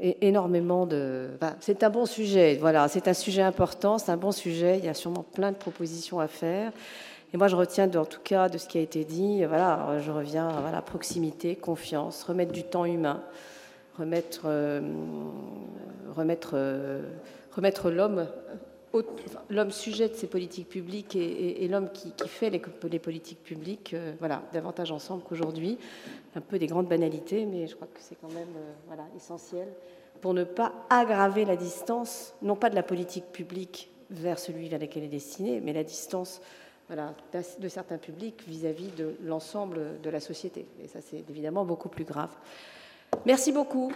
énormément de. c'est un bon sujet. Voilà, c'est un sujet important, c'est un bon sujet. Il y a sûrement plein de propositions à faire. Et moi, je retiens en tout cas de ce qui a été dit. Voilà, je reviens à la proximité, confiance, remettre du temps humain remettre, euh, euh, remettre l'homme l'homme sujet de ces politiques publiques et, l'homme qui, fait les, politiques publiques, euh, voilà, davantage ensemble qu'aujourd'hui. Un peu des grandes banalités, mais je crois que c'est quand même voilà, essentiel pour ne pas aggraver la distance, non pas de la politique publique vers celui vers lequel elle est destinée, mais la distance de certains publics vis-à-vis de l'ensemble de la société. Et ça, c'est évidemment beaucoup plus grave. Merci beaucoup.